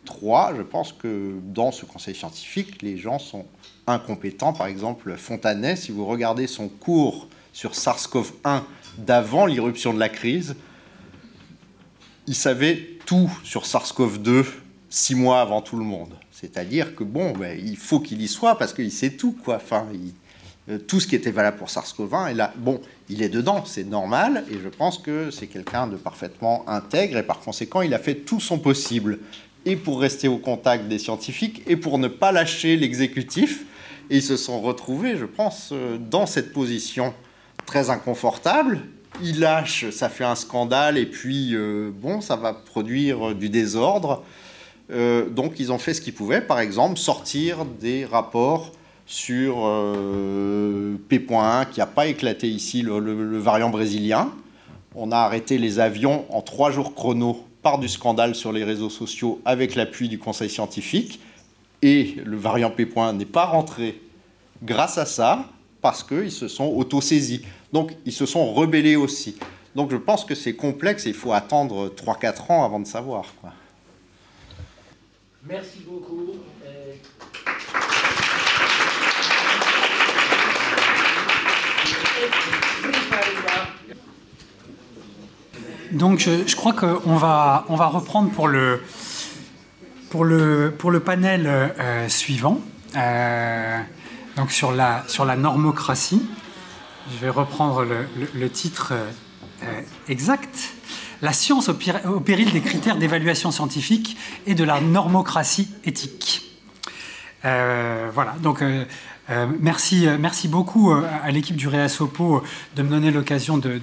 3. Je pense que dans ce conseil scientifique, les gens sont incompétents. Par exemple, Fontanet, si vous regardez son cours sur SARS-CoV-1 d'avant l'irruption de la crise, il savait tout sur SARS-CoV-2 six mois avant tout le monde. C'est-à-dire que bon, ben, il faut qu'il y soit parce qu'il sait tout, quoi. Enfin, tout ce qui était valable pour SARS-CoV-1, et là, bon, il est dedans, c'est normal, et je pense que c'est quelqu'un de parfaitement intègre, et par conséquent, il a fait tout son possible, et pour rester au contact des scientifiques, et pour ne pas lâcher l'exécutif, et ils se sont retrouvés, je pense, euh, dans cette position très inconfortable. Il lâche, ça fait un scandale, et puis, euh, bon, ça va produire du désordre. Euh, donc ils ont fait ce qu'ils pouvaient, par exemple, sortir des rapports sur euh, P.1 qui n'a pas éclaté ici, le, variant brésilien. On a arrêté les avions en trois jours chrono par du scandale sur les réseaux sociaux avec l'appui du conseil scientifique. Et le variant P.1 n'est pas rentré grâce à ça parce qu'ils se sont auto-saisis. Donc ils se sont rebellés aussi. Donc je pense que c'est complexe et il faut attendre 3-4 ans avant de savoir. Quoi. Merci beaucoup. Donc je, crois qu'on va, on va reprendre pour le, pour le, pour le panel euh, suivant, euh, donc sur la, sur la normocratie. Je vais reprendre le, le, titre euh, exact la science au, péril des critères d'évaluation scientifique et de la normocratie éthique. Euh, voilà, donc euh, euh, merci, merci beaucoup à l'équipe du Réasopo de me donner l'occasion de,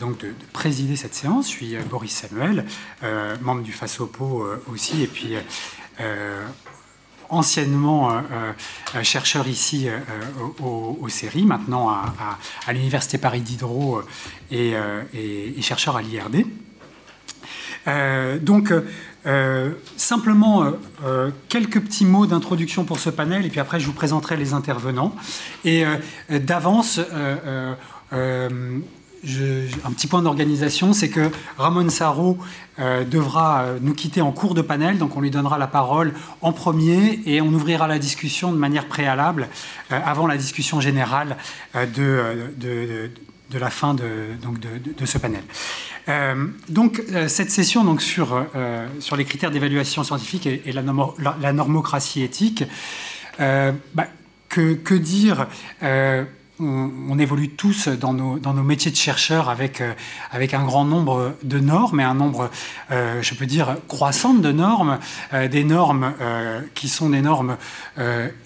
donc de, présider cette séance. Je suis Boris Samuel, membre du FASOPO aussi, et puis anciennement euh, euh, chercheur ici euh, au, séries, maintenant à, l'Université Paris Diderot et, chercheur à l'IRD. donc, simplement quelques petits mots d'introduction pour ce panel, et puis après je vous présenterai les intervenants. Et d'avance, un petit point d'organisation, c'est que Ramon Sarro euh, devra euh, nous quitter en cours de panel, donc on lui donnera la parole en premier et on ouvrira la discussion de manière préalable euh, avant la discussion générale de, de, la fin de, donc de, ce panel. donc cette session donc, sur, sur les critères d'évaluation scientifique et, la, normocratie éthique, bah, que, que, dire on, évolue tous dans nos, métiers de chercheurs avec, euh, avec un grand nombre de normes et un nombre, euh, je peux dire, croissant de normes, euh, des normes qui sont des normes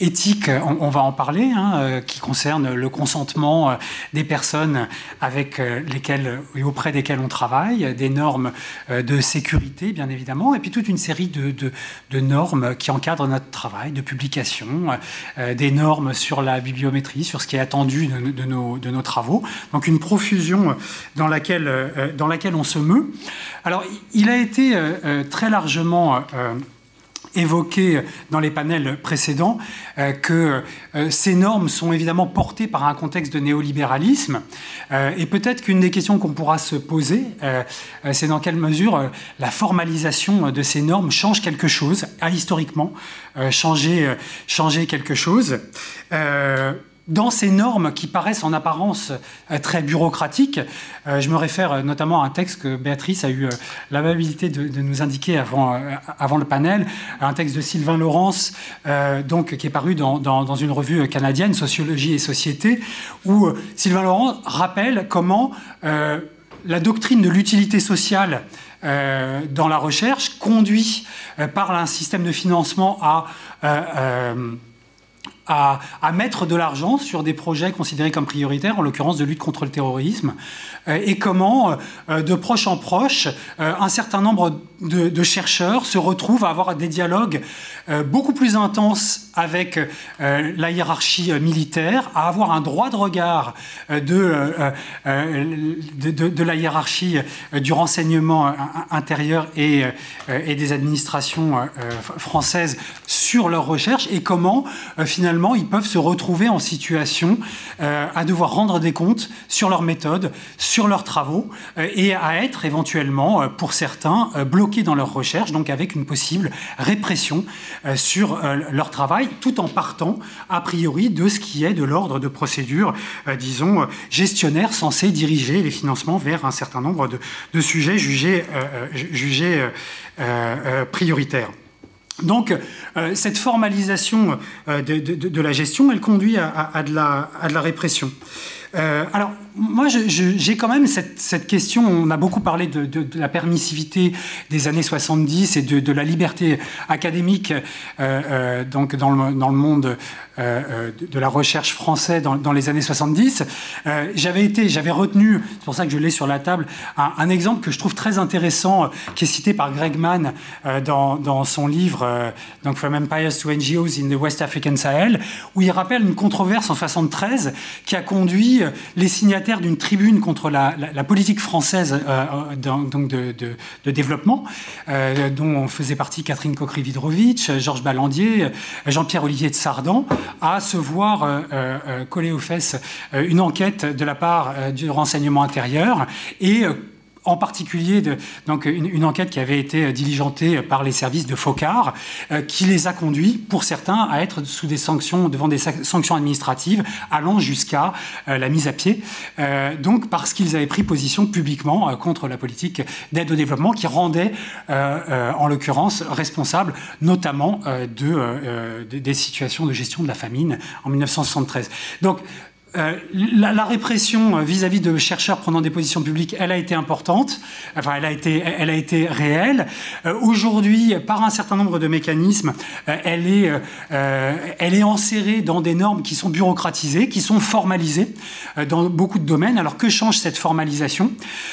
éthiques, on, va en parler, hein, qui concernent le consentement des personnes avec lesquelles et auprès desquelles on travaille, des normes de sécurité, bien évidemment, et puis toute une série de, de, de normes qui encadrent notre travail, de publication, des normes sur la bibliométrie, sur ce qui est attendu de, nos, travaux. Donc une profusion dans laquelle, euh, dans laquelle on se meut. Alors il a été euh, euh, très largement évoqué dans les panels précédents que ces normes sont évidemment portées par un contexte de néolibéralisme. et peut-être qu'une des questions qu'on pourra se poser, c'est dans quelle mesure la formalisation de ces normes change quelque chose, a historiquement changé, changé quelque chose dans ces normes qui paraissent en apparence euh, très bureaucratiques, euh, je me réfère euh, notamment à un texte que Béatrice a eu l'amabilité de, nous indiquer avant, le panel, un texte de Sylvain Laurence, donc, qui est paru dans, dans, une revue canadienne, Sociologie et Société, où Sylvain Laurence rappelle comment la doctrine de l'utilité sociale dans la recherche conduit par un système de financement à à, mettre de l'argent sur des projets considérés comme prioritaires, en l'occurrence de lutte contre le terrorisme, euh, et comment, euh, de proche en proche, euh, un certain nombre de, chercheurs se retrouvent à avoir des dialogues beaucoup plus intenses avec la hiérarchie militaire, à avoir un droit de regard de, la hiérarchie du renseignement intérieur et des administrations françaises sur leurs recherches et comment finalement ils peuvent se retrouver en situation à devoir rendre des comptes sur leurs méthodes, sur leurs travaux et à être éventuellement, pour certains, bloqués dans leurs recherches, donc avec une possible répression sur leur travail, tout en partant a priori de ce qui est de l'ordre de procédure, disons, gestionnaire censé diriger les financements vers un certain nombre de, sujets jugés prioritaires. Donc, cette formalisation de, la gestion, elle conduit à, de, la, répression. Euh, moi, j'ai quand même cette, question. On a beaucoup parlé de, la permissivité des années 70 et de, la liberté académique euh, euh, donc dans, le, monde de la recherche française dans, les années 70. j'avais été, j'avais retenu, c'est pour ça que je l'ai sur la table, un, exemple que je trouve très intéressant, qui est cité par Greg Mann dans, dans, son livre donc From Empires to NGOs in the West African Sahel, où il rappelle une controverse en 73 qui a conduit les signataires d'une tribune contre la, politique française euh, donc de, développement, euh, dont on faisait partie Catherine Kokri-Vidrovitch, Georges Ballandier, Jean-Pierre Olivier de Sardan, à se voir euh, coller aux fesses une enquête de la part du renseignement intérieur et en particulier de, donc une, enquête qui avait été diligentée par les services de Focard, euh, qui les a conduits, pour certains, à être sous des sanctions, devant des sanctions administratives, allant jusqu'à euh, la mise à pied, euh, donc parce qu'ils avaient pris position publiquement contre la politique d'aide au développement, qui rendait, en l'occurrence, responsable notamment de, des situations de gestion de la famine en 1973. Donc, euh, la, répression euh, vis-à-vis de chercheurs prenant des positions publiques, elle a été importante, enfin elle a été, elle a été réelle. Euh, aujourd'hui, par un certain nombre de mécanismes, elle, est, elle est enserrée dans des normes qui sont bureaucratisées, qui sont formalisées dans beaucoup de domaines. Alors que change cette formalisation?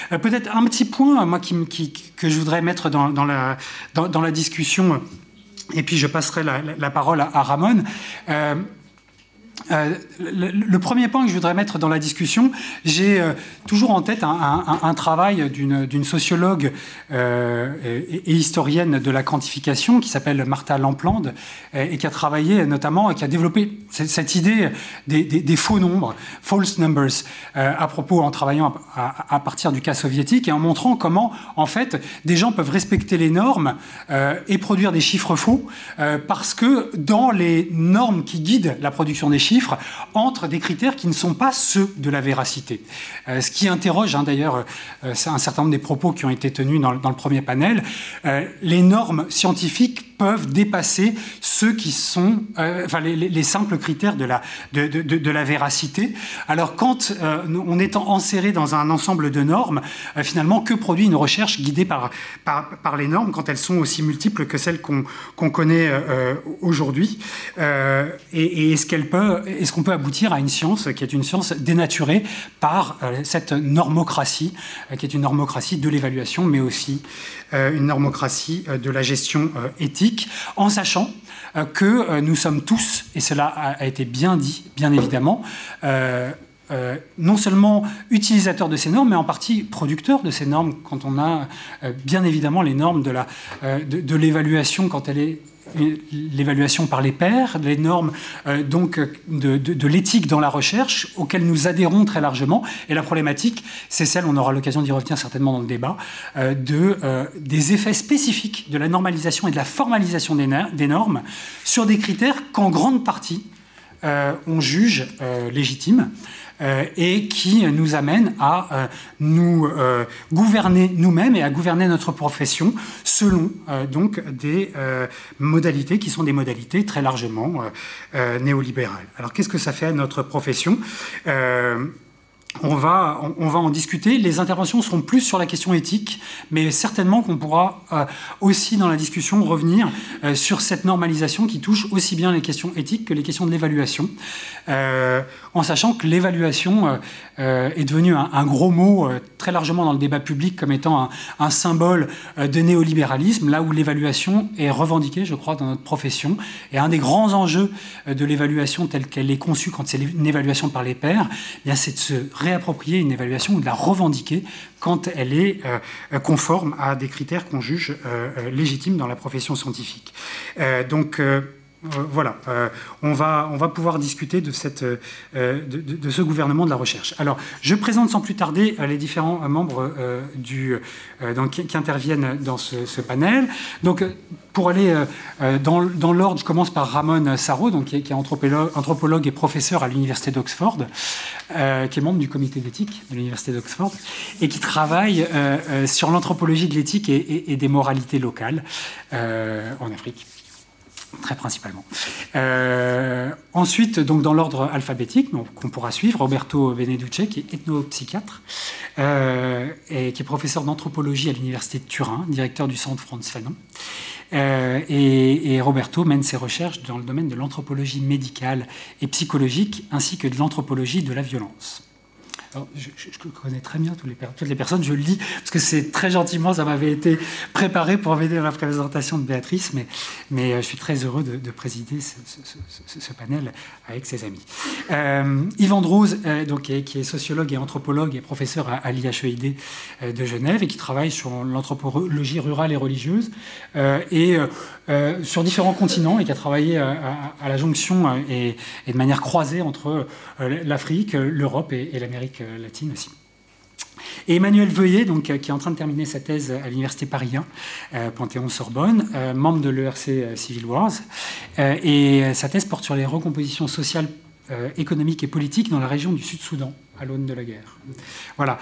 Peut-être un petit point, moi, que je voudrais mettre dans, la, discussion, et puis je passerai la, parole à Ramon. Euh, le, premier point que je voudrais mettre dans la discussion, j'ai euh, toujours en tête un, travail d'une sociologue euh, et, historienne de la quantification qui s'appelle Martha Lampland et, qui a travaillé notamment et qui a développé cette, idée des, faux nombres, false numbers, à propos en travaillant à, à, partir du cas soviétique et en montrant comment en fait des gens peuvent respecter les normes et produire des chiffres faux parce que dans les normes qui guident la production des chiffres, entre des critères qui ne sont pas ceux de la véracité. Euh, ce qui interroge hein, d'ailleurs euh, un certain nombre des propos qui ont été tenus dans, le premier panel. Euh, les normes scientifiques peuvent dépasser ceux qui sont, enfin les, simples critères de la, de, de, la véracité. Alors quand on est enserré dans un ensemble de normes, finalement, que produit une recherche guidée par, par, par, les normes quand elles sont aussi multiples que celles qu'on connaît aujourd'hui? Et, est-ce qu'elles peuvent est-ce qu'on peut aboutir à une science qui est une science dénaturée par euh, cette normocratie, euh, qui est une normocratie de l'évaluation, mais aussi euh, une normocratie de la gestion éthique, en sachant que nous sommes tous, et cela a été bien dit, bien évidemment, non seulement utilisateurs de ces normes, mais en partie producteurs de ces normes, quand on a bien évidemment les normes de, de l'évaluation quand elle est l'évaluation par les pairs, les normes euh, donc de, l'éthique dans la recherche auxquelles nous adhérons très largement. Et la problématique, c'est celle, on aura l'occasion d'y revenir certainement dans le débat, euh, de, euh, des effets spécifiques de la normalisation et de la formalisation des normes sur des critères qu'en grande partie on juge légitimes. Euh, et qui nous amène à euh, nous euh, gouverner nous-mêmes et à gouverner notre profession selon donc des modalités qui sont des modalités très largement néolibérales. Alors qu'est-ce que ça fait à notre profession? On va, en discuter. Les interventions seront plus sur la question éthique, mais certainement qu'on pourra euh, aussi dans la discussion revenir euh, sur cette normalisation qui touche aussi bien les questions éthiques que les questions de l'évaluation, euh, en sachant que l'évaluation est devenue un, gros mot très largement dans le débat public comme étant un, un symbole de néolibéralisme, là où l'évaluation est revendiquée, je crois, dans notre profession. Et un des grands enjeux de l'évaluation telle qu'elle est conçue quand c'est une évaluation par les pairs, eh c'est de se réapproprier une évaluation ou de la revendiquer quand elle est euh, conforme à des critères qu'on juge euh, euh, légitimes dans la profession scientifique. donc, voilà, on, va, on va pouvoir discuter de, cette, de, ce gouvernement de la recherche. Alors, je présente sans plus tarder les différents membres du, qui, interviennent dans ce, panel. Donc, pour aller dans, dans l'ordre, je commence par Ramon Sarro, donc, qui, est, anthropologue, et professeur à l'Université d'Oxford, qui est membre du comité d'éthique de l'Université d'Oxford, et qui travaille sur l'anthropologie de l'éthique et, des moralités locales en Afrique très principalement. Euh, ensuite, donc dans l'ordre alphabétique, qu'on pourra suivre, Roberto Beneduce, qui est ethnopsychiatre euh, et qui est professeur d'anthropologie à l'université de Turin, directeur du centre Franz Fanon. Euh, et, et, Roberto mène ses recherches dans le domaine de l'anthropologie médicale et psychologique, ainsi que de l'anthropologie de la violence je, connais très bien toutes les, personnes, je le lis, parce que c'est très gentiment, ça m'avait été préparé pour venir à la présentation de Béatrice, mais, euh, je suis très heureux de, présider ce, panel avec ses amis. Euh, Yvan Drose, euh, donc, qui est, sociologue et anthropologue et professeur à, l'IHEID de Genève et qui travaille sur l'anthropologie rurale et religieuse, et sur différents continents, et qui a travaillé à, la jonction et, de manière croisée entre l'Afrique, l'Europe et l'Amérique euh, latine aussi. Et Emmanuel Veuillet, donc, euh, qui est en train de terminer sa thèse à l'Université Paris 1, euh, Panthéon-Sorbonne, membre de l'ERC Civil Wars. et sa thèse porte sur les recompositions sociales, économiques et politiques dans la région du Sud-Soudan, à l'aune de la guerre. Voilà.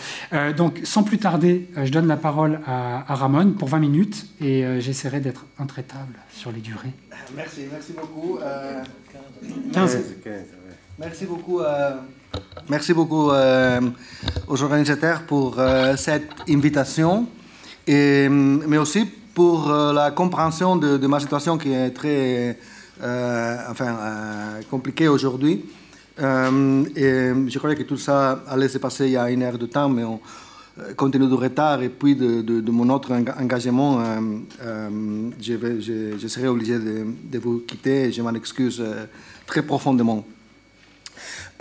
donc, sans plus tarder, je donne la parole à, Ramon pour 20 minutes et j'essaierai d'être intraitable sur les durées. Merci, merci beaucoup. 15. Merci beaucoup. Merci beaucoup euh, aux organisateurs pour euh, cette invitation, et, mais aussi pour euh, la compréhension de, ma situation qui est très enfin, compliquée aujourd'hui. je croyais que tout ça allait se passer il y a une heure de temps, mais compte tenu du retard et puis de, mon autre engagement, je, vais, serai obligé de, de, vous quitter et je m'en excuse très profondément.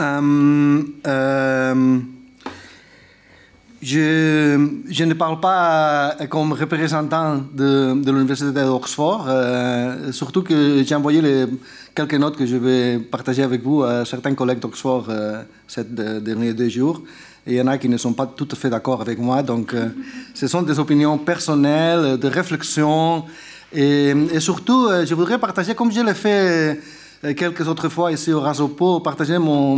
Euh, euh, je, ne parle pas comme représentant de, l'Université d'Oxford, euh, surtout que j'ai envoyé quelques notes que je vais partager avec vous à certains collègues d'Oxford ces derniers deux jours. Il y en a qui ne sont pas tout à fait d'accord avec moi. Donc, ce sont des opinions personnelles, de réflexion. Et, surtout, je voudrais partager, comme je l'ai fait euh, quelques autres fois ici au Rasopo, partager mon,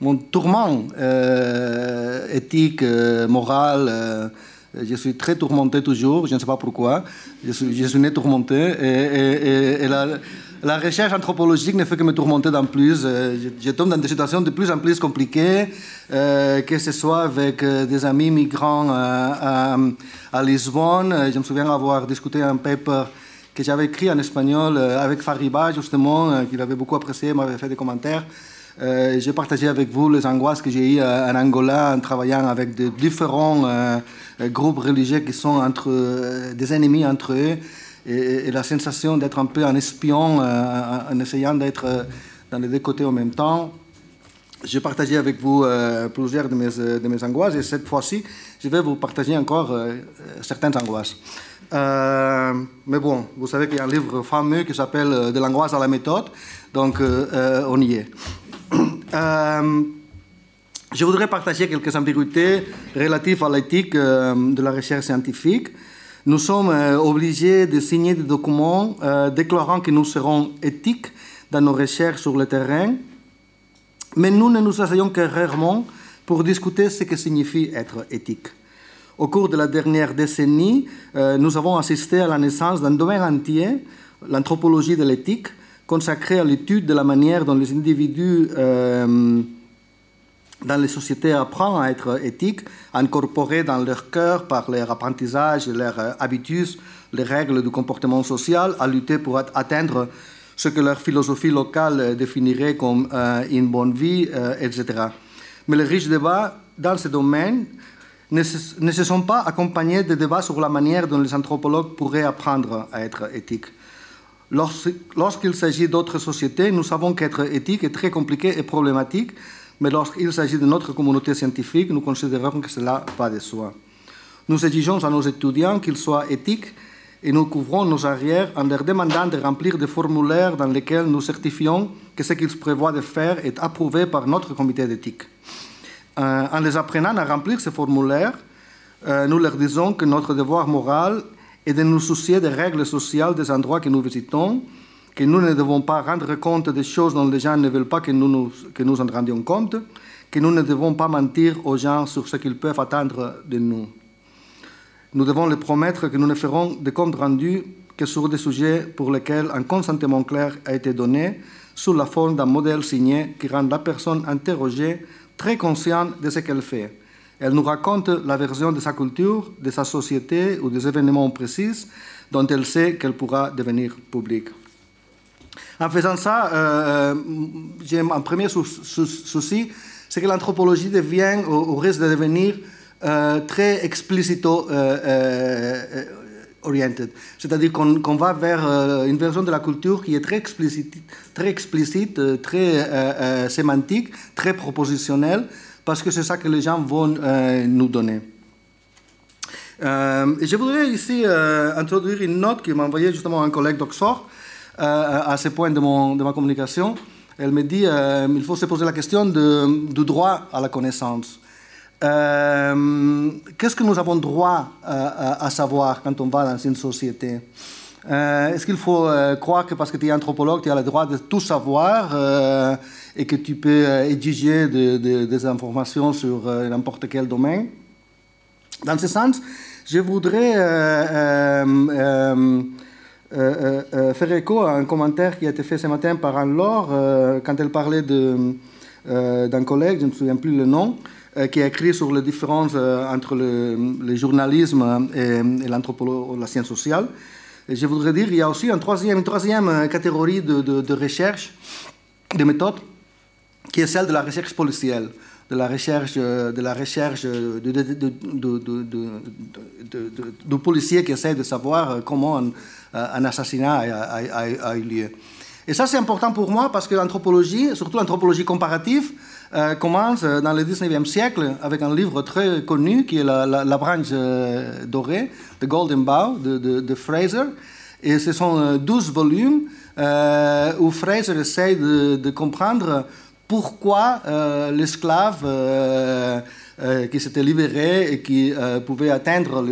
mon tourment euh, éthique, euh, moral. je suis très tourmenté toujours, je ne sais pas pourquoi. Je suis, je suis né tourmenté. Et, la, recherche anthropologique ne fait que me tourmenter d'un plus. Je, tombe dans des situations de plus en plus compliquées, que ce soit avec des amis migrants à, à Lisbonne. Je me souviens avoir discuté un paper que j'avais écrit en espagnol euh, avec Fariba, justement, euh, qu'il avait beaucoup apprécié, m'avait fait des commentaires. Euh, j'ai partagé avec vous les angoisses que j'ai eues en Angola en travaillant avec de différents groupes religieux qui sont entre, des ennemis entre eux et, la sensation d'être un peu un espion en essayant d'être dans les deux côtés en même temps. J'ai partagé avec vous plusieurs de mes, de mes angoisses et cette fois-ci, je vais vous partager encore certaines angoisses. Euh, mais bon, vous savez qu'il y a un livre fameux qui s'appelle euh, De l'angoisse à la méthode, donc euh, on y est. je voudrais partager quelques ambiguïtés relatives à l'éthique de la recherche scientifique. Nous sommes obligés de signer des documents déclarant que nous serons éthiques dans nos recherches sur le terrain, mais nous ne nous asseyons que rarement pour discuter ce que signifie être éthique. Au cours de la dernière décennie, euh, nous avons assisté à la naissance d'un domaine entier, l'anthropologie de l'éthique, consacré à l'étude de la manière dont les individus euh, dans les sociétés apprennent à être éthiques, incorporés dans leur cœur par leur apprentissage, leurs euh, habitudes, les règles du comportement social, à lutter pour atteindre ce que leur philosophie locale définirait comme une bonne vie, etc. Mais le riche débat dans ce domaine ne se, sont pas accompagnés de débats sur la manière dont les anthropologues pourraient apprendre à être éthiques. Lorsqu'il s'agit d'autres sociétés, nous savons qu'être éthique est très compliqué et problématique, mais lorsqu'il s'agit de notre communauté scientifique, nous considérons que cela va de soi. Nous exigeons à nos étudiants qu'ils soient éthiques et nous couvrons nos arrières en leur demandant de remplir des formulaires dans lesquels nous certifions que ce qu'ils prévoient de faire est approuvé par notre comité d'éthique. Euh, en les apprenant à remplir ces formulaires, euh, nous leur disons que notre devoir moral est de nous soucier des règles sociales des endroits que nous visitons, que nous ne devons pas rendre compte des choses dont les gens ne veulent pas que nous, nous, que nous en rendions compte, que nous ne devons pas mentir aux gens sur ce qu'ils peuvent attendre de nous. Nous devons leur promettre que nous ne ferons des comptes rendus que sur des sujets pour lesquels un consentement clair a été donné sous la forme d'un modèle signé qui rend la personne interrogée très consciente de ce qu'elle fait. Elle nous raconte la version de sa culture, de sa société ou des événements précis dont elle sait qu'elle pourra devenir publique. En faisant ça, euh, j'ai un premier souci, c'est que l'anthropologie devient, ou, risque de devenir, euh, très explicito euh, euh, C'est-à-dire qu'on va vers une version de la culture qui est très explicite, très, explicite, très sémantique, très propositionnelle, parce que c'est ça que les gens vont nous donner. je voudrais ici introduire une note qui m'a envoyée justement un collègue d'Oxford à ce point de, mon, de ma communication. Elle me dit qu'il faut se poser la question du droit à la connaissance. Euh, qu'est-ce que nous avons droit à, savoir quand on va dans une société? Euh, Est-ce qu'il faut euh, croire que parce que tu es anthropologue, tu as le droit de tout savoir et que tu peux exiger des informations sur n'importe quel domaine? Dans ce sens, je voudrais faire écho à un commentaire qui a été fait ce matin par Anne-Laure quand elle parlait d'un collègue, je ne me souviens plus le nom, euh, qui a écrit sur les différences euh, entre le, journalisme et, l'anthropologie, la science sociale. Et je voudrais dire qu'il y a aussi une troisième, euh, catégorie de, de, recherche, de méthode, qui est celle de la recherche policière, de la recherche, de la recherche du policier qui essaie de savoir comment un assassinat a, eu lieu. Et ça, c'est important pour moi parce que l'anthropologie, surtout l'anthropologie comparative, euh, commence euh, dans le 19e siècle avec un livre très connu qui est La, branche euh, dorée, The Golden Bough, de, Fraser. Et ce sont 12 volumes où Fraser essaie de, comprendre pourquoi l'esclave qui s'était libéré et qui pouvait atteindre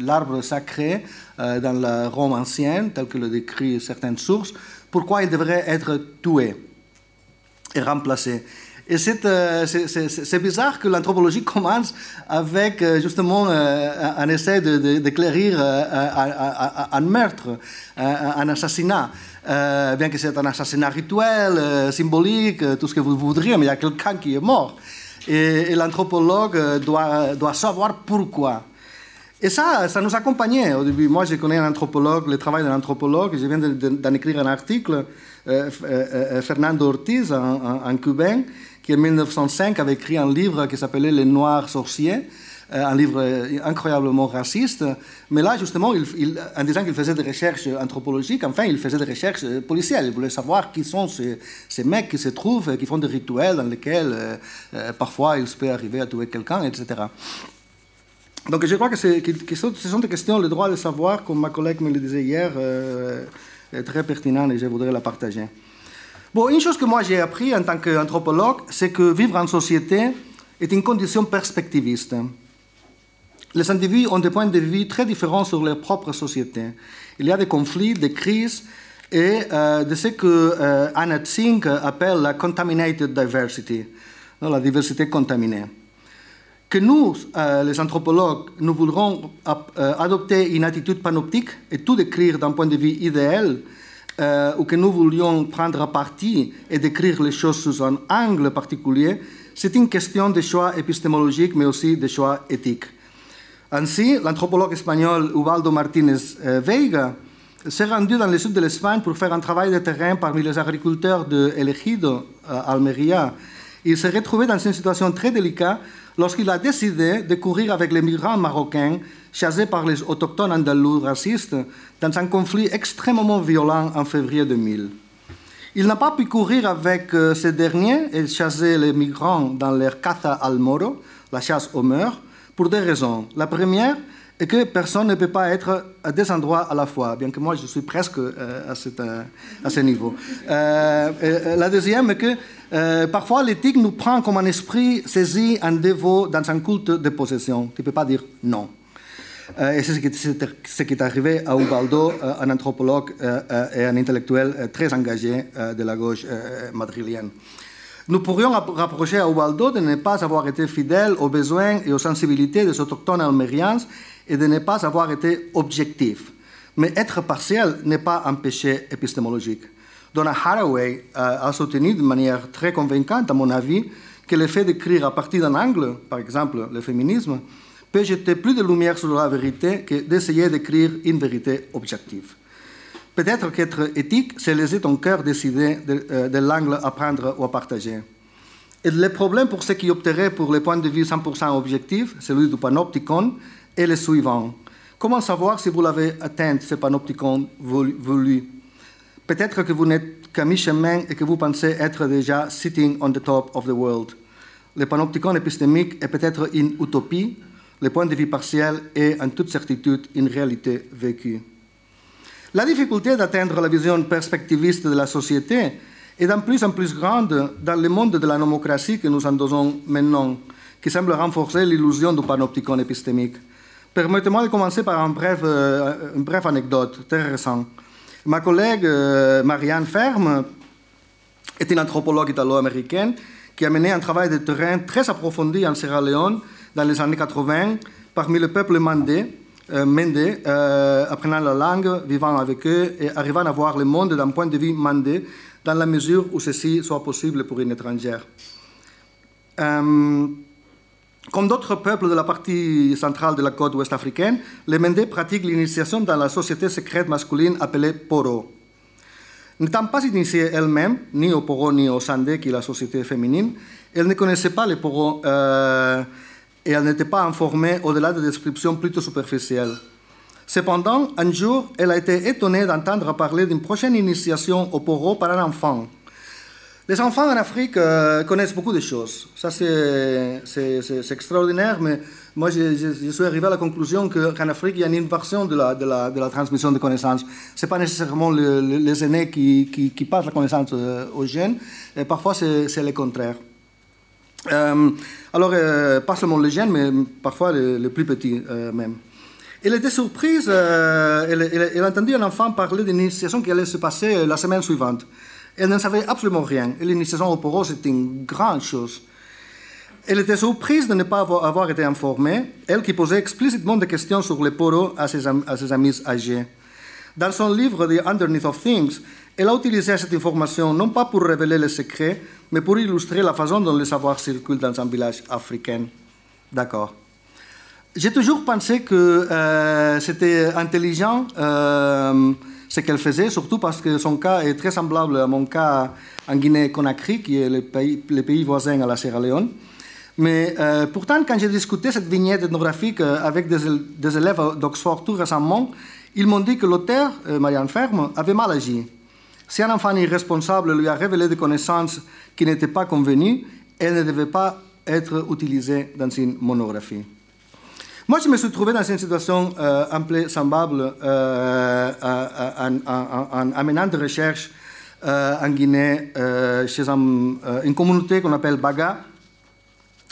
l'arbre sacré dans la Rome ancienne, tel que le décrit certaines sources, pourquoi il devrait être tué et remplacé. Et euh, c'est bizarre que l'anthropologie commence avec euh, justement euh, un essai d'éclairir un meurtre, un assassinat. bien que c'est un assassinat rituel, symbolique, tout ce que vous voudriez, mais il y a quelqu'un qui est mort. Et, l'anthropologue doit, doit savoir pourquoi. Et ça, ça nous accompagnait au début. Moi, je connais un anthropologue, le travail d'un anthropologue. Je viens d'en écrire un article, Fernando Ortiz, un cubain, qui en 1905 avait écrit un livre qui s'appelait Les Noirs sorciers, euh, un livre incroyablement raciste. Mais là, justement, en disant qu'il faisait des recherches anthropologiques, enfin, il faisait des recherches policières. Il voulait savoir qui sont ces, mecs qui se trouvent, qui font des rituels dans lesquels euh, euh, parfois il se peut arriver à tuer quelqu'un, etc. Donc je crois que, que, ce sont des questions, le droit de savoir, comme ma collègue me le disait hier, est très pertinent et je voudrais la partager. Bon, une chose que moi j'ai appris en tant qu'anthropologue, c'est que vivre en société est une condition perspectiviste. Les individus ont des points de vue très différents sur leur propre société. Il y a des conflits, des crises et euh, de ce que euh, Anna Tsing appelle la contaminated diversity, la diversité contaminée. Que nous, euh, les anthropologues, nous voudrons adopter une attitude panoptique et tout décrire d'un point de vue idéal euh, ou que nous voulions prendre parti et décrire les choses sous un angle particulier, c'est une question de choix épistémologique, mais aussi de choix éthique. Ainsi, l'anthropologue espagnol Ubaldo Martínez euh, Veiga s'est rendu dans le sud de l'Espagne pour faire un travail de terrain parmi les agriculteurs de El Ejido, euh, Almeria. Il s'est retrouvé dans une situation très délicate lorsqu'il a décidé de courir avec les migrants marocains chassés par les autochtones andalous racistes dans un conflit extrêmement violent en février 2000. Il n'a pas pu courir avec euh, ces derniers et chasser les migrants dans leur caza al moro, la chasse aux mœurs, pour deux raisons. La première et que personne ne peut pas être à deux endroits à la fois, bien que moi je suis presque euh, euh, à, ce niveau. Euh, la deuxième est que parfois l'éthique nous prend comme un esprit saisi un dévot dans un culte de possession. Tu ne peux pas dire non. et c'est ce qui est arrivé à Ubaldo, un anthropologue et un intellectuel très engagé de la gauche madrilienne. Nous pourrions rapprocher à Ubaldo de ne pas avoir été fidèle aux besoins et aux sensibilités des autochtones almériens et de ne pas avoir été objectif. Mais être partiel n'est pas un péché épistémologique. Donna Haraway euh, a soutenu de manière très convaincante, à mon avis, que le fait d'écrire à partir d'un angle, par exemple le féminisme, peut jeter plus de lumière sur la vérité que d'essayer d'écrire une vérité objective. Peut-être qu'être éthique, c'est laisser ton cœur décider de, euh, de l'angle à prendre ou à partager. Et le problème pour ceux qui opteraient pour le point de vue 100% objectif, celui du panopticon, est le suivant. Comment savoir si vous l'avez atteint, ce panopticon voulu Peut-être que vous n'êtes qu'à mi-chemin et que vous pensez être déjà sitting on the top of the world. Le panopticon épistémique est peut-être une utopie, le point de vue partiel est en toute certitude une réalité vécue. La difficulté d'atteindre la vision perspectiviste de la société est de plus en plus grande dans le monde de la démocratie que nous endossons maintenant, qui semble renforcer l'illusion du panopticon épistémique. Permettez-moi de commencer par euh, une brève anecdote très récente. Ma collègue euh, Marianne Ferme est une anthropologue italo-américaine qui a mené un travail de terrain très approfondi en Sierra Leone dans les années 80 parmi le peuple mandé, euh, Mende, apprenant la langue, vivant avec eux et arrivant à voir le monde d'un point de vue mandé dans la mesure où ceci soit possible pour une étrangère. Comme d'autres peuples de la partie centrale de la côte ouest africaine, les Mende pratiquent l'initiation dans la société secrète masculine appelée Poro. N'étant pas initiées elles-mêmes, ni au Poro ni au Sandé, qui est la société féminine, elles ne connaissaient pas les Poro euh, et elles n'étaient pas informées au-delà de descriptions plutôt superficielles. Cependant, un jour, elle a été étonnée d'entendre parler d'une prochaine initiation au Poro par un enfant. Les enfants en Afrique euh, connaissent beaucoup de choses. Ça, c'est extraordinaire, mais moi, je, suis arrivé à la conclusion qu'en Afrique, il y a une inversion de la, transmission de connaissances. Ce n'est pas nécessairement les aînés qui, passent la connaissance euh, aux jeunes, et parfois, c'est le contraire. Euh, alors, pas seulement les jeunes, mais parfois les, plus petits même. Elle était surprise, elle, elle, a entendu un enfant parler d'une initiation qui allait se passer la semaine suivante. Elle ne savait absolument rien. L'initiation au poro, c'était une grande chose. Elle était surprise de ne pas avoir, été informée, elle qui posait explicitement des questions sur le poro à ses, à ses amis âgés. Dans son livre The Underneath of Things, elle a utilisé cette information non pas pour révéler les secrets, mais pour illustrer la façon dont le savoir circule dans un village africain. D'accord. J'ai toujours pensé que euh, c'était intelligent. Euh, ce qu'elle faisait, surtout parce que son cas est très semblable à mon cas en Guinée-Conakry, qui est le pays, le pays voisin à la Sierra Leone. Mais euh, pourtant, quand j'ai discuté cette vignette ethnographique euh, avec des, élèves d'Oxford tout récemment, ils m'ont dit que l'auteur, euh, Marianne Ferme, avait mal agi. Si un enfant irresponsable lui a révélé des connaissances qui n'étaient pas convenues, elles ne devaient pas être utilisées dans une monographie. Moi, je me suis trouvé dans une situation euh, un peu semblable euh, en, amenant des recherches euh, en Guinée chez une communauté qu'on appelle Baga,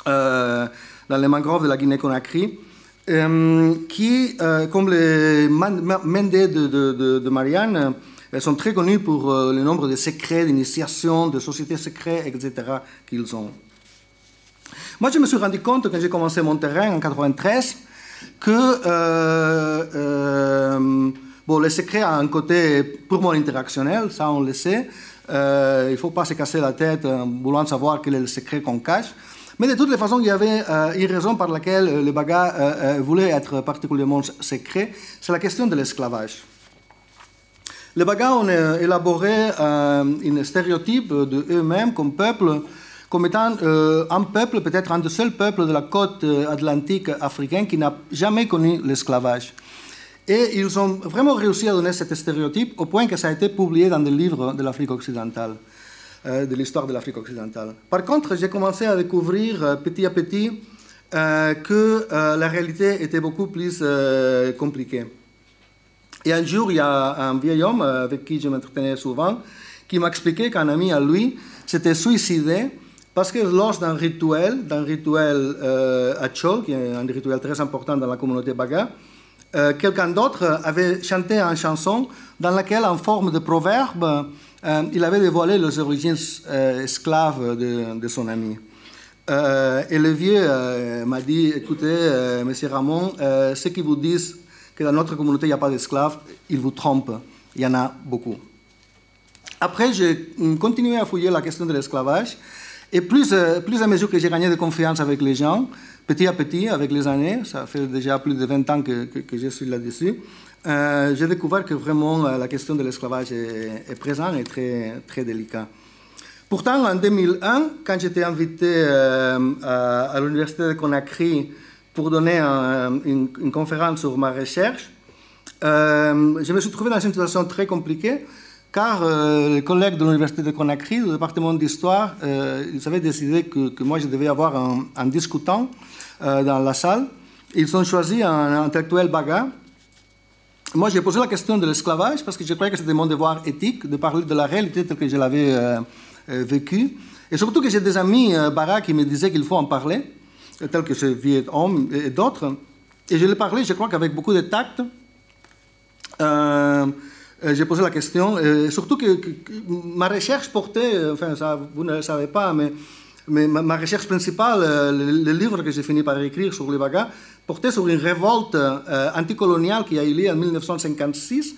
dans les mangroves de la Guinée-Conakry, qui, comme les Mendés de, Marianne, sont très connus pour le nombre de secrets, d'initiations, de sociétés secrètes, etc. qu'ils ont. Moi, je me suis rendu compte, quand j'ai commencé mon terrain en 93, que euh, euh, bon, le secret a un côté purement interactionnel, ça on le sait. Euh, il ne faut pas se casser la tête en voulant savoir quel est le secret qu'on cache. Mais de toutes les façons, il y avait une raison par laquelle le baga voulait être particulièrement secret, c'est la question de l'esclavage. Les Bagas ont élaboré un stéréotype de eux-mêmes comme peuple comme étant euh, un peuple, peut-être un des seuls peuples de la côte euh, atlantique africaine qui n'a jamais connu l'esclavage. Et ils ont vraiment réussi à donner cet stéréotype au point que ça a été publié dans des livres de l'Afrique occidentale, euh, de l'histoire de l'Afrique occidentale. Par contre, j'ai commencé à découvrir petit à petit que la réalité était beaucoup plus compliquée. Et un jour, il y a un vieil homme avec qui je m'entretenais souvent qui m'a expliqué qu'un ami à lui s'était suicidé parce que lors d'un rituel, d'un rituel euh, à Chol, qui est un rituel très important dans la communauté Baga, euh, quelqu'un d'autre avait chanté une chanson dans laquelle, en forme de proverbe, euh, il avait dévoilé les origines esclaves de, de, son ami. et le vieux m'a dit, écoutez, monsieur Ramon, ceux qui vous disent que dans notre communauté, il n'y a pas d'esclaves, ils vous trompent. Il y en a beaucoup. Après, j'ai continué à fouiller la question de l'esclavage. Et plus, euh, plus à mesure que j'ai gagné de confiance avec les gens, petit à petit, avec les années, ça fait déjà plus de 20 ans que, je suis là-dessus, euh, j'ai découvert que vraiment euh, la question de l'esclavage est, présente et très, très délicate. Pourtant, en 2001, quand j'étais invité à, l'université de Conakry pour donner une, conférence sur ma recherche, je me suis trouvé dans une situation très compliquée car euh, les collègues de l'université de Conakry, du département d'histoire, euh, ils avaient décidé que, moi je devais avoir un, discutant euh, dans la salle. Ils ont choisi un, intellectuel baga. Moi j'ai posé la question de l'esclavage parce que je croyais que c'était mon devoir éthique de parler de la réalité telle que je l'avais vécue. Et surtout que j'ai des amis baga qui me disaient qu'il faut en parler, tels que ce vieux homme et d'autres. Et je l'ai parlé, je crois qu'avec beaucoup de tact. Euh, j'ai posé la question, et surtout que, ma recherche portait, euh, enfin vous ne le savez pas, mais, ma, recherche principale, euh, le, livre que j'ai fini par écrire sur les Bagas, portait sur une révolte anticoloniale qui a eu lieu en 1956.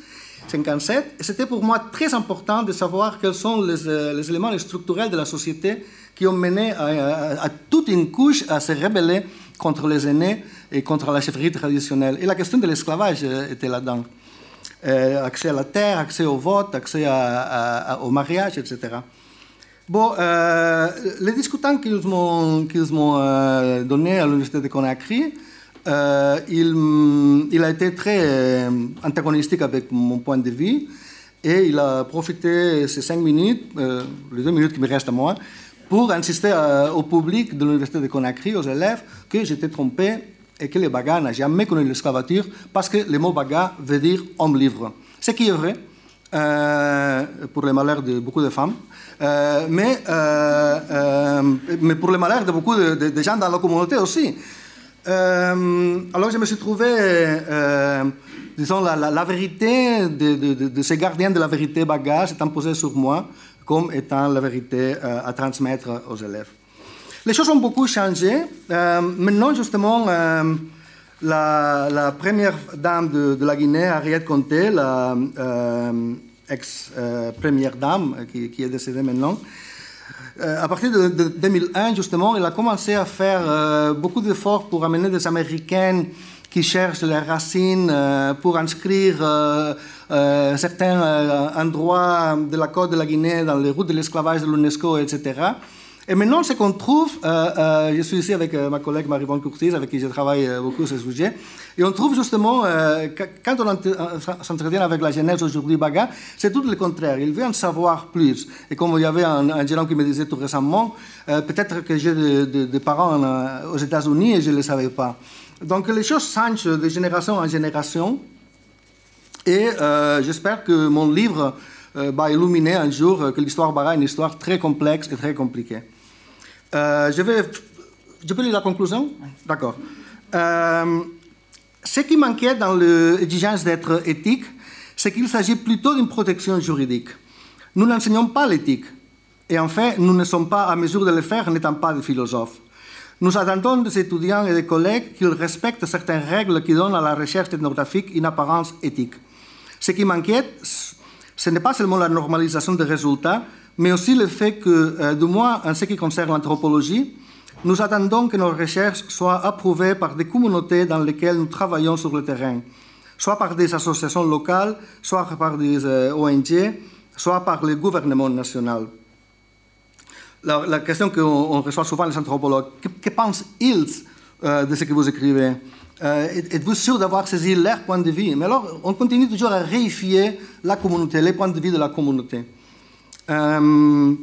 57, et c'était pour moi très important de savoir quels sont les, éléments structurels de la société qui ont mené à, toute une couche à se rebeller contre les aînés et contre la chefferie traditionnelle. Et la question de l'esclavage était là-dedans. Euh, accès à la terre, accès au vote, accès au mariage, etc. Bon, euh, les discutants qu'ils m'ont euh, donnés à l'université de Conakry, il, il, a été très antagonistique avec mon point de vue et il a profité ces cinq minutes, les deux minutes qui me restent à moi, pour insister au public de l'université de Conakry, aux élèves, que j'étais trompé et que le Baga n'a jamais connu l'esclavature parce que le mot Baga veut dire homme libre. Ce qui est vrai euh, pour le malheur de beaucoup de femmes, euh, mais, euh, mais pour le malheur de beaucoup de, gens dans la communauté aussi. alors je me suis trouvé, disons, la, vérité de, de, ces gardiens de la vérité Baga s'est imposée sur moi comme étant la vérité à transmettre aux élèves. Les choses ont beaucoup changé. Euh, maintenant, justement, euh, la, première dame de, la Guinée, Ariette Conté, la euh, ex-première dame qui, est décédée maintenant, à partir de, 2001, justement, elle a commencé à faire beaucoup d'efforts pour amener des Américaines qui cherchent les racines, pour inscrire certains endroits de la côte de la Guinée dans les routes de l'esclavage de l'UNESCO, etc. Et maintenant, ce qu'on trouve, euh, euh, je suis ici avec euh, ma collègue Marie-Vonne Courtis, avec qui je travaille beaucoup sur ce sujet, et on trouve justement, quand on s'entretient avec la jeunesse aujourd'hui, Baga, c'est tout le contraire. Ils veulent en savoir plus. Et comme il y avait un, gérant qui me disait tout récemment, peut-être que j'ai des parents aux États-Unis et je ne le savais pas. Donc les choses changent de génération en génération. Et j'espère que mon livre va illuminer un jour que l'histoire Baga est une histoire très complexe et très compliquée. Euh, je vais. Je peux lire la conclusion? D'accord. Euh, ce qui m'inquiète dans l'exigence d'être éthique, c'est qu'il s'agit plutôt d'une protection juridique. Nous n'enseignons pas l'éthique. Et en fait, nous ne sommes pas à mesure de le faire n'étant pas des philosophes. Nous attendons des étudiants et des collègues qu'ils respectent certaines règles qui donnent à la recherche ethnographique une apparence éthique. Ce qui m'inquiète, ce n'est pas seulement la normalisation des résultats, mais aussi le fait que, euh, du moins en ce qui concerne l'anthropologie, nous attendons que nos recherches soient approuvées par des communautés dans lesquelles nous travaillons sur le terrain, soit par des associations locales, soit par des euh, ONG, soit par le gouvernement national. La, question qu'on reçoit souvent les anthropologues, que, pensent-ils euh, de ce que vous écrivez? Êtes-vous sûr d'avoir saisi leur point de vue? Mais alors, on continue toujours à réifier la communauté, les points de vue de la communauté. Euh, nous,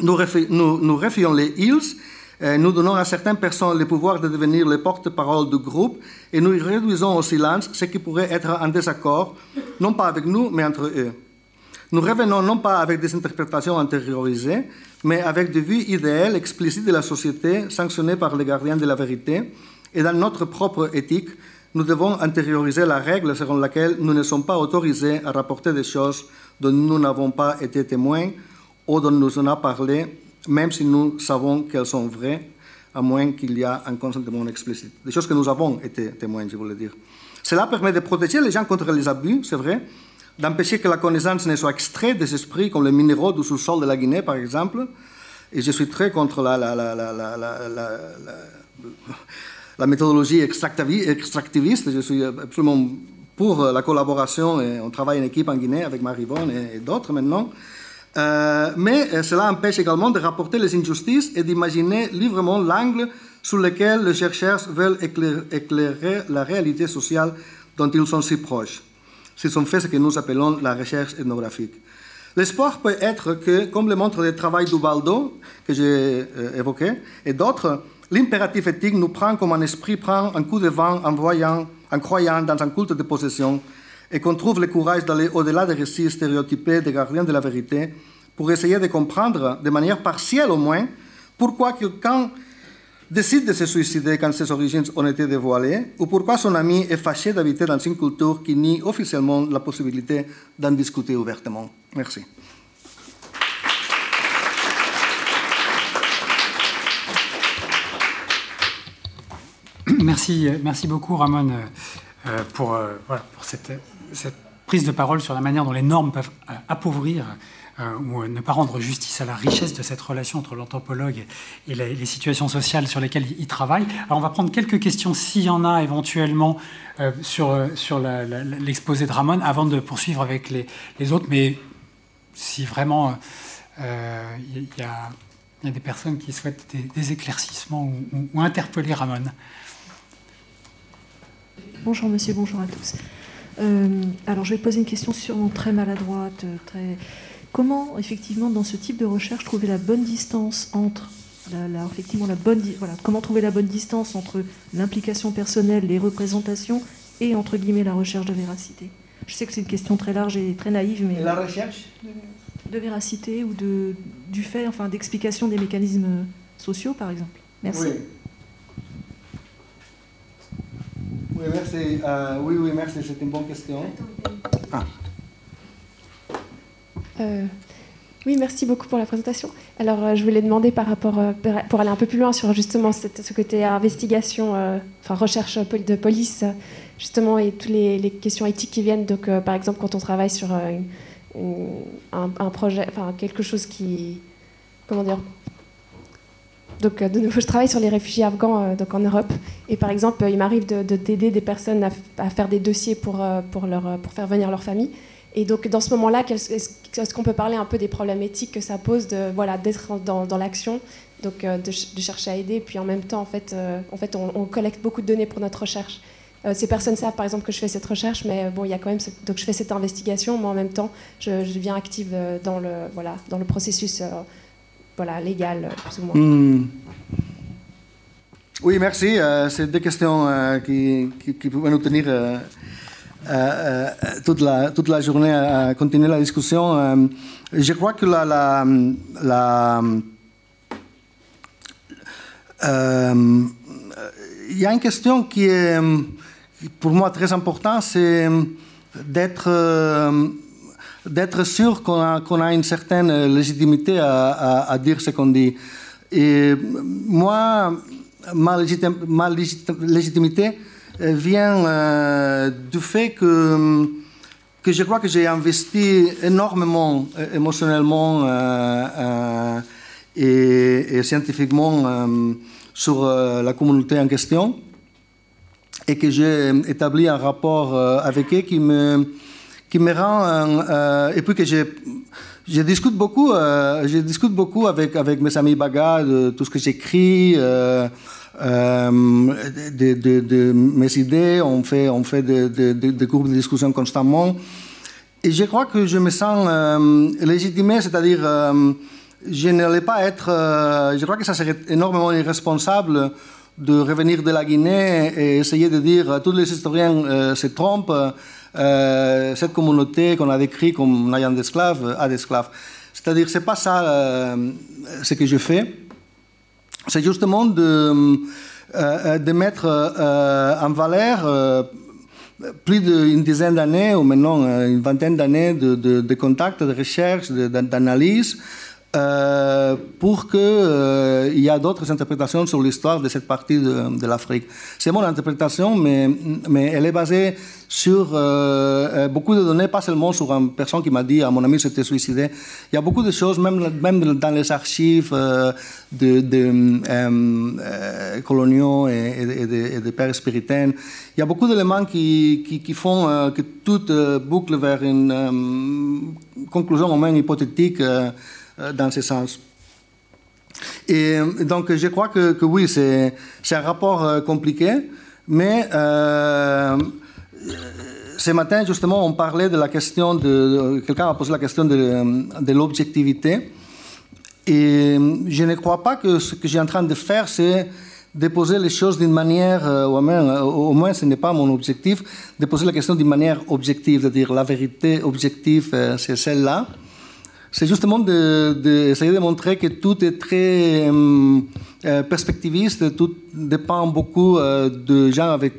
nous, les Hills Euh, nous donnons à certaines personnes le pouvoir de devenir les porte-parole du groupe et nous réduisons au silence ce qui pourrait être un désaccord, non pas avec nous, mais entre eux. Nous revenons non pas avec des interprétations intériorisées, mais avec des vues idéales explicites de la société sanctionnées par les gardiens de la vérité. Et dans notre propre éthique, nous devons intérioriser la règle selon laquelle nous ne sommes pas autorisés à rapporter des choses dont nous n'avons pas été témoins ou dont nous en a parlé même si nous savons qu'elles sont vraies, à moins qu'il y ait un consentement explicite. Des choses que nous avons été témoins, je voulais dire. Cela permet de protéger les gens contre les abus, c'est vrai, d'empêcher que la connaissance ne soit extraite des esprits, comme les minéraux du sous-sol de la Guinée, par exemple. Et je suis très contre la, la, la, la méthodologie extractiviste. Je suis absolument pour la collaboration et on travaille en équipe en Guinée avec Marivonne et d'autres maintenant. Euh, mais euh, cela empêche également de rapporter les injustices et d'imaginer librement l'angle sur lequel les chercheurs veulent éclairer, la réalité sociale dont ils sont si proches. S'ils ont fait ce que nous appelons la recherche ethnographique. L'espoir peut être que, comme le montre le travail d'Ubaldo, que j'ai euh, évoqué, et d'autres, l'impératif éthique nous prend comme un esprit prend un coup de vent en, voyant, en croyant dans un culte de possession et qu'on trouve le courage d'aller au-delà des récits stéréotypés des gardiens de la vérité pour essayer de comprendre, de manière partielle au moins, pourquoi quelqu'un décide de se suicider quand ses origines ont été dévoilées, ou pourquoi son ami est fâché d'habiter dans une culture qui nie officiellement la possibilité d'en discuter ouvertement. Merci. Merci, merci beaucoup, Ramon, euh, pour, euh, pour cette cette prise de parole sur la manière dont les normes peuvent euh, appauvrir euh, ou euh, ne pas rendre justice à la richesse de cette relation entre l'anthropologue et les, situations sociales sur lesquelles il travaille. Alors on va prendre quelques questions, s'il y en a éventuellement, sur, l'exposé de Ramon, avant de poursuivre avec les, autres. Mais si vraiment il y, a, des personnes qui souhaitent des, éclaircissements ou interpeller Ramon. Bonjour monsieur, bonjour à tous. Euh, alors, je vais poser une question sûrement très maladroite. Très... Comment, effectivement, dans ce type de recherche, trouver la bonne distance entre la, effectivement, la bonne, voilà, comment trouver la bonne distance entre l'implication personnelle, les représentations et entre guillemets la recherche de véracité? Je sais que c'est une question très large et très naïve, mais la recherche? De, véracité ou de du fait, enfin, d'explication des mécanismes sociaux, par exemple. Merci. Oui, merci. Euh, oui, oui, merci. C'est une bonne question. Ah. Euh, oui, merci beaucoup pour la présentation. Alors, euh, je voulais demander par rapport, pour aller un peu plus loin sur justement ce côté investigation, enfin recherche de police, justement, et toutes les, questions éthiques qui viennent. Donc, par exemple, quand on travaille sur un, projet, enfin quelque chose qui, comment dire, donc, euh, de nouveau, je travaille sur les réfugiés afghans euh, donc en Europe. Et par exemple, il m'arrive de, d'aider des personnes à, faire des dossiers pour, euh, pour, leur, pour faire venir leur famille. Et donc, dans ce moment-là, est-ce qu'on peut parler un peu des problèmes éthiques que ça pose de, voilà, d'être dans, dans l'action, donc de, chercher à aider, puis en même temps, en fait, en fait on, collecte beaucoup de données pour notre recherche. ces personnes savent, par exemple, que je fais cette recherche, mais bon, il y a quand même... donc, je fais cette investigation, mais en même temps, je, je deviens active dans le, voilà, dans le processus voilà, légal, plus ou moins. Hmm. Oui, merci. Euh, c'est deux questions euh, qui, peuvent nous tenir euh, toute, la, toute la journée à continuer la discussion. je crois que la, la, la il y a une question qui est pour moi très importante, c'est d'être d'être sûr qu'on a, qu'on a, une certaine légitimité à, à, dire ce qu'on dit. Et moi, ma, légitimité vient euh, du fait que, que je crois que j'ai investi énormément euh, émotionnellement euh, et, scientifiquement sur la communauté en question et que j'ai établi un rapport avec eux qui me qui me rend. Euh, et puis que je, discute beaucoup, euh, je discute beaucoup avec, avec mes amis Baga de tout ce que j'écris, euh, de, mes idées. On fait, on fait des groupes de discussion constamment. Et je crois que je me sens légitimé, c'est-à-dire je n'allais pas être. je crois que ça serait énormément irresponsable de revenir de la Guinée et essayer de dire tous les historiens se trompent. Cette communauté qu'on a décrit comme n'ayant d'esclaves a d'esclaves. C'est-à-dire, c'est pas ça ce que je fais. C'est justement de, de mettre en valeur plus d'une dizaine d'années, ou maintenant euh, une vingtaine d'années de, de, contacts, de recherche, d'analyse, euh, pour qu'il euh, y ait d'autres interprétations sur l'histoire de cette partie de, l'Afrique. C'est mon interprétation, mais, mais elle est basée sur euh, euh, beaucoup de données, pas seulement sur une personne qui m'a dit ah, mon ami s'était suicidé. Il y a beaucoup de choses, même, même dans les archives coloniaux et, et, de, et, de, pères spiritains. Il y a beaucoup d'éléments qui, qui, qui, font que tout boucle vers une conclusion au moins hypothétique dans ce sens. Et donc, je crois que, oui, c'est un rapport compliqué, mais ce matin, justement, on parlait de la question de. Quelqu'un a posé la question de, l'objectivité. Et je ne crois pas que ce que j'ai en train de faire, c'est de poser les choses d'une manière, euh, au moins, au moins ce n'est pas mon objectif, de poser la question d'une manière objective, de dire la vérité objective, euh, c'est celle-là. C'est justement d'essayer de, montrer que tout est très euh, perspectiviste, tout dépend beaucoup de gens avec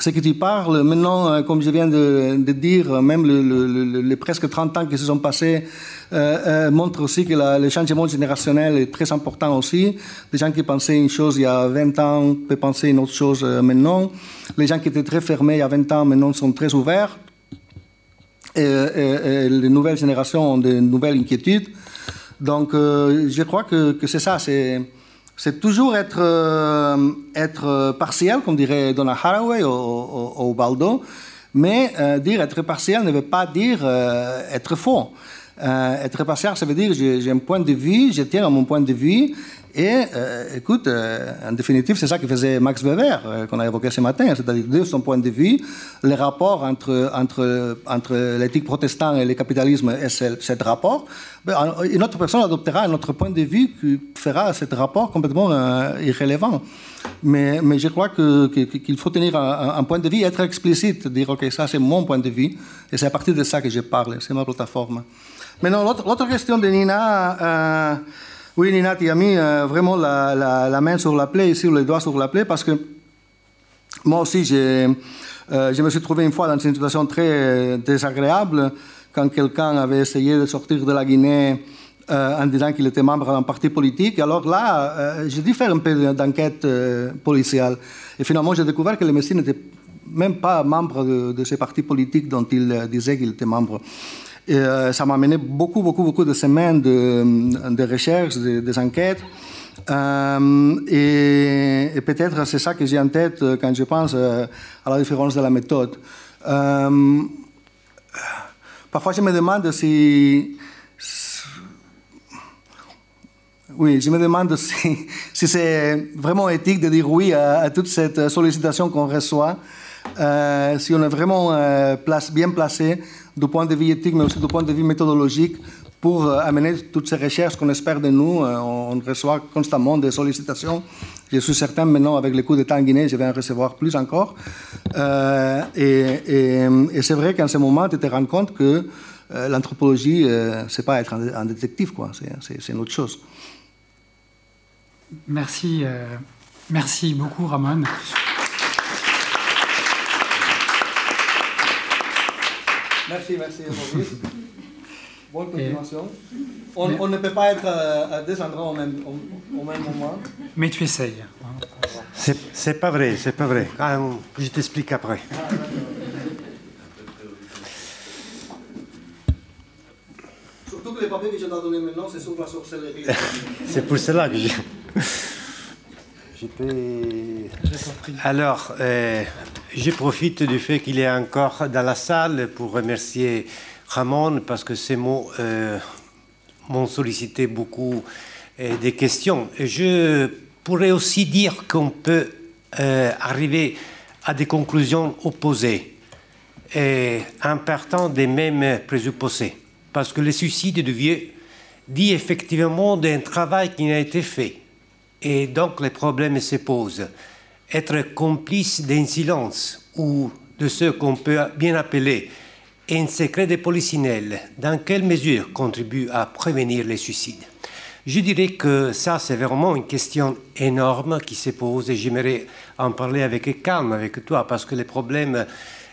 ce que tu parles, maintenant, euh, comme je viens de, dire, même les presque 30 ans qui se sont passés euh, euh, montrent aussi que le changement générationnel est très important aussi. Les gens qui pensaient une chose il y a 20 ans peuvent penser une autre chose maintenant. Les gens qui étaient très fermés il y a 20 ans maintenant sont très ouverts. Et, les nouvelles générations ont de nouvelles inquiétudes. Donc, je crois que, c'est ça. C'est toujours être, euh, être partiel, comme dirait Donna Haraway ou, Baldo, mais euh, dire être partiel ne veut pas dire euh, être faux. être partiel, ça veut dire j'ai un point de vue, je tiens à mon point de vue, et euh, écoute, euh, en définitive, c'est ça que faisait Max Weber, euh, qu'on a évoqué ce matin, c'est-à-dire de son point de vue, le rapport entre, entre, entre l'éthique protestante et le capitalisme est ce, rapport. Ben, une autre personne adoptera un autre point de vue qui fera ce rapport complètement irrélevant. Mais, mais, je crois qu'il qu'il faut tenir un, point de vue, être explicite, dire ok, ça c'est mon point de vue, et c'est à partir de ça que je parle, c'est ma plateforme. Maintenant, l'autre question de Nina. Oui, Nina, tu as mis euh, vraiment la, main sur la plaie, ici, le doigt sur la plaie, parce que moi aussi, euh, je me suis trouvé une fois dans une situation très désagréable quand quelqu'un avait essayé de sortir de la Guinée euh, en disant qu'il était membre d'un parti politique. Alors là, j'ai dû faire un peu d'enquête policiale. Et finalement, j'ai découvert que le Messie n'était même pas membre de, de, ce parti politique dont il disait qu'il était membre. Euh, ça m'a amené beaucoup, beaucoup, beaucoup de semaines de, de recherche, de, des enquêtes. Euh, et, peut-être c'est ça que j'ai en tête quand je pense euh, à la différence de la méthode. Euh, parfois, je me demande si. Oui, je me demande si, c'est vraiment éthique de dire oui à, toute cette sollicitation qu'on reçoit, euh, si on est vraiment euh, place, bien placé du point de vue éthique, mais aussi du point de vue méthodologique, pour euh, amener toutes ces recherches qu'on espère de nous. Euh, on reçoit constamment des sollicitations. Je suis certain maintenant, avec les coups d'État en Guinée, je vais en recevoir plus encore. Euh, et, c'est vrai qu'en ce moment, tu te rends compte que l'anthropologie, c'est pas être un, détective, quoi. C'est une autre chose. Merci, merci beaucoup, Ramon. Merci, merci, Bonne continuation. On, on, ne peut pas être à, deux endroits au même, au, même moment. Mais tu essayes. C'est pas vrai, c'est pas vrai. Ah, je t'explique après. Surtout que les papiers que je t'ai donnés maintenant, c'est sur la sorcellerie. c'est pour cela que je... Alors, euh, je profite du fait qu'il est encore dans la salle pour remercier Ramon parce que ces mots euh, m'ont sollicité beaucoup euh, des questions. Et je pourrais aussi dire qu'on peut euh, arriver à des conclusions opposées et en partant des mêmes présupposés. Parce que le suicide de vieux dit effectivement d'un travail qui n'a été fait. Et donc les problèmes se posent. Être complice d'un silence ou de ce qu'on peut bien appeler un secret de polichinelle, dans quelle mesure contribue à prévenir les suicides? Je dirais que ça, c'est vraiment une question énorme qui se pose et j'aimerais en parler avec calme avec toi parce que le problème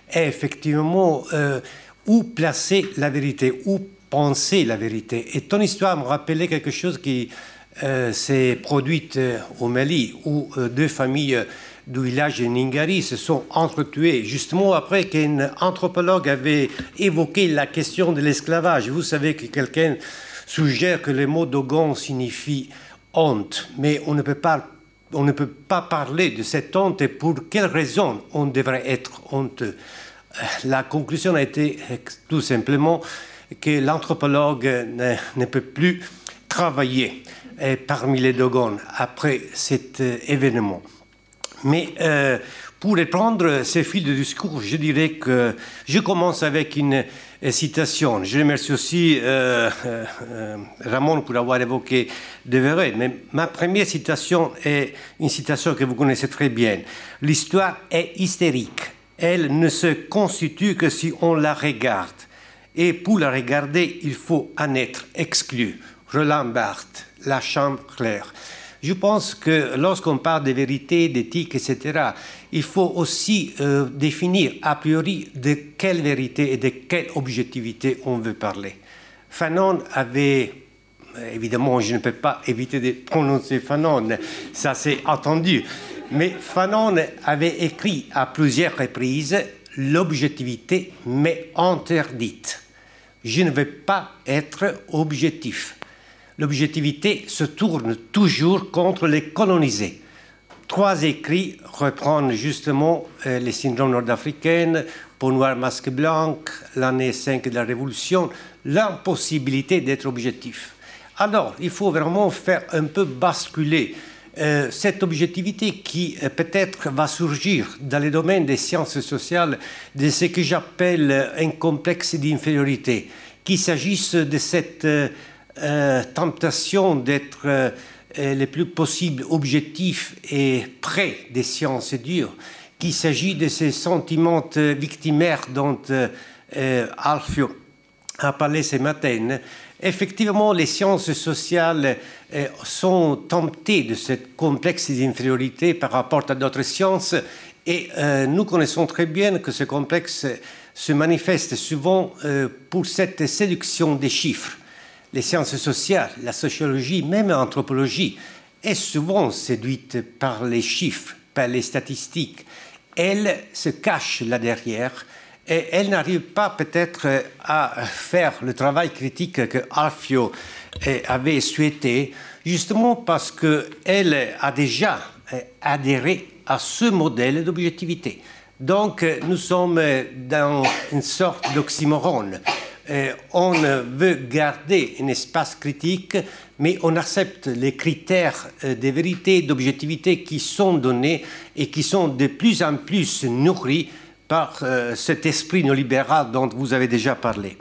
est effectivement euh, où placer la vérité, où penser la vérité. Et ton histoire me rappelait quelque chose qui s'est produit euh, au Mali, où deux familles du village Ningari se sont entretués, justement après qu'un anthropologue avait évoqué la question de l'esclavage. Vous savez que quelqu'un suggère que le mot Dogon signifie honte, mais on ne peut pas on ne peut pas parler de cette honte et pour quelle raison on devrait être honteux. La conclusion a été tout simplement que l'anthropologue ne, peut plus travailler parmi les Dogons après cet euh, événement. Mais euh, pour reprendre ce fil de discours, je dirais que je commence avec une euh, citation. Je remercie aussi euh, Ramon pour avoir évoqué De mais ma première citation est une citation que vous connaissez très bien. L'histoire est hystérique. Elle ne se constitue que si on la regarde. Et pour la regarder, il faut en être exclu. Roland Barthes, La Chambre claire. Je pense que lorsqu'on parle de vérité, d'éthique, etc., il faut aussi euh, définir a priori de quelle vérité et de quelle objectivité on veut parler. Fanon avait, évidemment, je ne peux pas éviter de prononcer Fanon, ça c'est attendu, mais Fanon avait écrit à plusieurs reprises l'objectivité mais interdite. Je ne veux pas être objectif l'objectivité se tourne toujours contre les colonisés. Trois écrits reprennent justement euh, les syndromes nord-africains, peau noire, masque blanc, l'année 5 de la Révolution, l'impossibilité d'être objectif. Alors, il faut vraiment faire un peu basculer euh, cette objectivité qui euh, peut-être va surgir dans les domaines des sciences sociales de ce que j'appelle un complexe d'infériorité, qu'il s'agisse de cette tentation d'être euh, le plus possible objectif et près des sciences dures, qu'il s'agit de ces sentiments victimaires dont euh, Alfio a parlé ce matin. Effectivement, les sciences sociales sont tentées de cette complexe d'infériorité par rapport à d'autres sciences et nous connaissons très bien que ce complexe se manifeste souvent pour cette séduction des chiffres les sciences sociales, la sociologie, même l'anthropologie, est souvent séduite par les chiffres, par les statistiques. Elle se cache là derrière et elle n'arrive pas peut-être à faire le travail critique que Alfio avait souhaité, justement parce qu'elle a déjà adhéré à ce modèle d'objectivité. Donc nous sommes dans une sorte d'oxymoron. Euh, on veut garder un espace critique, mais on accepte les critères euh, de vérité, d'objectivité qui sont donnés et qui sont de plus en plus nourris par euh, cet esprit néolibéral dont vous avez déjà parlé.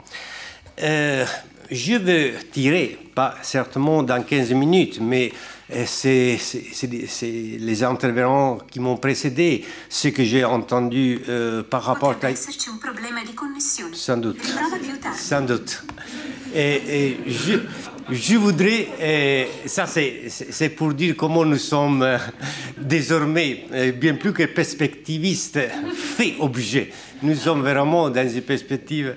je veux tirer, pas certainement dans 15 minutes, mais c'est les intervenants qui m'ont précédé, ce que j'ai entendu euh, par rapport à... Sans doute. Sans doute. Et, je, je, voudrais, et ça c'est pour dire comment nous sommes euh, désormais, euh, bien plus que perspectivistes, fait objet. Nous sommes vraiment dans une perspective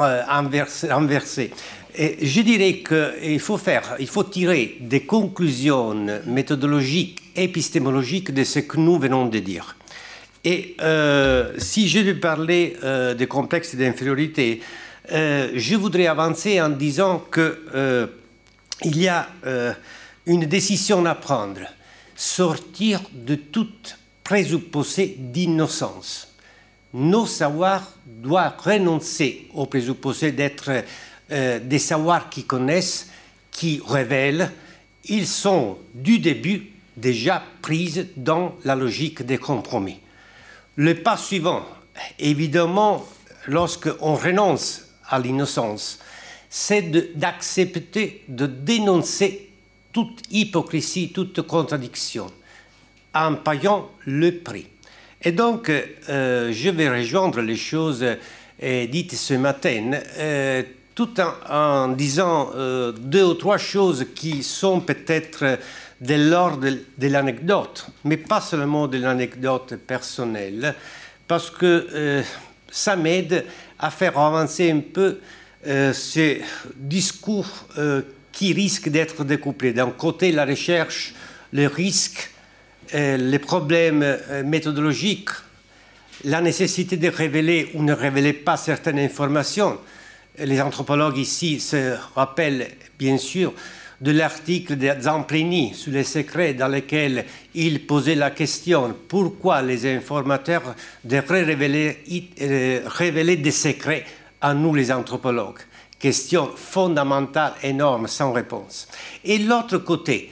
inversée je dirais qu'il faut faire, il faut tirer des conclusions méthodologiques, épistémologiques de ce que nous venons de dire. Et euh, si je veux parler euh, des complexes d'infériorité, euh, je voudrais avancer en disant qu'il y a une décision à prendre, sortir de toute présupposé d'innocence. Nos savoirs doivent renoncer au présupposé d'être euh, des savoirs qui connaissent, qui révèlent, ils sont du début déjà pris dans la logique des compromis. Le pas suivant, évidemment, lorsqu'on renonce à l'innocence, c'est d'accepter de, dénoncer toute hypocrisie, toute contradiction, en payant le prix. Et donc, euh, je vais rejoindre les choses euh, dites ce matin, tout en, disant deux ou trois choses qui sont peut-être de l'ordre de, l'anecdote, mais pas seulement de l'anecdote personnelle, parce que ça m'aide à faire avancer un peu ce discours qui risque d'être découplé. D'un côté, la recherche, le risque, les problèmes méthodologiques, la nécessité de révéler ou ne révéler pas certaines informations. Les anthropologues ici se rappellent bien sûr de l'article de Zamplini sur les secrets dans lequel il posait la question pourquoi les informateurs devraient révéler, euh, révéler des secrets à nous les anthropologues? Question fondamentale, énorme, sans réponse. Et l'autre côté,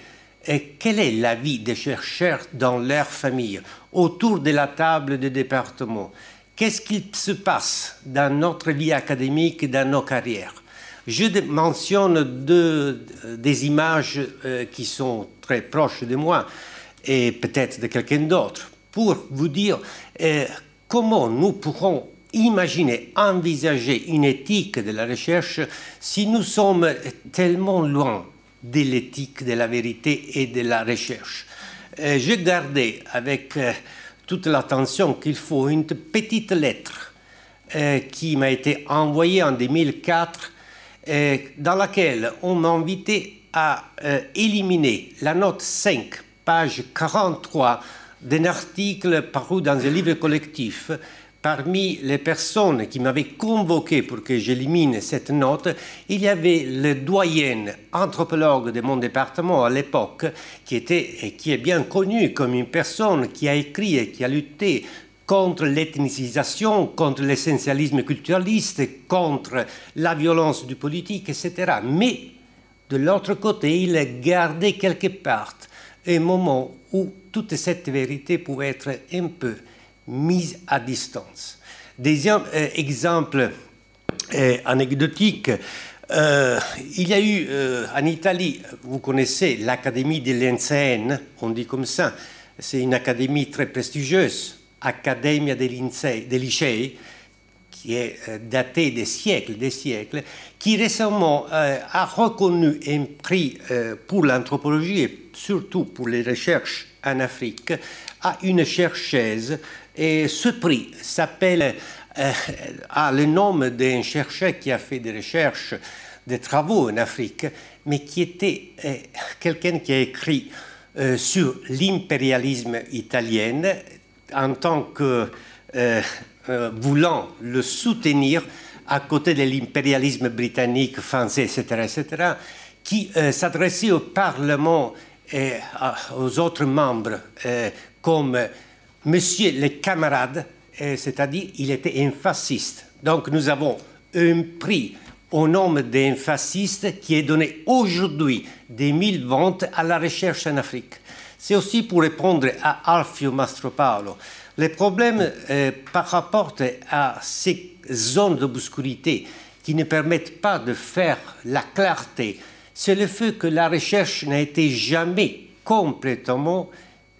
quelle est la vie des chercheurs dans leur famille, autour de la table de département? Qu'est-ce qu'il se passe dans notre vie académique, dans nos carrières? Je mentionne deux, des images euh, qui sont très proches de moi et peut-être de quelqu'un d'autre pour vous dire euh, comment nous pourrons imaginer, envisager une éthique de la recherche si nous sommes tellement loin de l'éthique, de la vérité et de la recherche? Euh, j'ai gardé avec euh, toute l'attention qu'il faut une petite lettre euh, qui m'a été envoyée en 2004 dans laquelle on m'a invité à éliminer la note 5, page 43 d'un article paru dans un livre collectif parmi les personnes qui m'avaient convoqué pour que j'élimine cette note, il y avait le doyen anthropologue de mon département à l'époque, qui, était, et qui est bien connu comme une personne qui a écrit et qui a lutté contre l'ethnicisation, contre l'essentialisme culturaliste, contre la violence du politique, etc. Mais de l'autre côté, il gardait quelque part un moment où toute cette vérité pouvait être un peu mise à distance. Deuxième euh, exemple euh, anecdotique, euh, il y a eu en Italie, vous connaissez l'Académie de l'Inceen, on dit comme ça, c'est une académie très prestigieuse, Accademia dei Licei, qui est datée des siècles, des siècles, qui récemment a reconnu un prix pour l'anthropologie et surtout pour les recherches en Afrique à une chercheuse et ce prix s'appelle, euh, a le nom d'un chercheur qui a fait des recherches, des travaux en Afrique, mais qui était euh, quelqu'un qui a écrit euh, sur l'impérialisme italien en tant que voulant le soutenir à côté de l'impérialisme britannique, français, etc., etc., qui s'adressait au Parlement et aux autres membres comme Monsieur les camarades, euh, c'est-à-dire il était un fasciste. Donc nous avons un prix au nom d'un fasciste qui est donné aujourd'hui des mille ventes à la recherche en Afrique. C'est aussi pour répondre à Alfio Mastropaolo. Le problème euh, par rapport à ces zones d'obscurité qui ne permettent pas de faire la clarté, c'est le fait que la recherche n'a été jamais complètement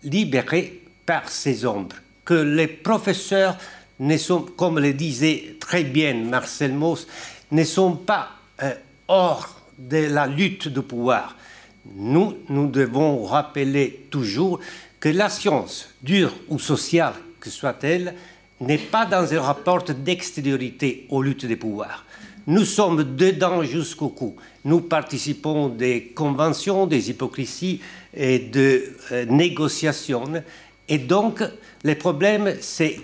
libérée par ces ombres, que les professeurs ne sont, comme le disait très bien Marcel Mauss, ne sont pas euh, hors de la lutte de pouvoir. Nous, nous devons rappeler toujours que la science, dure ou sociale que soit-elle, n'est pas dans un rapport d'extériorité aux luttes de pouvoir. Nous sommes dedans jusqu'au cou. Nous participons des conventions, des hypocrisies et de euh, négociations et donc, le problème, c'est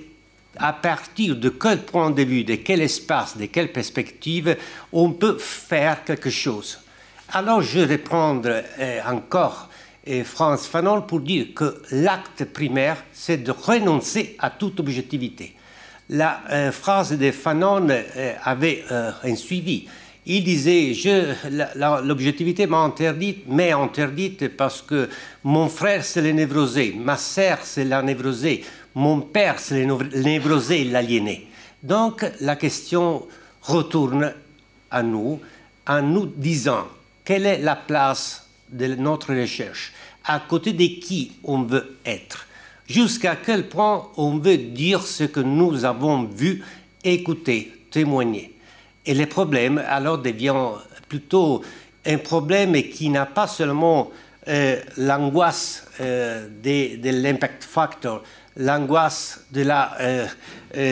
à partir de quel point de vue, de quel espace, de quelle perspective, on peut faire quelque chose. Alors, je vais prendre euh, encore euh, France Fanon pour dire que l'acte primaire, c'est de renoncer à toute objectivité. La euh, phrase de Fanon avait un suivi il disait l'objectivité m'a interdite, m'est interdite parce que mon frère c'est le névrosé, ma sœur c'est la névrosée, mon père c'est le névrosé, l'aliéné. Donc la question retourne à nous en nous disant quelle est la place de notre recherche, à côté de qui on veut être, jusqu'à quel point on veut dire ce que nous avons vu, écouté, témoigné. Et le problème alors devient plutôt un problème qui n'a pas seulement euh, l'angoisse euh, de, l'impact factor, l'angoisse de la euh,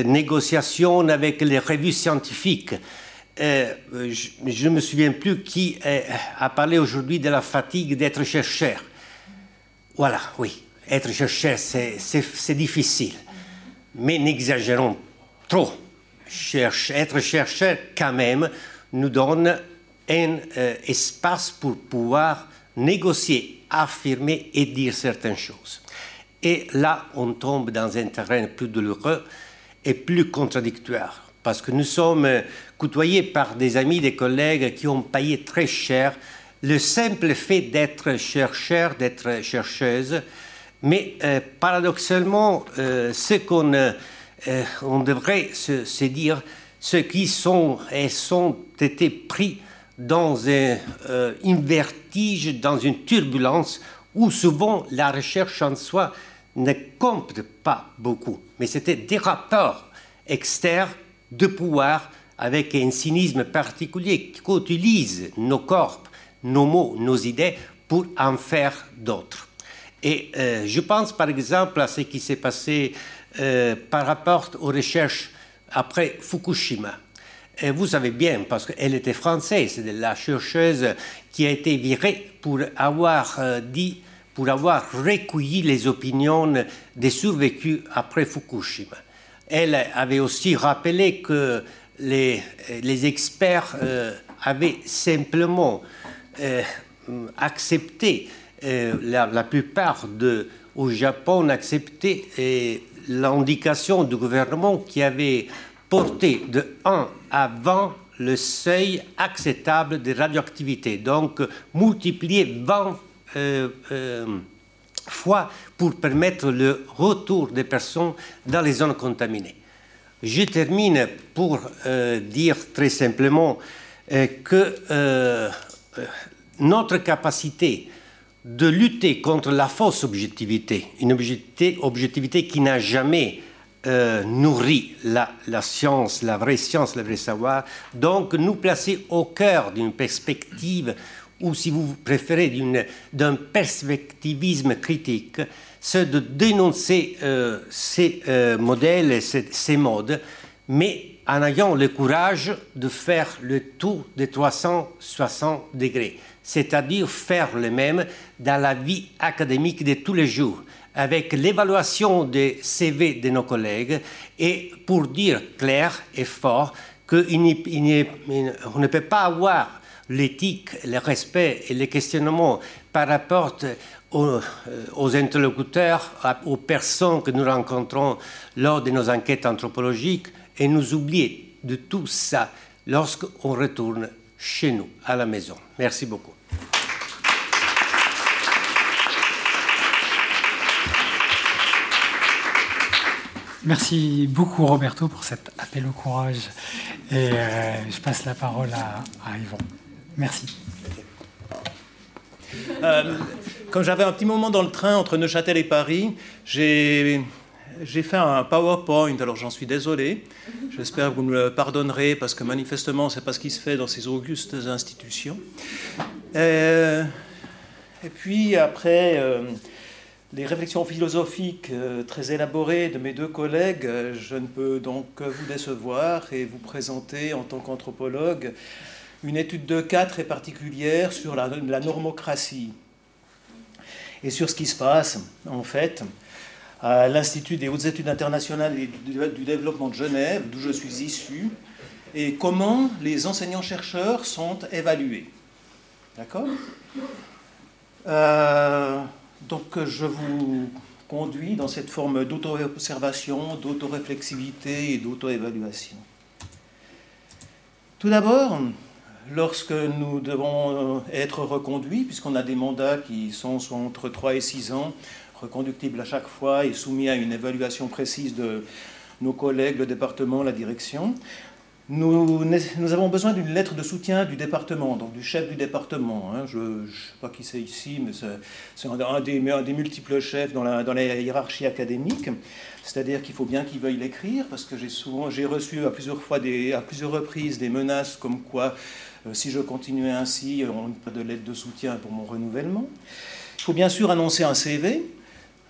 négociation avec les revues scientifiques. je ne me souviens plus qui a parlé aujourd'hui de la fatigue d'être chercheur. Voilà, oui, être chercheur, c'est difficile. Mais n'exagérons trop. Être chercheur, quand même, nous donne un espace pour pouvoir négocier, affirmer et dire certaines choses. Et là, on tombe dans un terrain plus douloureux et plus contradictoire, parce que nous sommes côtoyés par des amis, des collègues qui ont payé très cher le simple fait d'être chercheur, d'être chercheuse, mais euh, paradoxalement, euh, ce qu'on euh, on devrait se, dire, ceux qui sont et sont été pris dans un euh, vertige, dans une turbulence où souvent la recherche en soi ne compte pas beaucoup. Mais c'était des rapports externes de pouvoir avec un cynisme particulier qui utilise nos corps, nos mots, nos idées pour en faire d'autres. Et euh, je pense par exemple à ce qui s'est passé euh, par rapport aux recherches après Fukushima. Et vous savez bien, parce qu'elle était française, c'est la chercheuse qui a été virée pour avoir euh, dit, pour avoir recueilli les opinions des survécus après Fukushima. Elle avait aussi rappelé que les, experts euh, avaient simplement accepté, la, plupart de, au Japon, accepté l'indication du gouvernement qui avait porté de 1 avant le seuil acceptable de radioactivité. Donc, multiplier 20 euh, euh, fois pour permettre le retour des personnes dans les zones contaminées. Je termine pour euh, dire très simplement que notre capacité de lutter contre la fausse objectivité, une objectivité, qui n'a jamais euh, nourrit la, science, la vraie science, le vrai savoir, donc nous placer au cœur d'une perspective, ou si vous préférez, d'un perspectivisme critique, c'est de dénoncer euh, ces euh, modèles, ces, ces modes, mais en ayant le courage de faire le tour des 360 degrés, c'est-à-dire faire le même dans la vie académique de tous les jours avec l'évaluation des CV de nos collègues et pour dire clair et fort qu'on ne peut pas avoir l'éthique, le respect et le questionnement par rapport aux, aux, interlocuteurs, aux personnes que nous rencontrons lors de nos enquêtes anthropologiques. Et nous oublier de tout ça lorsqu'on retourne chez nous, à la maison. Merci beaucoup. Merci beaucoup Roberto pour cet appel au courage. Et euh, je passe la parole à, Yvon. Merci. Euh, quand j'avais un petit moment dans le train entre Neuchâtel et Paris, j'ai fait un PowerPoint, alors j'en suis désolé. J'espère que vous me le pardonnerez parce que manifestement, ce n'est pas ce qui se fait dans ces augustes institutions. Euh, et puis après, les réflexions philosophiques euh, très élaborées de mes deux collègues, euh, je ne peux donc que vous décevoir et vous présenter en tant qu'anthropologue une étude de cas très particulière sur la, normocratie et sur ce qui se passe en fait à l'Institut des hautes études internationales et du développement de Genève, d'où je suis issu, et comment les enseignants-chercheurs sont évalués. D'accord? Euh, donc je vous conduis dans cette forme d'auto-observation, d'auto-réflexivité et d'auto-évaluation. Tout d'abord, lorsque nous devons être reconduits, puisqu'on a des mandats qui sont entre 3 et 6 ans, reconductibles à chaque fois et soumis à une évaluation précise de nos collègues, le département, la direction, nous, avons besoin d'une lettre de soutien du département, donc du chef du département. Hein. Je ne sais pas qui c'est ici, mais c'est un, des, multiples chefs dans la, dans la hiérarchie académique. C'est-à-dire qu'il faut bien qu'il veuille l'écrire, parce que j'ai souvent j'ai reçu à plusieurs fois, à plusieurs reprises, des menaces comme quoi, euh, si je continuais ainsi, on n'a pas de lettre de soutien pour mon renouvellement. Il faut bien sûr annoncer un CV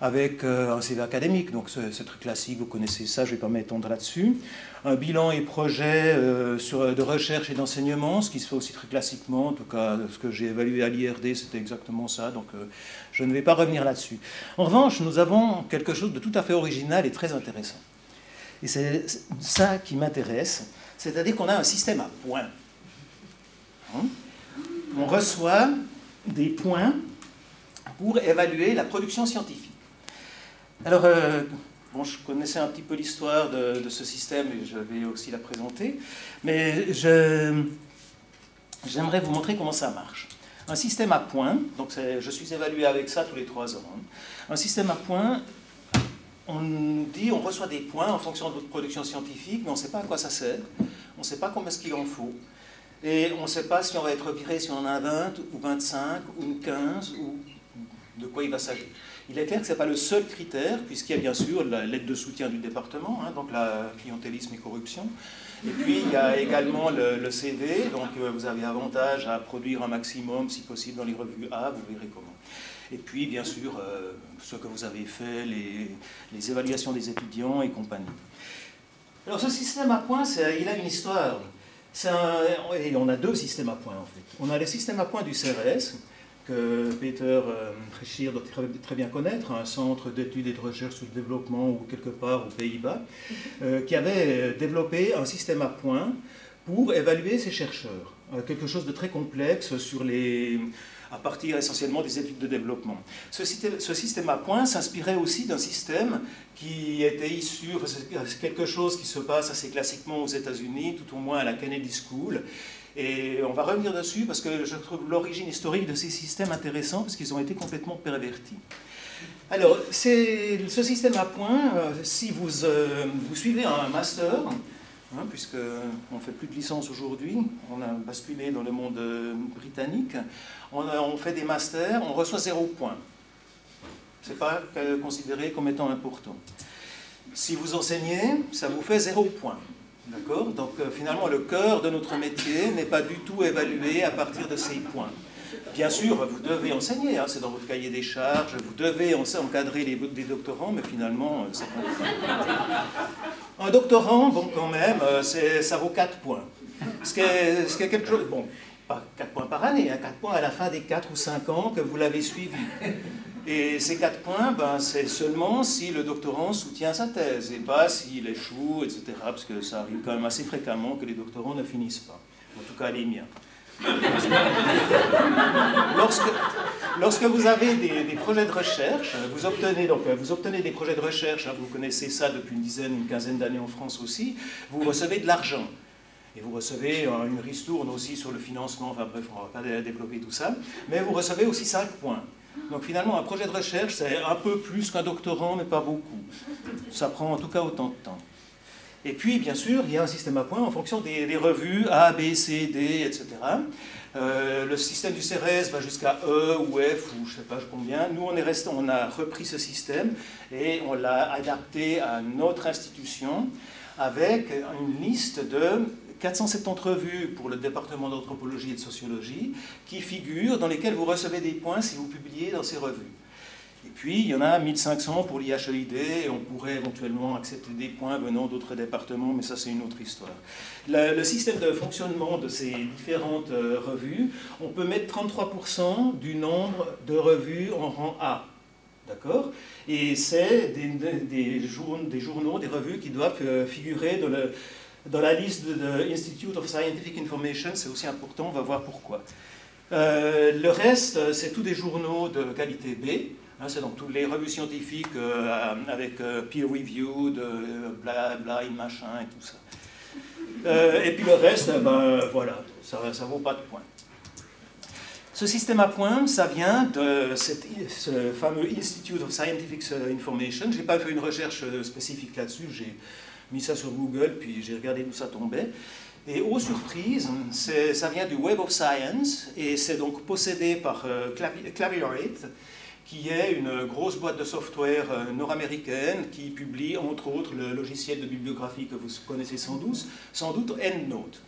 avec euh, un CV académique, donc c'est très classique, vous connaissez ça, je ne vais pas m'étendre là-dessus. Un bilan et projet euh, sur, de recherche et d'enseignement, ce qui se fait aussi très classiquement, en tout cas ce que j'ai évalué à l'IRD, c'était exactement ça, donc euh, je ne vais pas revenir là-dessus. En revanche, nous avons quelque chose de tout à fait original et très intéressant. Et c'est ça qui m'intéresse, c'est-à-dire qu'on a un système à points. Hein? On reçoit des points pour évaluer la production scientifique. Alors, euh, bon, je connaissais un petit peu l'histoire de, ce système et je vais aussi la présenter, mais j'aimerais vous montrer comment ça marche. Un système à points, donc je suis évalué avec ça tous les trois ans. Hein. Un système à points, on nous dit, on reçoit des points en fonction de votre production scientifique, mais on ne sait pas à quoi ça sert, on ne sait pas combien est-ce qu'il en faut, et on ne sait pas si on va être viré, si on en a 20 ou 25 ou 15 ou de quoi il va s'agir. Il est clair que ce n'est pas le seul critère, puisqu'il y a bien sûr la lettre de soutien du département, hein, donc la clientélisme et corruption. Et puis il y a également le, CV, donc euh, vous avez avantage à produire un maximum, si possible, dans les revues A, vous verrez comment. Et puis bien sûr, euh, ce que vous avez fait, les, évaluations des étudiants et compagnie. Alors ce système à points, il a une histoire. et on a deux systèmes à points en fait. On a le système à points du CRS, que Peter euh, doit très bien connaître, un centre d'études et de recherche sur le développement ou quelque part aux Pays-Bas, euh, qui avait euh, développé un système à points pour évaluer ses chercheurs. quelque chose de très complexe sur les, à partir essentiellement des études de développement. Ce système, à points s'inspirait aussi d'un système qui était issu, quelque chose qui se passe assez classiquement aux États-Unis, tout au moins à la Kennedy School, et on va revenir dessus parce que je trouve l'origine historique de ces systèmes intéressant parce qu'ils ont été complètement pervertis. Alors, ce système à points, euh, si vous, euh, vous, suivez un master, hein, puisqu'on ne fait plus de licence aujourd'hui, on a basculé dans le monde euh, britannique, on, on, fait des masters, on reçoit zéro point. Ce n'est pas considéré comme étant important. Si vous enseignez, ça vous fait zéro point. D'accord Donc euh, finalement, le cœur de notre métier n'est pas du tout évalué à partir de ces points. Bien sûr, vous devez enseigner, hein, c'est dans votre cahier des charges, vous devez encadrer les, doctorants, mais finalement, euh, c'est pas Un doctorant, bon, quand même, euh, ça vaut 4 points. Ce qui, est, ce qui est quelque chose. Bon, pas 4 points par année, hein, 4 points à la fin des 4 ou 5 ans que vous l'avez suivi. Et ces quatre points, ben, c'est seulement si le doctorant soutient sa thèse et pas s'il échoue, etc. Parce que ça arrive quand même assez fréquemment que les doctorants ne finissent pas. En tout cas, les miens. lorsque, lorsque, vous avez des, projets de recherche, vous obtenez, donc, vous obtenez des projets de recherche, hein, vous connaissez ça depuis une dizaine, une quinzaine d'années en France aussi, vous recevez de l'argent. Et vous recevez euh, une ristourne aussi sur le financement, enfin bref, on ne va pas développer tout ça, mais vous recevez aussi 5 points. Donc finalement, un projet de recherche, c'est un peu plus qu'un doctorant, mais pas beaucoup. Ça prend en tout cas autant de temps. Et puis, bien sûr, il y a un système à points en fonction des, revues A, B, C, D, etc. Euh, le système du CRS va jusqu'à E ou F ou je ne sais pas combien. Nous, on, est on a repris ce système et on l'a adapté à notre institution avec une liste de 470 revues pour le département d'anthropologie et de sociologie qui figurent, dans lesquelles vous recevez des points si vous publiez dans ces revues. Et puis, il y en a 1500 pour l'IHEID, et on pourrait éventuellement accepter des points venant d'autres départements, mais ça, c'est une autre histoire. Le, système de fonctionnement de ces différentes euh, revues, on peut mettre 33% du nombre de revues en rang A. D'accord? Et c'est des, des, journaux, des, journaux, des revues qui doivent euh, figurer dans le dans la liste de, Institute of Scientific Information, c'est aussi important, on va voir pourquoi. Euh, le reste, c'est tous des journaux de qualité B. Hein, c'est donc toutes les revues scientifiques euh, avec euh, peer review, de bla, bla, machin et tout ça. et puis le reste, ben, voilà, ça ne vaut pas de points. Ce système à points, ça vient de ce fameux Institute of Scientific Information. Je n'ai pas fait une recherche spécifique là-dessus, j'ai mis ça sur Google, puis j'ai regardé d'où ça tombait. Et aux surprises, ça vient du Web of Science et c'est donc possédé par euh, qui est une grosse boîte de software euh, nord-américaine qui publie entre autres le logiciel de bibliographie que vous connaissez sans doute, sans doute EndNote,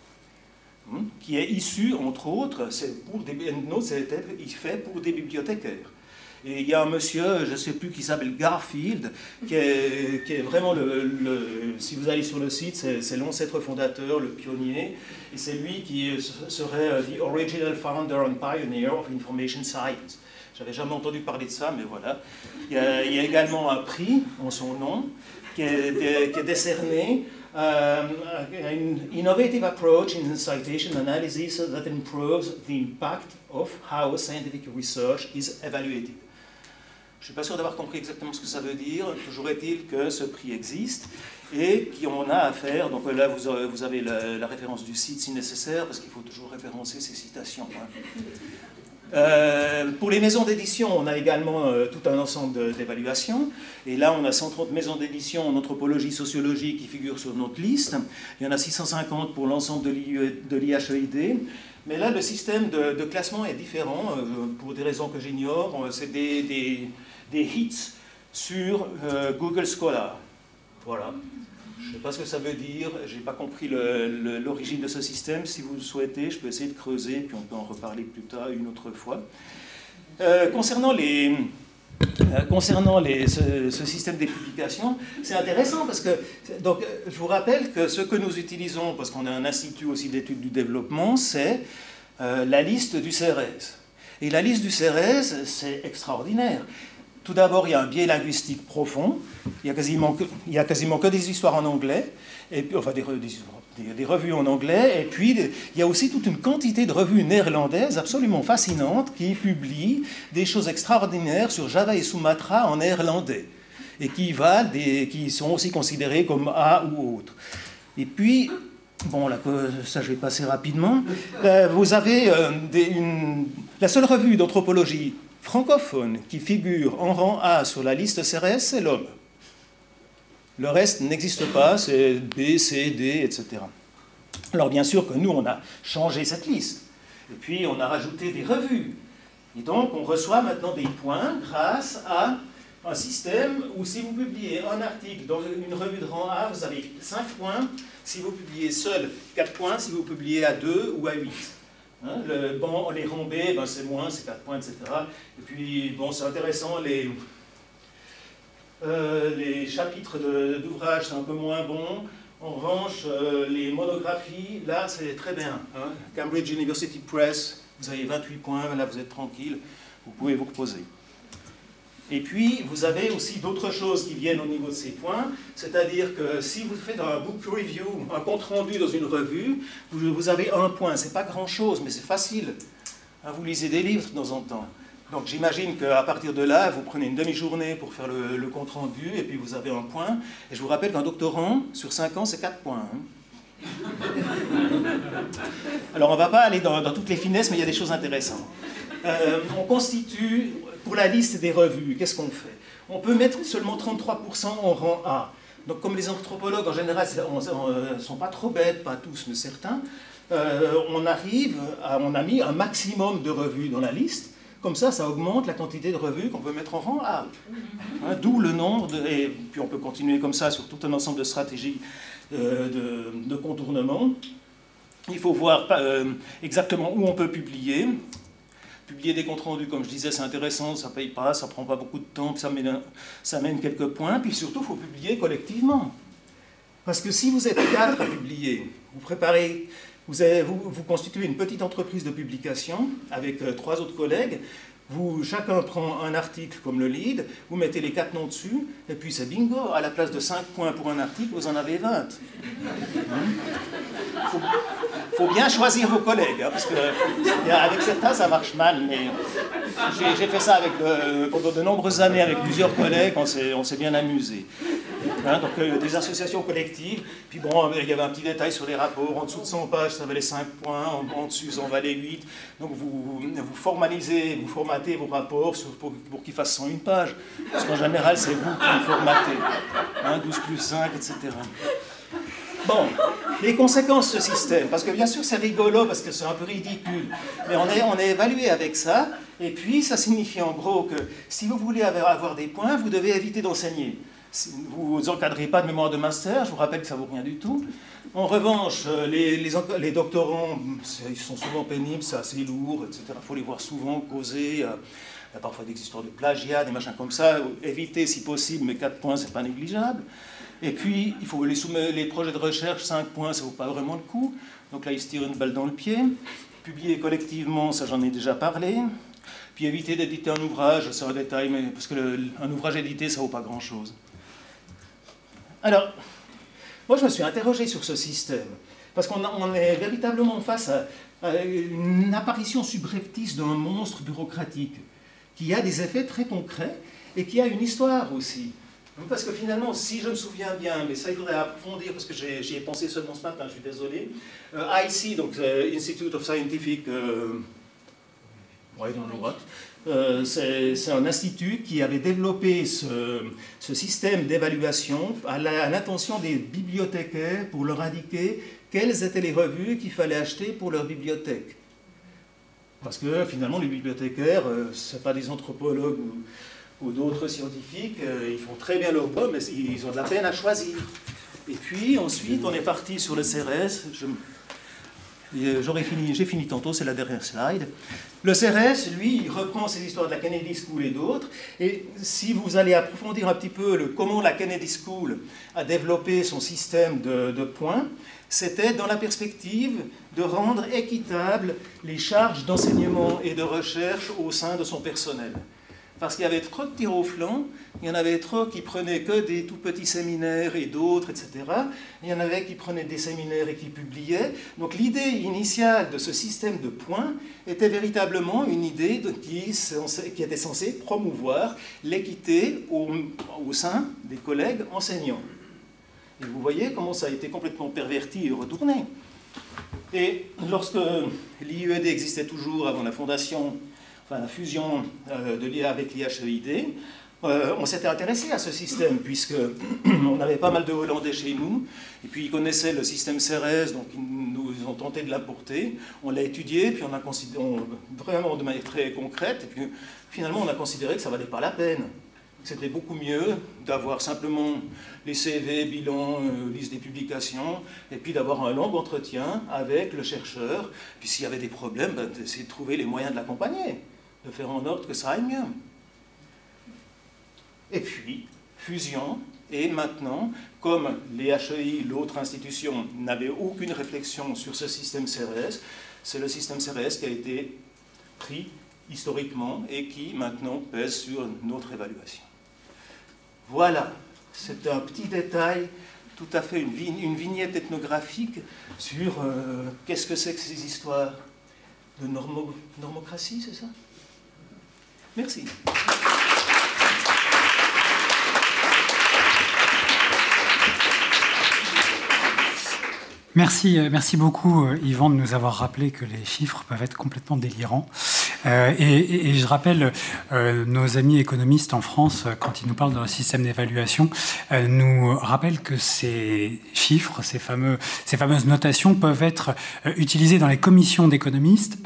hein, qui est issu entre autres, pour des EndNote, c'est fait pour des bibliothécaires. Et il y a un monsieur, je ne sais plus, qui s'appelle Garfield, qui est, vraiment le, Si vous allez sur le site, c'est l'ancêtre fondateur, le pionnier, et c'est lui qui serait euh, the original founder and pioneer of information science. J'avais jamais entendu parler de ça, mais voilà. Il y a, également un prix en son nom qui est, qui est décerné um, an innovative approach in citation analysis that improves the impact of how scientific research is evaluated. Je ne suis pas sûr d'avoir compris exactement ce que ça veut dire. Toujours est-il que ce prix existe et qu'on a à faire. Donc là, vous, vous avez la, référence du site si nécessaire, parce qu'il faut toujours référencer ces citations. Hein. Euh, pour les maisons d'édition, on a également euh, tout un ensemble d'évaluations. Et là, on a 130 maisons d'édition en anthropologie, sociologie qui figurent sur notre liste. Il y en a 650 pour l'ensemble de l'IHEID. Mais là, le système de, classement est différent, euh, pour des raisons que j'ignore. C'est des hits sur euh, Google Scholar. Voilà. Je ne sais pas ce que ça veut dire, je n'ai pas compris l'origine de ce système. Si vous le souhaitez, je peux essayer de creuser, puis on peut en reparler plus tard, une autre fois. Euh, concernant les, euh, concernant les, ce, système des publications, c'est intéressant parce que, donc, je vous rappelle que ce que nous utilisons, parce qu'on a un institut aussi d'études du développement, c'est la liste du CRS. Et la liste du CRS, c'est extraordinaire. Tout d'abord, il y a un biais linguistique profond. Il y a quasiment que, y a quasiment que des histoires en anglais, et enfin des, revues en anglais. Et puis, il y a aussi toute une quantité de revues néerlandaises absolument fascinantes qui publient des choses extraordinaires sur Java et Sumatra en néerlandais, et qui, qui sont aussi considérées comme A ou autres. Et puis, Bon, là, ça je vais passer rapidement. Euh, vous avez euh, la seule revue d'anthropologie francophone qui figure en rang A sur la liste CRS, c'est l'homme. Le reste n'existe pas, c'est B, C, D, etc. Alors bien sûr que nous, on a changé cette liste. Et puis on a rajouté des revues. Et donc on reçoit maintenant des points grâce à un système où si vous publiez un article dans une revue de rang A, vous avez 5 points. Si vous publiez seul, 4 points. Si vous publiez à 2 ou à 8. Hein, le, les rangs B, ben, c'est moins, c'est 4 points, etc. Et puis, bon, c'est intéressant, les, euh, les chapitres d'ouvrages, c'est un peu moins bon. En revanche, euh, les monographies, là, c'est très bien. Hein. Cambridge University Press, vous avez 28 points, là, vous êtes tranquille, vous pouvez vous reposer. Et puis, vous avez aussi d'autres choses qui viennent au niveau de ces points, c'est-à-dire que si vous faites un book review, un compte-rendu dans une revue, vous, avez un point. C'est pas grand-chose, mais c'est facile. Hein, vous lisez des livres de temps en temps. Donc j'imagine qu'à partir de là, vous prenez une demi-journée pour faire le, compte-rendu, et puis vous avez un point. Et je vous rappelle qu'un doctorant, sur 5 ans, c'est 4 points. Hein. Alors on ne va pas aller dans, toutes les finesses, mais il y a des choses intéressantes. Euh, on constitue pour la liste des revues, qu'est-ce qu'on fait? On peut mettre seulement 33% en rang A. Donc comme les anthropologues en général ne euh, sont pas trop bêtes, pas tous mais certains, euh, on arrive, à, on a mis un maximum de revues dans la liste. Comme ça, ça augmente la quantité de revues qu'on peut mettre en rang A. Hein, d'où le nombre, de, et puis on peut continuer comme ça sur tout un ensemble de stratégies euh, de, de, contournement. Il faut voir exactement où on peut publier. Publier des comptes rendus, comme je disais, c'est intéressant, ça paye pas, ça prend pas beaucoup de temps, ça mène, ça quelques points. Puis surtout, il faut publier collectivement. Parce que si vous êtes quatre à publier, vous préparez, vous, avez, vous, vous, constituez une petite entreprise de publication avec euh, trois autres collègues, vous, chacun prend un article comme le lead, vous mettez les quatre noms dessus, et puis c'est bingo. À la place de 5 points pour un article, vous en avez 20. Il faut, bien choisir vos collègues, hein, parce que avec certains, ça marche mal. Mais j'ai fait ça avec pendant de nombreuses années avec plusieurs collègues, on s'est bien amusé. Hein, donc euh, des associations collectives. Puis bon, il y avait un petit détail sur les rapports. En dessous de 100 pages, ça valait 5 points. En, dessus, ça en valait 8. Donc vous, formalisez, vous formatez vos rapports pour, qu'ils fassent 101 pages. Parce qu'en général, c'est vous qui les formatez. 12 hein, plus 5, etc. Bon, les conséquences de ce système. Parce que bien sûr, c'est rigolo, parce que c'est un peu ridicule. Mais on est, on est évalué avec ça. Et puis, ça signifie en gros que si vous voulez avoir des points, vous devez éviter d'enseigner. Vous n'encadrez pas de mémoire de master, je vous rappelle que ça vaut rien du tout. En revanche, euh, les, les, doctorants, ils sont souvent pénibles, c'est assez lourd, etc. Il faut les voir souvent causer. Il y a parfois des histoires de plagiat, des machins comme ça. Éviter si possible, mais 4 points, c'est pas négligeable. Et puis, il faut les, projets de recherche, 5 points, ça ne vaut pas vraiment le coup. Donc là, ils se tirent une balle dans le pied. Publier collectivement, ça j'en ai déjà parlé. Puis éviter d'éditer un ouvrage, c'est un détail, mais parce qu'un ouvrage édité, ça ne vaut pas grand-chose. Alors, moi, je me suis interrogé sur ce système, parce qu'on est véritablement face à, une apparition subreptice d'un monstre bureaucratique qui a des effets très concrets et qui a une histoire aussi. Parce que finalement, si je me souviens bien, mais ça il faudrait approfondir parce que j'y ai, pensé seulement ce matin, je suis désolé. Euh, IC, donc euh, Institute of Scientific, euh, c'est un institut qui avait développé ce, système d'évaluation à l'intention des bibliothécaires pour leur indiquer quelles étaient les revues qu'il fallait acheter pour leur bibliothèque. Parce que finalement, les bibliothécaires, euh, ce pas des anthropologues d'autres scientifiques, euh, ils font très bien leur bob, mais ils ont de la peine à choisir. Et puis ensuite, on est parti sur le CRS. Euh, j'aurais j'ai fini tantôt, c'est la dernière slide. Le CRS, lui, il reprend ces histoires de la Kennedy School et d'autres. Et si vous allez approfondir un petit peu le, comment la Kennedy School a développé son système de, de points, c'était dans la perspective de rendre équitables les charges d'enseignement et de recherche au sein de son personnel parce qu'il y avait trop de tirs au flanc, il y en avait trop qui prenaient que des tout petits séminaires et d'autres, etc. Il y en avait qui prenaient des séminaires et qui publiaient. Donc l'idée initiale de ce système de points était véritablement une idée qui, était censée promouvoir l'équité au, au sein des collègues enseignants. Et vous voyez comment ça a été complètement perverti et retourné. Et lorsque l'IUED existait toujours avant la fondation enfin, la fusion euh, de l'IA avec l'IHEID, euh, on s'était intéressé à ce système, puisque on avait pas mal de Hollandais chez nous, et puis ils connaissaient le système CERES, donc ils nous ont tenté de l'apporter. On l'a étudié, puis on a considéré, vraiment de manière très concrète, et puis finalement on a considéré que ça valait pas la peine. C'était beaucoup mieux d'avoir simplement les CV, bilan, euh, liste des publications, et puis d'avoir un long entretien avec le chercheur. Puis s'il y avait des problèmes, ben, de trouver les moyens de l'accompagner de faire en sorte que ça aille mieux. Et puis, fusion, et maintenant, comme les HEI, l'autre institution, n'avaient aucune réflexion sur ce système CRS, c'est le système CRS qui a été pris historiquement et qui maintenant pèse sur notre évaluation. Voilà, c'est un petit détail, tout à fait une, vignette ethnographique sur euh, qu'est-ce que c'est que ces histoires de normocratie, c'est ça? Merci. Merci, euh, merci beaucoup, euh, Yvan, de nous avoir rappelé que les chiffres peuvent être complètement délirants. Euh, et, je rappelle, nos amis économistes en France, quand ils nous parlent d'un système d'évaluation, nous rappellent que ces chiffres, ces, ces fameuses notations peuvent être utilisées dans les commissions d'économistes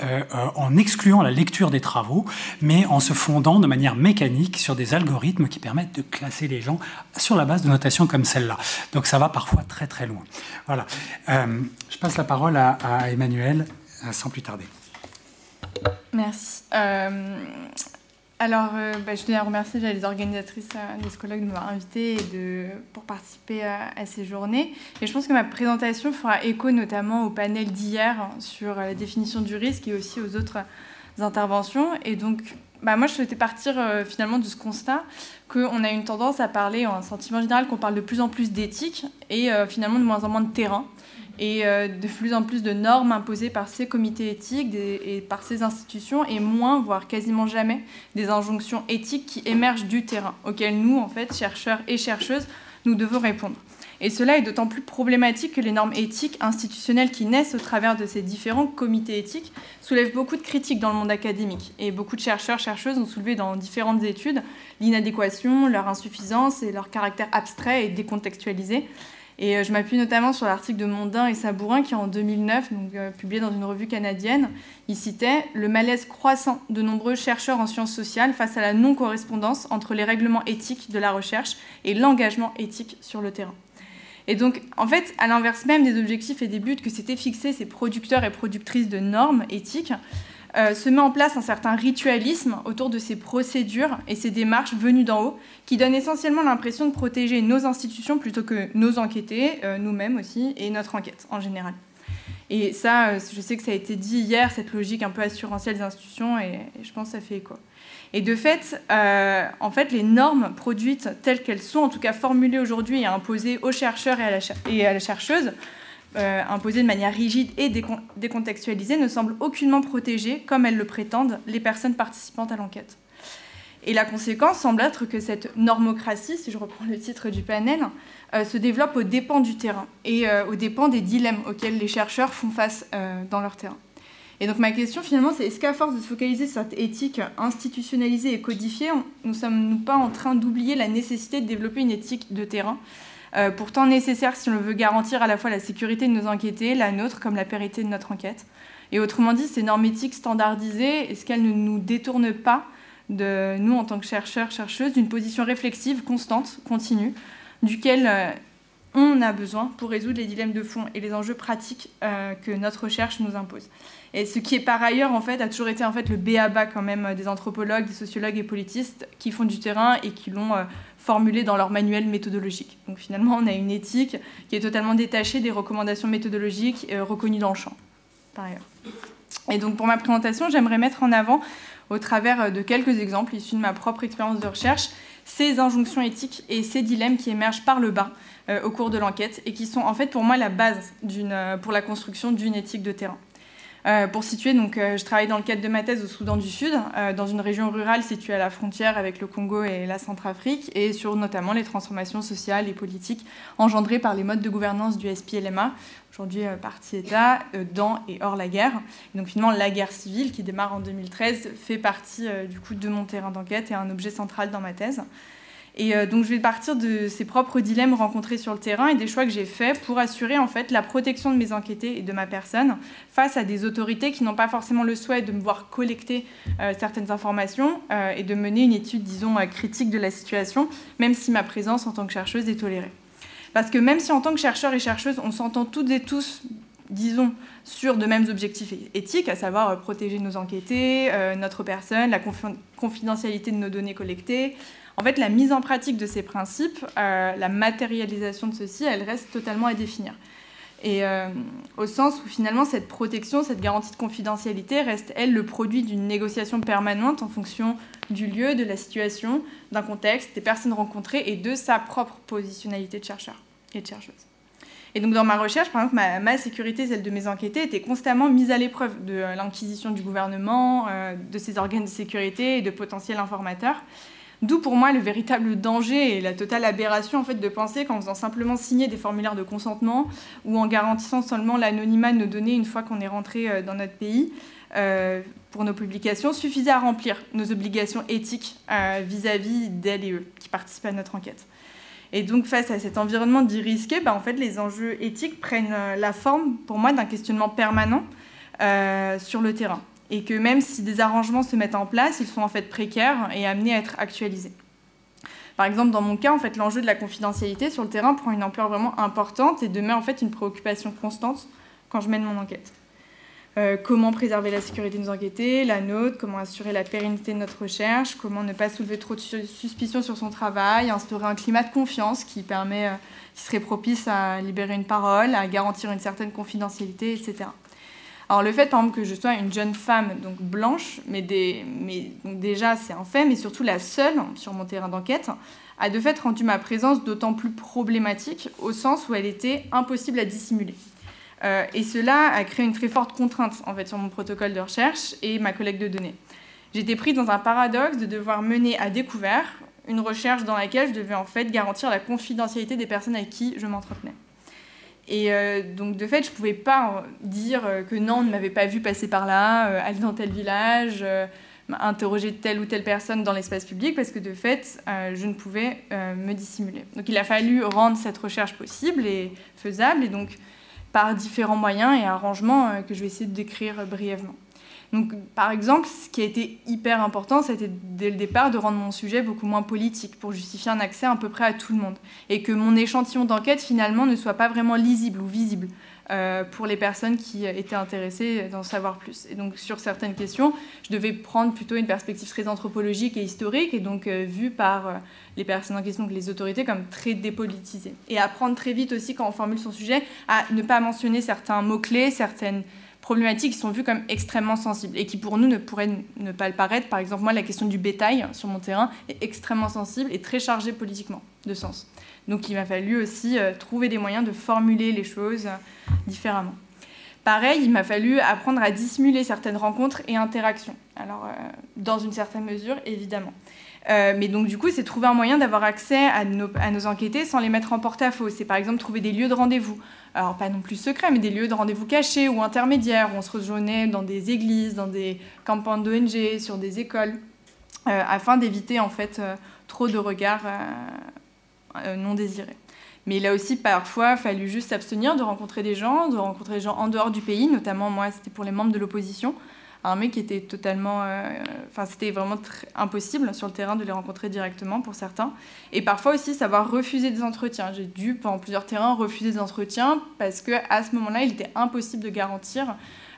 en excluant la lecture des travaux, mais en se fondant de manière mécanique sur des algorithmes qui permettent de classer les gens sur la base de notations comme celle-là. Donc ça va parfois très très loin. Voilà. Euh, je passe la parole à, Emmanuel euh, sans plus tarder. Merci. Euh, alors, bah, je tenais à remercier les organisatrices des colloques de m'avoir invité et de, pour participer à, ces journées. Et je pense que ma présentation fera écho notamment au panel d'hier sur la définition du risque et aussi aux autres interventions. Et donc, bah, moi, je souhaitais partir finalement de ce constat qu'on a une tendance à parler, un sentiment général, qu'on parle de plus en plus d'éthique et finalement de moins en moins de terrain et euh, de plus en plus de normes imposées par ces comités éthiques et par ces institutions et moins, voire quasiment jamais, des injonctions éthiques qui émergent du terrain, auxquelles nous, en fait, chercheurs et chercheuses, nous devons répondre. Et cela est d'autant plus problématique que les normes éthiques institutionnelles qui naissent au travers de ces différents comités éthiques soulèvent beaucoup de critiques dans le monde académique. Et beaucoup de chercheurs, chercheuses ont soulevé dans différentes études l'inadéquation, leur insuffisance et leur caractère abstrait et décontextualisé. Et euh, je m'appuie notamment sur l'article de Mondin et Sabourin qui, en 2009, donc, euh, publié dans une revue canadienne, il citait le malaise croissant de nombreux chercheurs en sciences sociales face à la non-correspondance entre les règlements éthiques de la recherche et l'engagement éthique sur le terrain. Et donc, en fait, à l'inverse même des objectifs et des buts que s'étaient fixés ces producteurs et productrices de normes éthiques, euh, se met en place un certain ritualisme autour de ces procédures et ces démarches venues d'en haut, qui donnent essentiellement l'impression de protéger nos institutions plutôt que nos enquêtés, euh, nous-mêmes aussi, et notre enquête en général. Et ça, euh, je sais que ça a été dit hier, cette logique un peu assurantielle des institutions, et, je pense que ça fait écho. Et de fait, en fait, les normes produites telles qu'elles sont, en tout cas formulées aujourd'hui et imposées aux chercheurs et à la, et à la chercheuse, euh, imposées de manière rigide et décontextualisée ne semblent aucunement protéger, comme elles le prétendent, les personnes participantes à l'enquête. Et la conséquence semble être que cette normocratie, si je reprends le titre du panel, euh, se développe aux dépens du terrain et euh, aux dépens des dilemmes auxquels les chercheurs font face dans leur terrain. Et donc ma question finalement, c'est est-ce qu'à force de se focaliser sur cette éthique institutionnalisée et codifiée, nous ne sommes-nous pas en train d'oublier la nécessité de développer une éthique de terrain? Euh, pourtant nécessaire si on veut garantir à la fois la sécurité de nos enquêtés, la nôtre comme la périté de notre enquête. Et autrement dit, ces normes éthiques standardisées, est-ce qu'elles ne nous détournent pas de nous en tant que chercheurs, chercheuses, d'une position réflexive, constante, continue, duquel euh, on a besoin pour résoudre les dilemmes de fond et les enjeux pratiques euh, que notre recherche nous impose? Et ce qui est par ailleurs en fait a toujours été en fait le béaba quand même des anthropologues, des sociologues et politistes qui font du terrain et qui l'ont formulées dans leur manuel méthodologique. Donc finalement, on a une éthique qui est totalement détachée des recommandations méthodologiques euh, reconnues dans le champ, par ailleurs. Et donc pour ma présentation, j'aimerais mettre en avant, au travers de quelques exemples issus de ma propre expérience de recherche, ces injonctions éthiques et ces dilemmes qui émergent par le bas euh, au cours de l'enquête et qui sont en fait pour moi la base euh, pour la construction d'une éthique de terrain. Euh, pour situer, donc, euh, je travaille dans le cadre de ma thèse au Soudan du Sud, euh, dans une région rurale située à la frontière avec le Congo et la Centrafrique, et sur notamment les transformations sociales et politiques engendrées par les modes de gouvernance du SPLMA, aujourd'hui parti État, dans et hors la guerre. donc finalement, la guerre civile, qui démarre en 2013, fait partie du coup de mon terrain d'enquête et un objet central dans ma thèse. Et euh, donc je vais partir de ces propres dilemmes rencontrés sur le terrain et des choix que j'ai faits pour assurer en fait la protection de mes enquêtés et de ma personne face à des autorités qui n'ont pas forcément le souhait de me voir collecter euh, certaines informations euh, et de mener une étude, disons, critique de la situation, même si ma présence en tant que chercheuse est tolérée. Parce que même si en tant que chercheur et chercheuse, on s'entend toutes et tous disons, sur de mêmes objectifs éthiques, à savoir protéger nos enquêtés, notre personne, la confidentialité de nos données collectées, en fait, la mise en pratique de ces principes, euh, la matérialisation de ceci, elle reste totalement à définir. Et euh, au sens où finalement cette protection, cette garantie de confidentialité reste, elle, le produit d'une négociation permanente en fonction du lieu, de la situation, d'un contexte, des personnes rencontrées et de sa propre positionnalité de chercheur et de chercheuse. Et donc dans ma recherche, par exemple, ma, sécurité, celle de mes enquêtés, était constamment mise à l'épreuve de l'inquisition du gouvernement, euh, de ses organes de sécurité et de potentiels informateurs. D'où pour moi le véritable danger et la totale aberration en fait de penser qu'en faisant simplement signer des formulaires de consentement ou en garantissant seulement l'anonymat de nos données une fois qu'on est rentré euh, dans notre pays euh, pour nos publications suffisait à remplir nos obligations éthiques euh, vis-à-vis d'elles et eux qui participent à notre enquête. Et donc face à cet environnement dit risqué, bah, en fait les enjeux éthiques prennent la forme pour moi d'un questionnement permanent sur le terrain et que même si des arrangements se mettent en place, ils sont en fait précaires et amenés à être actualisés. Par exemple, dans mon cas, en fait, l'enjeu de la confidentialité sur le terrain prend une ampleur vraiment importante et demeure en fait une préoccupation constante quand je mène mon enquête. Euh, comment préserver la sécurité de nos enquêtés, la nôtre, comment assurer la pérennité de notre recherche, comment ne pas soulever trop de suspicions sur son travail, instaurer un climat de confiance qui permet, euh, qui serait propice à libérer une parole, à garantir une certaine confidentialité, etc. Alors le fait, que je sois une jeune femme donc blanche, mais, déjà c'est un fait, mais surtout la seule sur mon terrain d'enquête, a de fait rendu ma présence d'autant plus problématique au sens où elle était impossible à dissimuler. Euh, et cela a créé une très forte contrainte en fait sur mon protocole de recherche et ma collecte de données. J'étais prise dans un paradoxe de devoir mener à découvert une recherche dans laquelle je devais en fait garantir la confidentialité des personnes avec qui je m'entretenais. Et euh, donc, de fait, je ne pouvais pas dire euh, que non, on ne m'avait pas vu passer par là, euh, aller dans tel village, interroger telle ou telle personne dans l'espace public parce que de fait, je ne pouvais me dissimuler. Donc il a fallu rendre cette recherche possible et faisable, et donc par différents moyens et arrangements que je vais essayer de décrire brièvement. Donc, par exemple, ce qui a été hyper important, c'était dès le départ de rendre mon sujet beaucoup moins politique pour justifier un accès à peu près à tout le monde. Et que mon échantillon d'enquête, finalement, ne soit pas vraiment lisible ou visible euh, pour les personnes qui étaient intéressées d'en savoir plus. Et donc, sur certaines questions, je devais prendre plutôt une perspective très anthropologique et historique, et donc euh, vue par euh, les personnes en question, donc les autorités, comme très dépolitisée. Et apprendre très vite aussi, quand on formule son sujet, à ne pas mentionner certains mots-clés, certaines problématiques qui sont vues comme extrêmement sensibles et qui pour nous ne pourraient ne pas le paraître. Par exemple, moi, la question du bétail sur mon terrain est extrêmement sensible et très chargée politiquement de sens. Donc il m'a fallu aussi euh, trouver des moyens de formuler les choses euh, différemment. Pareil, il m'a fallu apprendre à dissimuler certaines rencontres et interactions. Alors, euh, dans une certaine mesure, évidemment. Mais donc, du coup, c'est trouver un moyen d'avoir accès à nos, à enquêtés sans les mettre en porte-à-faux. C'est par exemple trouver des lieux de rendez-vous, alors pas non plus secrets, mais des lieux de rendez-vous cachés ou intermédiaires, où on se rejoignait dans des églises, dans des campagnes d'ONG, sur des écoles, euh, afin d'éviter en fait euh, trop de regards euh, non désirés. Mais a aussi parfois fallu juste s'abstenir de rencontrer des gens, de rencontrer des gens en dehors du pays, notamment moi c'était pour les membres de l'opposition, mec qui était totalement. Euh, enfin, c'était vraiment impossible sur le terrain de les rencontrer directement pour certains. Et parfois aussi savoir refuser des entretiens. J'ai dû, pendant plusieurs terrains, refuser des entretiens parce qu'à ce moment-là, il était impossible de garantir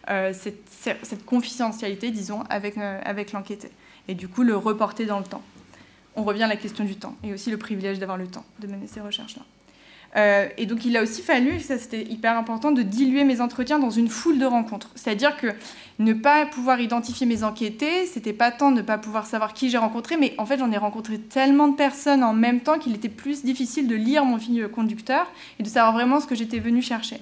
euh, cette, cette, confidentialité, disons, avec, euh, avec l'enquêté. Et du coup, le reporter dans le temps. On revient à la question du temps et aussi le privilège d'avoir le temps de mener ces recherches-là. Euh, et donc il a aussi fallu, ça c'était hyper important, de diluer mes entretiens dans une foule de rencontres. C'est-à-dire que ne pas pouvoir identifier mes enquêtés, c'était pas tant ne pas pouvoir savoir qui j'ai rencontré, mais en fait j'en ai rencontré tellement de personnes en même temps qu'il était plus difficile de lire mon fil conducteur et de savoir vraiment ce que j'étais venu chercher.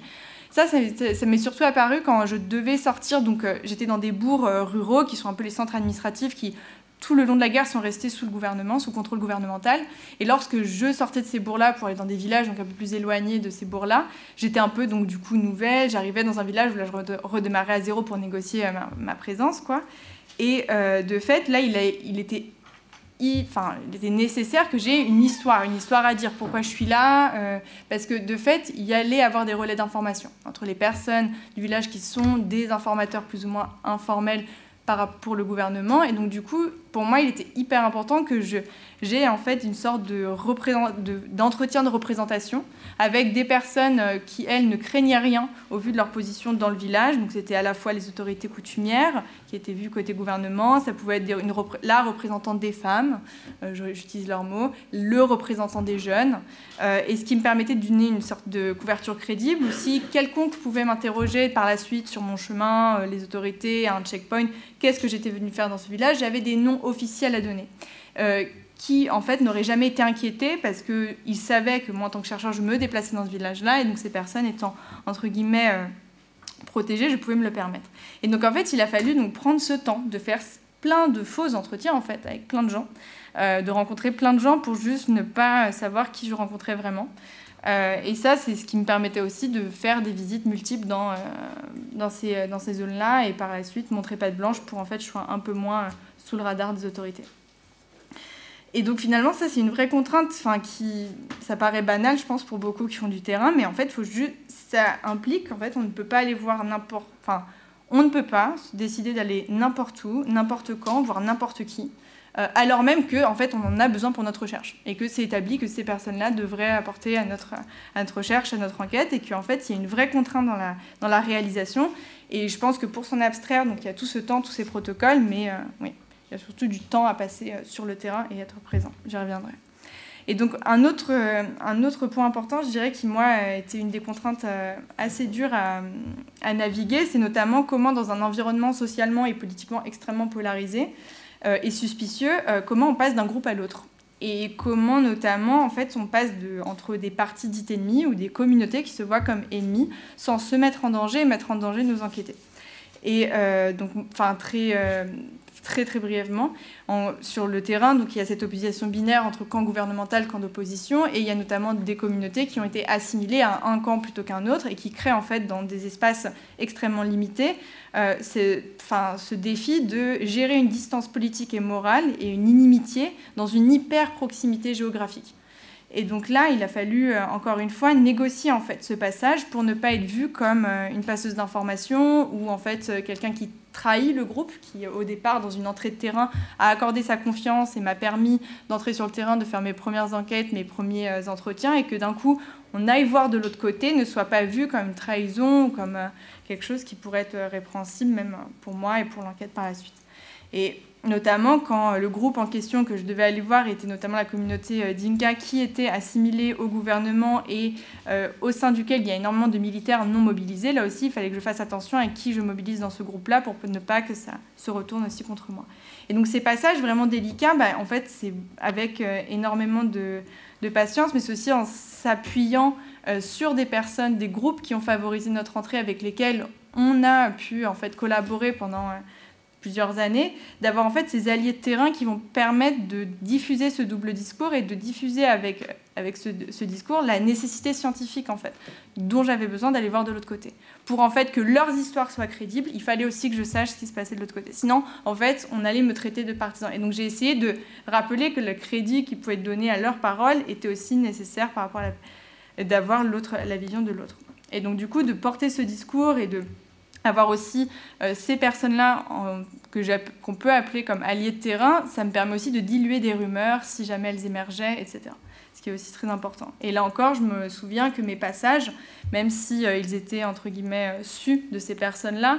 Ça, ça, m'est surtout apparu quand je devais sortir. Donc, euh, j'étais dans des bourgs euh, ruraux qui sont un peu les centres administratifs qui tout le long de la guerre sont restés sous le gouvernement, sous contrôle gouvernemental. Et lorsque je sortais de ces bourgs-là pour aller dans des villages donc un peu plus éloignés de ces bourgs-là, j'étais un peu donc du coup nouvelle. J'arrivais dans un village où là je redémarrais à zéro pour négocier euh, ma, présence, quoi. Et euh, de fait, là, il, était nécessaire que j'ai une histoire, une histoire à dire, pourquoi je suis là, euh, parce que de fait, il y allait avoir des relais d'information entre les personnes du village qui sont des informateurs plus ou moins informels pour le gouvernement. Et donc, du coup, pour moi, il était hyper important que j'ai en fait une sorte d'entretien de, représentation avec des personnes euh, qui, elles, ne craignaient rien au vu de leur position dans le village. Donc, c'était à la fois les autorités coutumières qui étaient vues côté gouvernement, ça pouvait être la représentante des femmes, euh, j'utilise leurs mots, le représentant des jeunes, euh, et ce qui me permettait de donner une sorte de couverture crédible. Ou si quelconque pouvait m'interroger par la suite sur mon chemin, les autorités, un checkpoint, qu'est-ce que j'étais venu faire dans ce village, j'avais des noms officiels à donner. Euh, qui en fait n'auraient jamais été inquiétés parce qu'ils savaient que moi en tant que chercheur je me déplaçais dans ce village-là et donc ces personnes étant entre guillemets euh, protégées, je pouvais me le permettre. Et donc en fait il a fallu donc prendre ce temps de faire plein de faux entretiens en fait avec plein de gens, euh, de rencontrer plein de gens pour juste ne pas savoir qui je rencontrais vraiment. Et ça, c'est ce qui me permettait aussi de faire des visites multiples dans, dans ces, dans ces zones-là et par la suite montrer pas de blanche pour en fait je sois un peu moins sous le radar des autorités. Et donc finalement, ça c'est une vraie contrainte, enfin ça paraît banal, je pense pour beaucoup qui font du terrain, mais en fait, faut juste, ça implique en fait, on ne peut pas aller voir n'importe, enfin, on ne peut pas décider d'aller n'importe où, n'importe quand, voir n'importe qui. Euh, alors même qu'en en fait, on en a besoin pour notre recherche et que c'est établi que ces personnes-là devraient apporter à notre, notre recherche, à notre enquête et qu'en fait, il y a une vraie contrainte dans la, dans la réalisation. Et je pense que pour s'en abstraire, donc il y a tout ce temps, tous ces protocoles, mais euh, oui, il y a surtout du temps à passer euh, sur le terrain et être présent. J'y reviendrai. Et donc un autre, un autre point important, je dirais, qui moi été une des contraintes assez dures à, naviguer, c'est notamment comment dans un environnement socialement et politiquement extrêmement polarisé, euh, et suspicieux, euh, comment on passe d'un groupe à l'autre et comment notamment en fait on passe entre des partis dites ennemis ou des communautés qui se voient comme ennemis sans se mettre en danger et mettre en danger nos enquêtés. Et euh, donc, enfin très, très très brièvement. sur le terrain, donc il y a cette opposition binaire entre camp gouvernemental, camp d'opposition, et il y a notamment des communautés qui ont été assimilées à un camp plutôt qu'un autre et qui créent en fait dans des espaces extrêmement limités euh, ce défi de gérer une distance politique et morale et une inimitié dans une hyper proximité géographique. Et donc là, il a fallu, euh, encore une fois, négocier en fait ce passage pour ne pas être vu comme euh, une passeuse d'informations ou en fait euh, quelqu'un qui trahit le groupe, qui au départ, dans une entrée de terrain, a accordé sa confiance et m'a permis d'entrer sur le terrain, de faire mes premières enquêtes, mes premiers entretiens, et que d'un coup, on aille voir de l'autre côté, ne soit pas vu comme une trahison ou comme quelque chose qui pourrait être répréhensible, même pour moi et pour l'enquête par la suite. Et notamment quand le groupe en question que je devais aller voir était notamment la communauté euh, Dinka qui était assimilée au gouvernement et euh, au sein duquel il y a énormément de militaires non mobilisés. Là aussi, il fallait que je fasse attention à qui je mobilise dans ce groupe-là pour ne pas que ça se retourne aussi contre moi. Et donc ces passages vraiment délicats, bah, en fait, c'est avec euh, énormément de, patience, mais c'est aussi en s'appuyant sur des personnes, des groupes qui ont favorisé notre entrée, avec lesquels on a pu en fait collaborer pendant plusieurs années, d'avoir en fait ces alliés de terrain qui vont permettre de diffuser ce double discours et de diffuser avec, avec ce, discours la nécessité scientifique en fait, dont j'avais besoin d'aller voir de l'autre côté. Pour en fait que leurs histoires soient crédibles, il fallait aussi que je sache ce qui se passait de l'autre côté. Sinon, en fait, on allait me traiter de partisan. Et donc j'ai essayé de rappeler que le crédit qui pouvait être donné à leurs paroles était aussi nécessaire par rapport à d'avoir l'autre, la vision de l'autre. Et donc du coup, de porter ce discours et de avoir aussi euh, ces personnes-là qu'on peut appeler comme alliés de terrain, ça me permet aussi de diluer des rumeurs si jamais elles émergeaient, etc. Ce qui est aussi très important. Et là encore, je me souviens que mes passages, même si euh, ils étaient entre guillemets euh, su de ces personnes-là,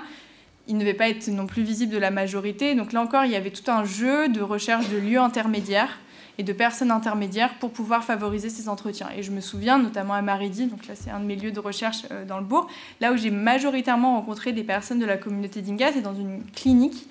ils ne devaient pas être non plus visibles de la majorité. Donc là encore, il y avait tout un jeu de recherche de lieux intermédiaires et de personnes intermédiaires pour pouvoir favoriser ces entretiens. Et je me souviens notamment à Maridi, donc là c'est un de mes lieux de recherche euh, dans le bourg, là où j'ai majoritairement rencontré des personnes de la communauté d'Inga, c'est dans une clinique,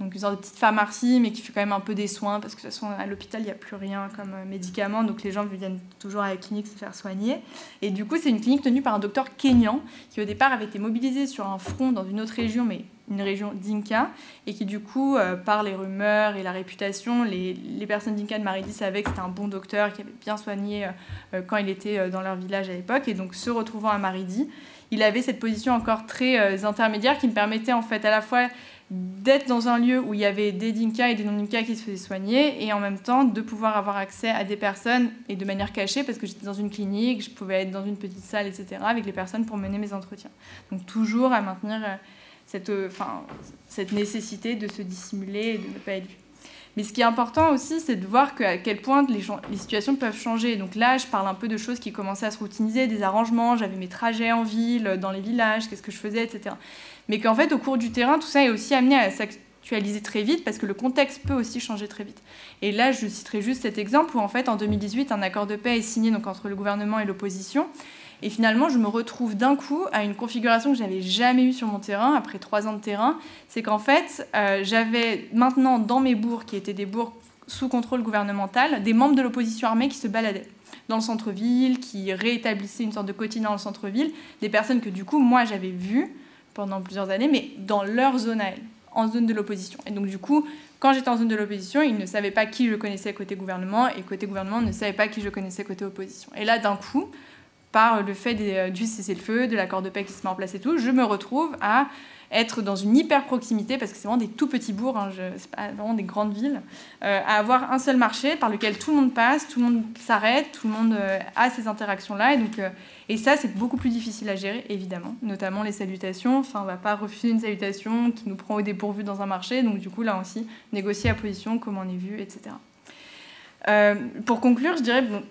donc une sorte de petite pharmacie, mais qui fait quand même un peu des soins, parce que de toute façon à l'hôpital il n'y a plus rien comme euh, médicament, donc les gens viennent toujours à la clinique se faire soigner. Et du coup c'est une clinique tenue par un docteur kényan, qui au départ avait été mobilisé sur un front dans une autre région, mais une région d'Inca, et qui du coup, euh, par les rumeurs et la réputation, les, les personnes d'Inca de Maridi savaient que c'était un bon docteur qui avait bien soigné euh, euh, quand il était dans leur village à l'époque, et donc se retrouvant à Maridi, il avait cette position encore très intermédiaire qui me permettait en fait à la fois d'être dans un lieu où il y avait des Dinka et des non-Dinka qui se faisaient soigner et en même temps de pouvoir avoir accès à des personnes et de manière cachée parce que j'étais dans une clinique, je pouvais être dans une petite salle, etc. avec les personnes pour mener mes entretiens. Donc toujours à maintenir cette, euh, enfin, cette nécessité de se dissimuler et de ne pas être vu. Mais ce qui est important aussi, c'est de voir à quel point les, les, situations peuvent changer. Donc là, je parle un peu de choses qui commençaient à se routiniser, des arrangements, j'avais mes trajets en ville, dans les villages, qu'est-ce que je faisais, etc. Mais qu'en fait, au cours du terrain, tout ça est aussi amené à s'actualiser très vite parce que le contexte peut aussi changer très vite. Et là, je citerai juste cet exemple où en fait, en 2018, un accord de paix est signé donc, entre le gouvernement et l'opposition. Et finalement, je me retrouve d'un coup à une configuration que j'avais jamais eue sur mon terrain, après trois ans de terrain. C'est qu'en fait, euh, j'avais maintenant dans mes bourgs, qui étaient des bourgs sous contrôle gouvernemental, des membres de l'opposition armée qui se baladaient dans le centre-ville, qui rétablissaient une sorte de quotidien dans le centre-ville, des personnes que du coup, moi, j'avais vues pendant plusieurs années, mais dans leur zone à elles, en zone de l'opposition. Et donc, du coup, quand j'étais en zone de l'opposition, ils ne savaient pas qui je connaissais côté gouvernement, et côté gouvernement ne savait pas qui je connaissais côté opposition. Et là, d'un coup, par le fait euh, du cessez-le-feu, de l'accord de paix qui se met en place et tout, je me retrouve à être dans une hyper proximité, parce que c'est vraiment des tout petits bourgs, hein, c'est pas vraiment des grandes villes, euh, à avoir un seul marché par lequel tout le monde passe, tout le monde s'arrête, tout le monde euh, a ces interactions-là. Et, et ça, c'est beaucoup plus difficile à gérer, évidemment, notamment les salutations. Enfin, on va pas refuser une salutation qui nous prend au dépourvu dans un marché, donc du coup, là aussi, négocier la position, comment on est vu, etc. pour conclure, je dirais, bon,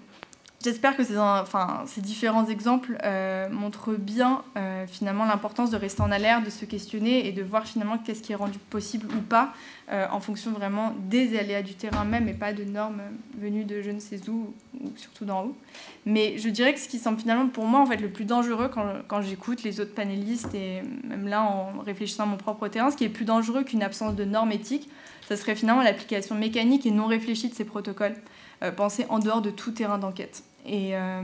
J'espère que ces, différents exemples euh, montrent bien euh, finalement l'importance de rester en alerte, de se questionner et de voir finalement qu'est-ce qui est rendu possible ou pas euh, en fonction vraiment des aléas du terrain même et pas de normes venues de je ne sais où ou surtout d'en haut. Mais je dirais que ce qui semble finalement pour moi en fait le plus dangereux quand, j'écoute les autres panélistes et même là en réfléchissant à mon propre terrain, ce qui est plus dangereux qu'une absence de normes éthiques, ça serait finalement l'application mécanique et non réfléchie de ces protocoles. Penser en dehors de tout terrain d'enquête. Euh,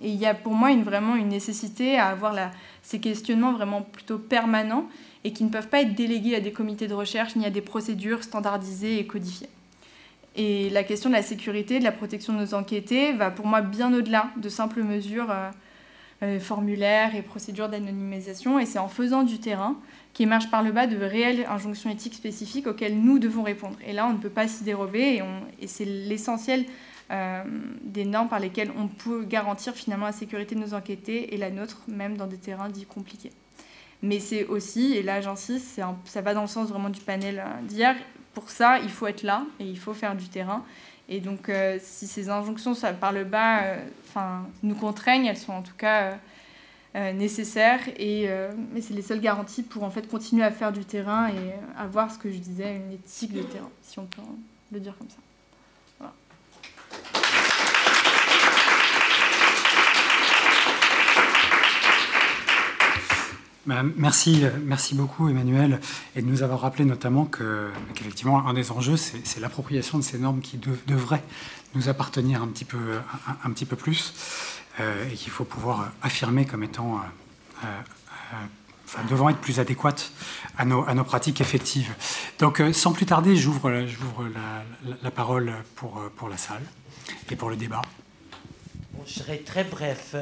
et il y a pour moi une, vraiment une nécessité à avoir ces questionnements vraiment plutôt permanents et qui ne peuvent pas être délégués à des comités de recherche ni à des procédures standardisées et codifiées. Et la question de la sécurité, de la protection de nos enquêtés va pour moi bien au-delà de simples mesures euh, euh, formulaires et procédures d'anonymisation. Et c'est en faisant du terrain qu'émergent par le bas de réelles injonctions éthiques spécifiques auxquelles nous devons répondre. Et là, on ne peut pas s'y dérober et c'est l'essentiel euh, des normes par lesquelles on peut garantir finalement la sécurité de nos enquêtés et la nôtre, même dans des terrains dits compliqués. Mais c'est aussi, et là j'insiste, ça va dans le sens vraiment du panel d'hier, pour ça, il faut être là et il faut faire du terrain. Et donc, euh, si ces injonctions par le bas euh, nous contraignent, elles sont en tout cas euh, nécessaires. Et, mais c'est les seules garanties pour en fait continuer à faire du terrain et avoir ce que je disais, une éthique de terrain, si on peut le dire comme ça. Merci, merci beaucoup Emmanuel et de nous avoir rappelé notamment qu'effectivement un des enjeux c'est l'appropriation de ces normes qui devraient nous appartenir un petit peu, plus euh, et qu'il faut pouvoir affirmer comme étant, euh, euh, enfin, devant être plus nos, à nos pratiques effectives. Donc sans plus tarder, j'ouvre la, la, parole pour, pour la salle et pour le débat. je serai très bref.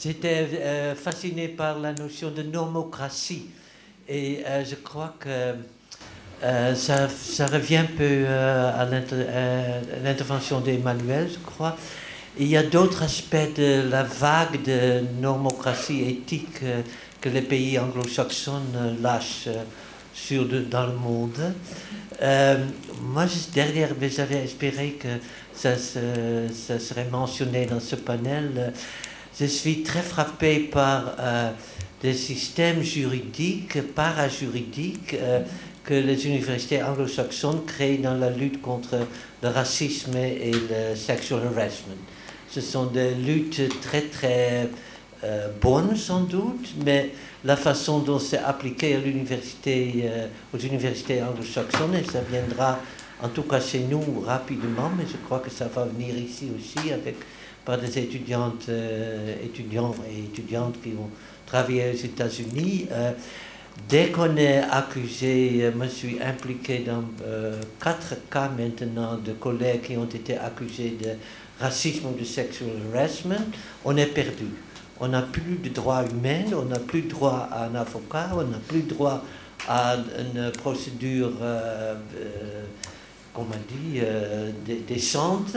J'étais euh, fasciné par la notion de normocratie. Et euh, je crois que euh, ça, ça, revient un peu à l'intervention d'Emmanuel, je crois. il y a d'autres aspects de la vague de normocratie éthique que les pays anglo-saxons lâchent sur dans le monde. moi, derrière, j'avais espéré que ça, serait mentionné dans ce panel je suis très frappé par euh, des systèmes juridiques, parajuridiques, euh, que les universités anglo-saxonnes créent dans la lutte contre le racisme et le sexual harassment. Ce sont des luttes très très euh, bonnes sans doute, mais la façon dont c'est appliqué l'université, aux universités anglo-saxonnes, ça viendra en tout cas chez nous rapidement, mais je crois que ça va venir ici aussi avec par des étudiantes, euh, étudiants et étudiantes qui ont travaillé aux États-Unis. Euh, dès qu'on est accusé, je me suis impliqué dans euh, quatre cas maintenant de collègues qui ont été accusés de racisme ou de sexual harassment, on est perdu. On n'a plus de droits humains, on n'a plus droit à un avocat, on n'a plus droit à une procédure comme on dit, décente,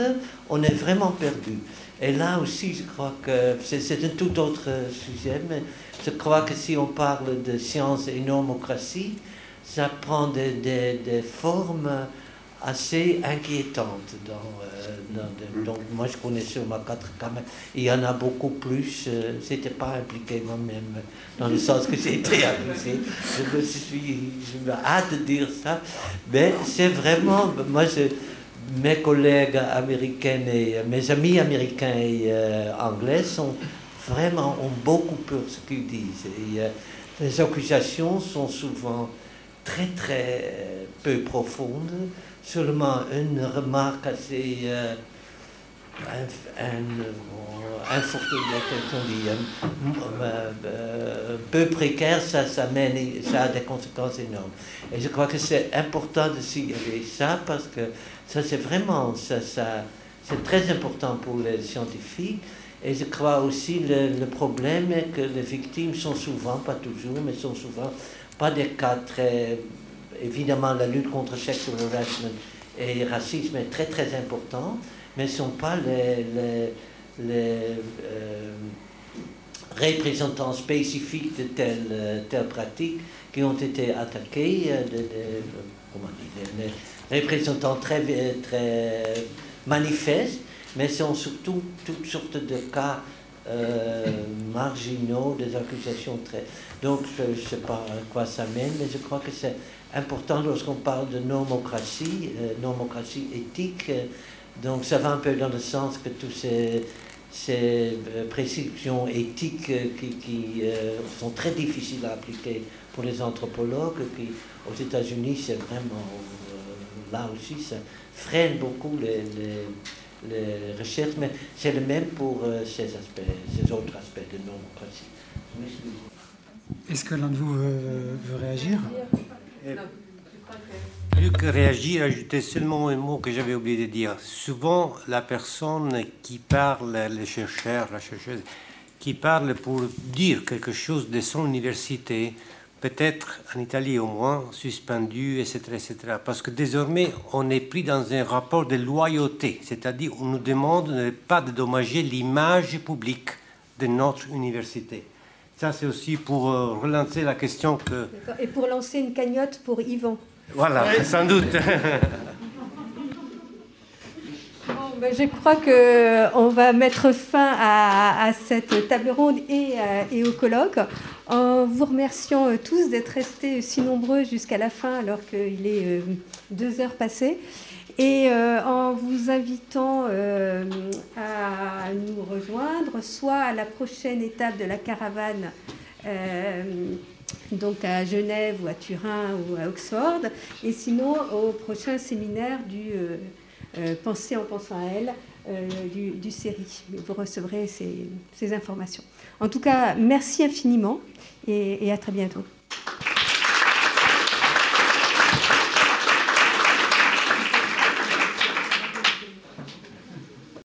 on est vraiment perdu. Et là aussi, je crois que c'est un tout autre sujet, mais je crois que si on parle de science et normocratie, ça prend des, des, formes assez inquiétantes. Dans, euh, donc moi, je connais seulement quatre caméras. Il y en a beaucoup plus. Euh, je n'étais pas impliqué moi-même, dans le sens que j'ai été accusé. Je me suis, je me hâte de dire ça. Mais c'est vraiment, moi, je mes collègues américains et mes amis américains et euh, anglais sont vraiment ont beaucoup peur de ce qu'ils disent. Euh, les accusations sont souvent très très peu profondes. Seulement une remarque assez euh, peu précaire, ça, ça, mène, ça a des conséquences énormes. Et je crois que c'est important de signaler ça parce que ça, c'est vraiment, ça, ça, c'est très important pour les scientifiques. Et je crois aussi le, le problème est que les victimes sont souvent, pas toujours, mais sont souvent pas des cas très. Évidemment, la lutte contre le sexual harassment et le racisme est très très important, mais ne sont pas les, les, les euh, représentants spécifiques de telle, telle pratique qui ont été attaqués, euh, de, comment dire, représentants très, très manifestes, mais sont surtout toutes sortes de cas euh, marginaux, des accusations très... Donc je ne sais pas à quoi ça mène, mais je crois que c'est important lorsqu'on parle de normocratie, euh, normocratie éthique. donc ça va un peu dans le sens que tous ces, ces euh, prescriptions éthiques qui, qui sont très difficiles à appliquer pour les anthropologues, qui aux États-Unis c'est vraiment là aussi, ça freine beaucoup les, les, recherches, mais c'est le même pour euh, ces aspects, ces autres aspects de démocratie. Est-ce que l'un de vous veut, réagir? Plus que réagir, ajouter seulement un mot que j'avais oublié de dire. Souvent, la personne qui parle, le chercheur, la chercheuse, qui parle pour dire quelque chose de son université, peut-être en Italie au moins, suspendu, etc., etc. Parce que désormais, on est pris dans un rapport de loyauté, c'est-à-dire on nous demande de ne pas dédommager l'image publique de notre université. Ça, c'est aussi pour euh, relancer la question que... Et pour lancer une cagnotte pour Yvan. Voilà, sans doute. Ben, je crois qu'on va mettre fin à, cette table ronde et, euh, et, au colloque en vous remerciant euh, tous d'être restés si nombreux jusqu'à la fin alors qu'il est euh, deux heures passées et en vous invitant à nous rejoindre soit à la prochaine étape de la caravane donc à Genève ou à Turin ou à Oxford, et sinon au prochain séminaire du euh, Pensez en pensant à elle euh, du, du, série. Vous recevrez ces, informations. En tout cas, merci infiniment et, à très bientôt.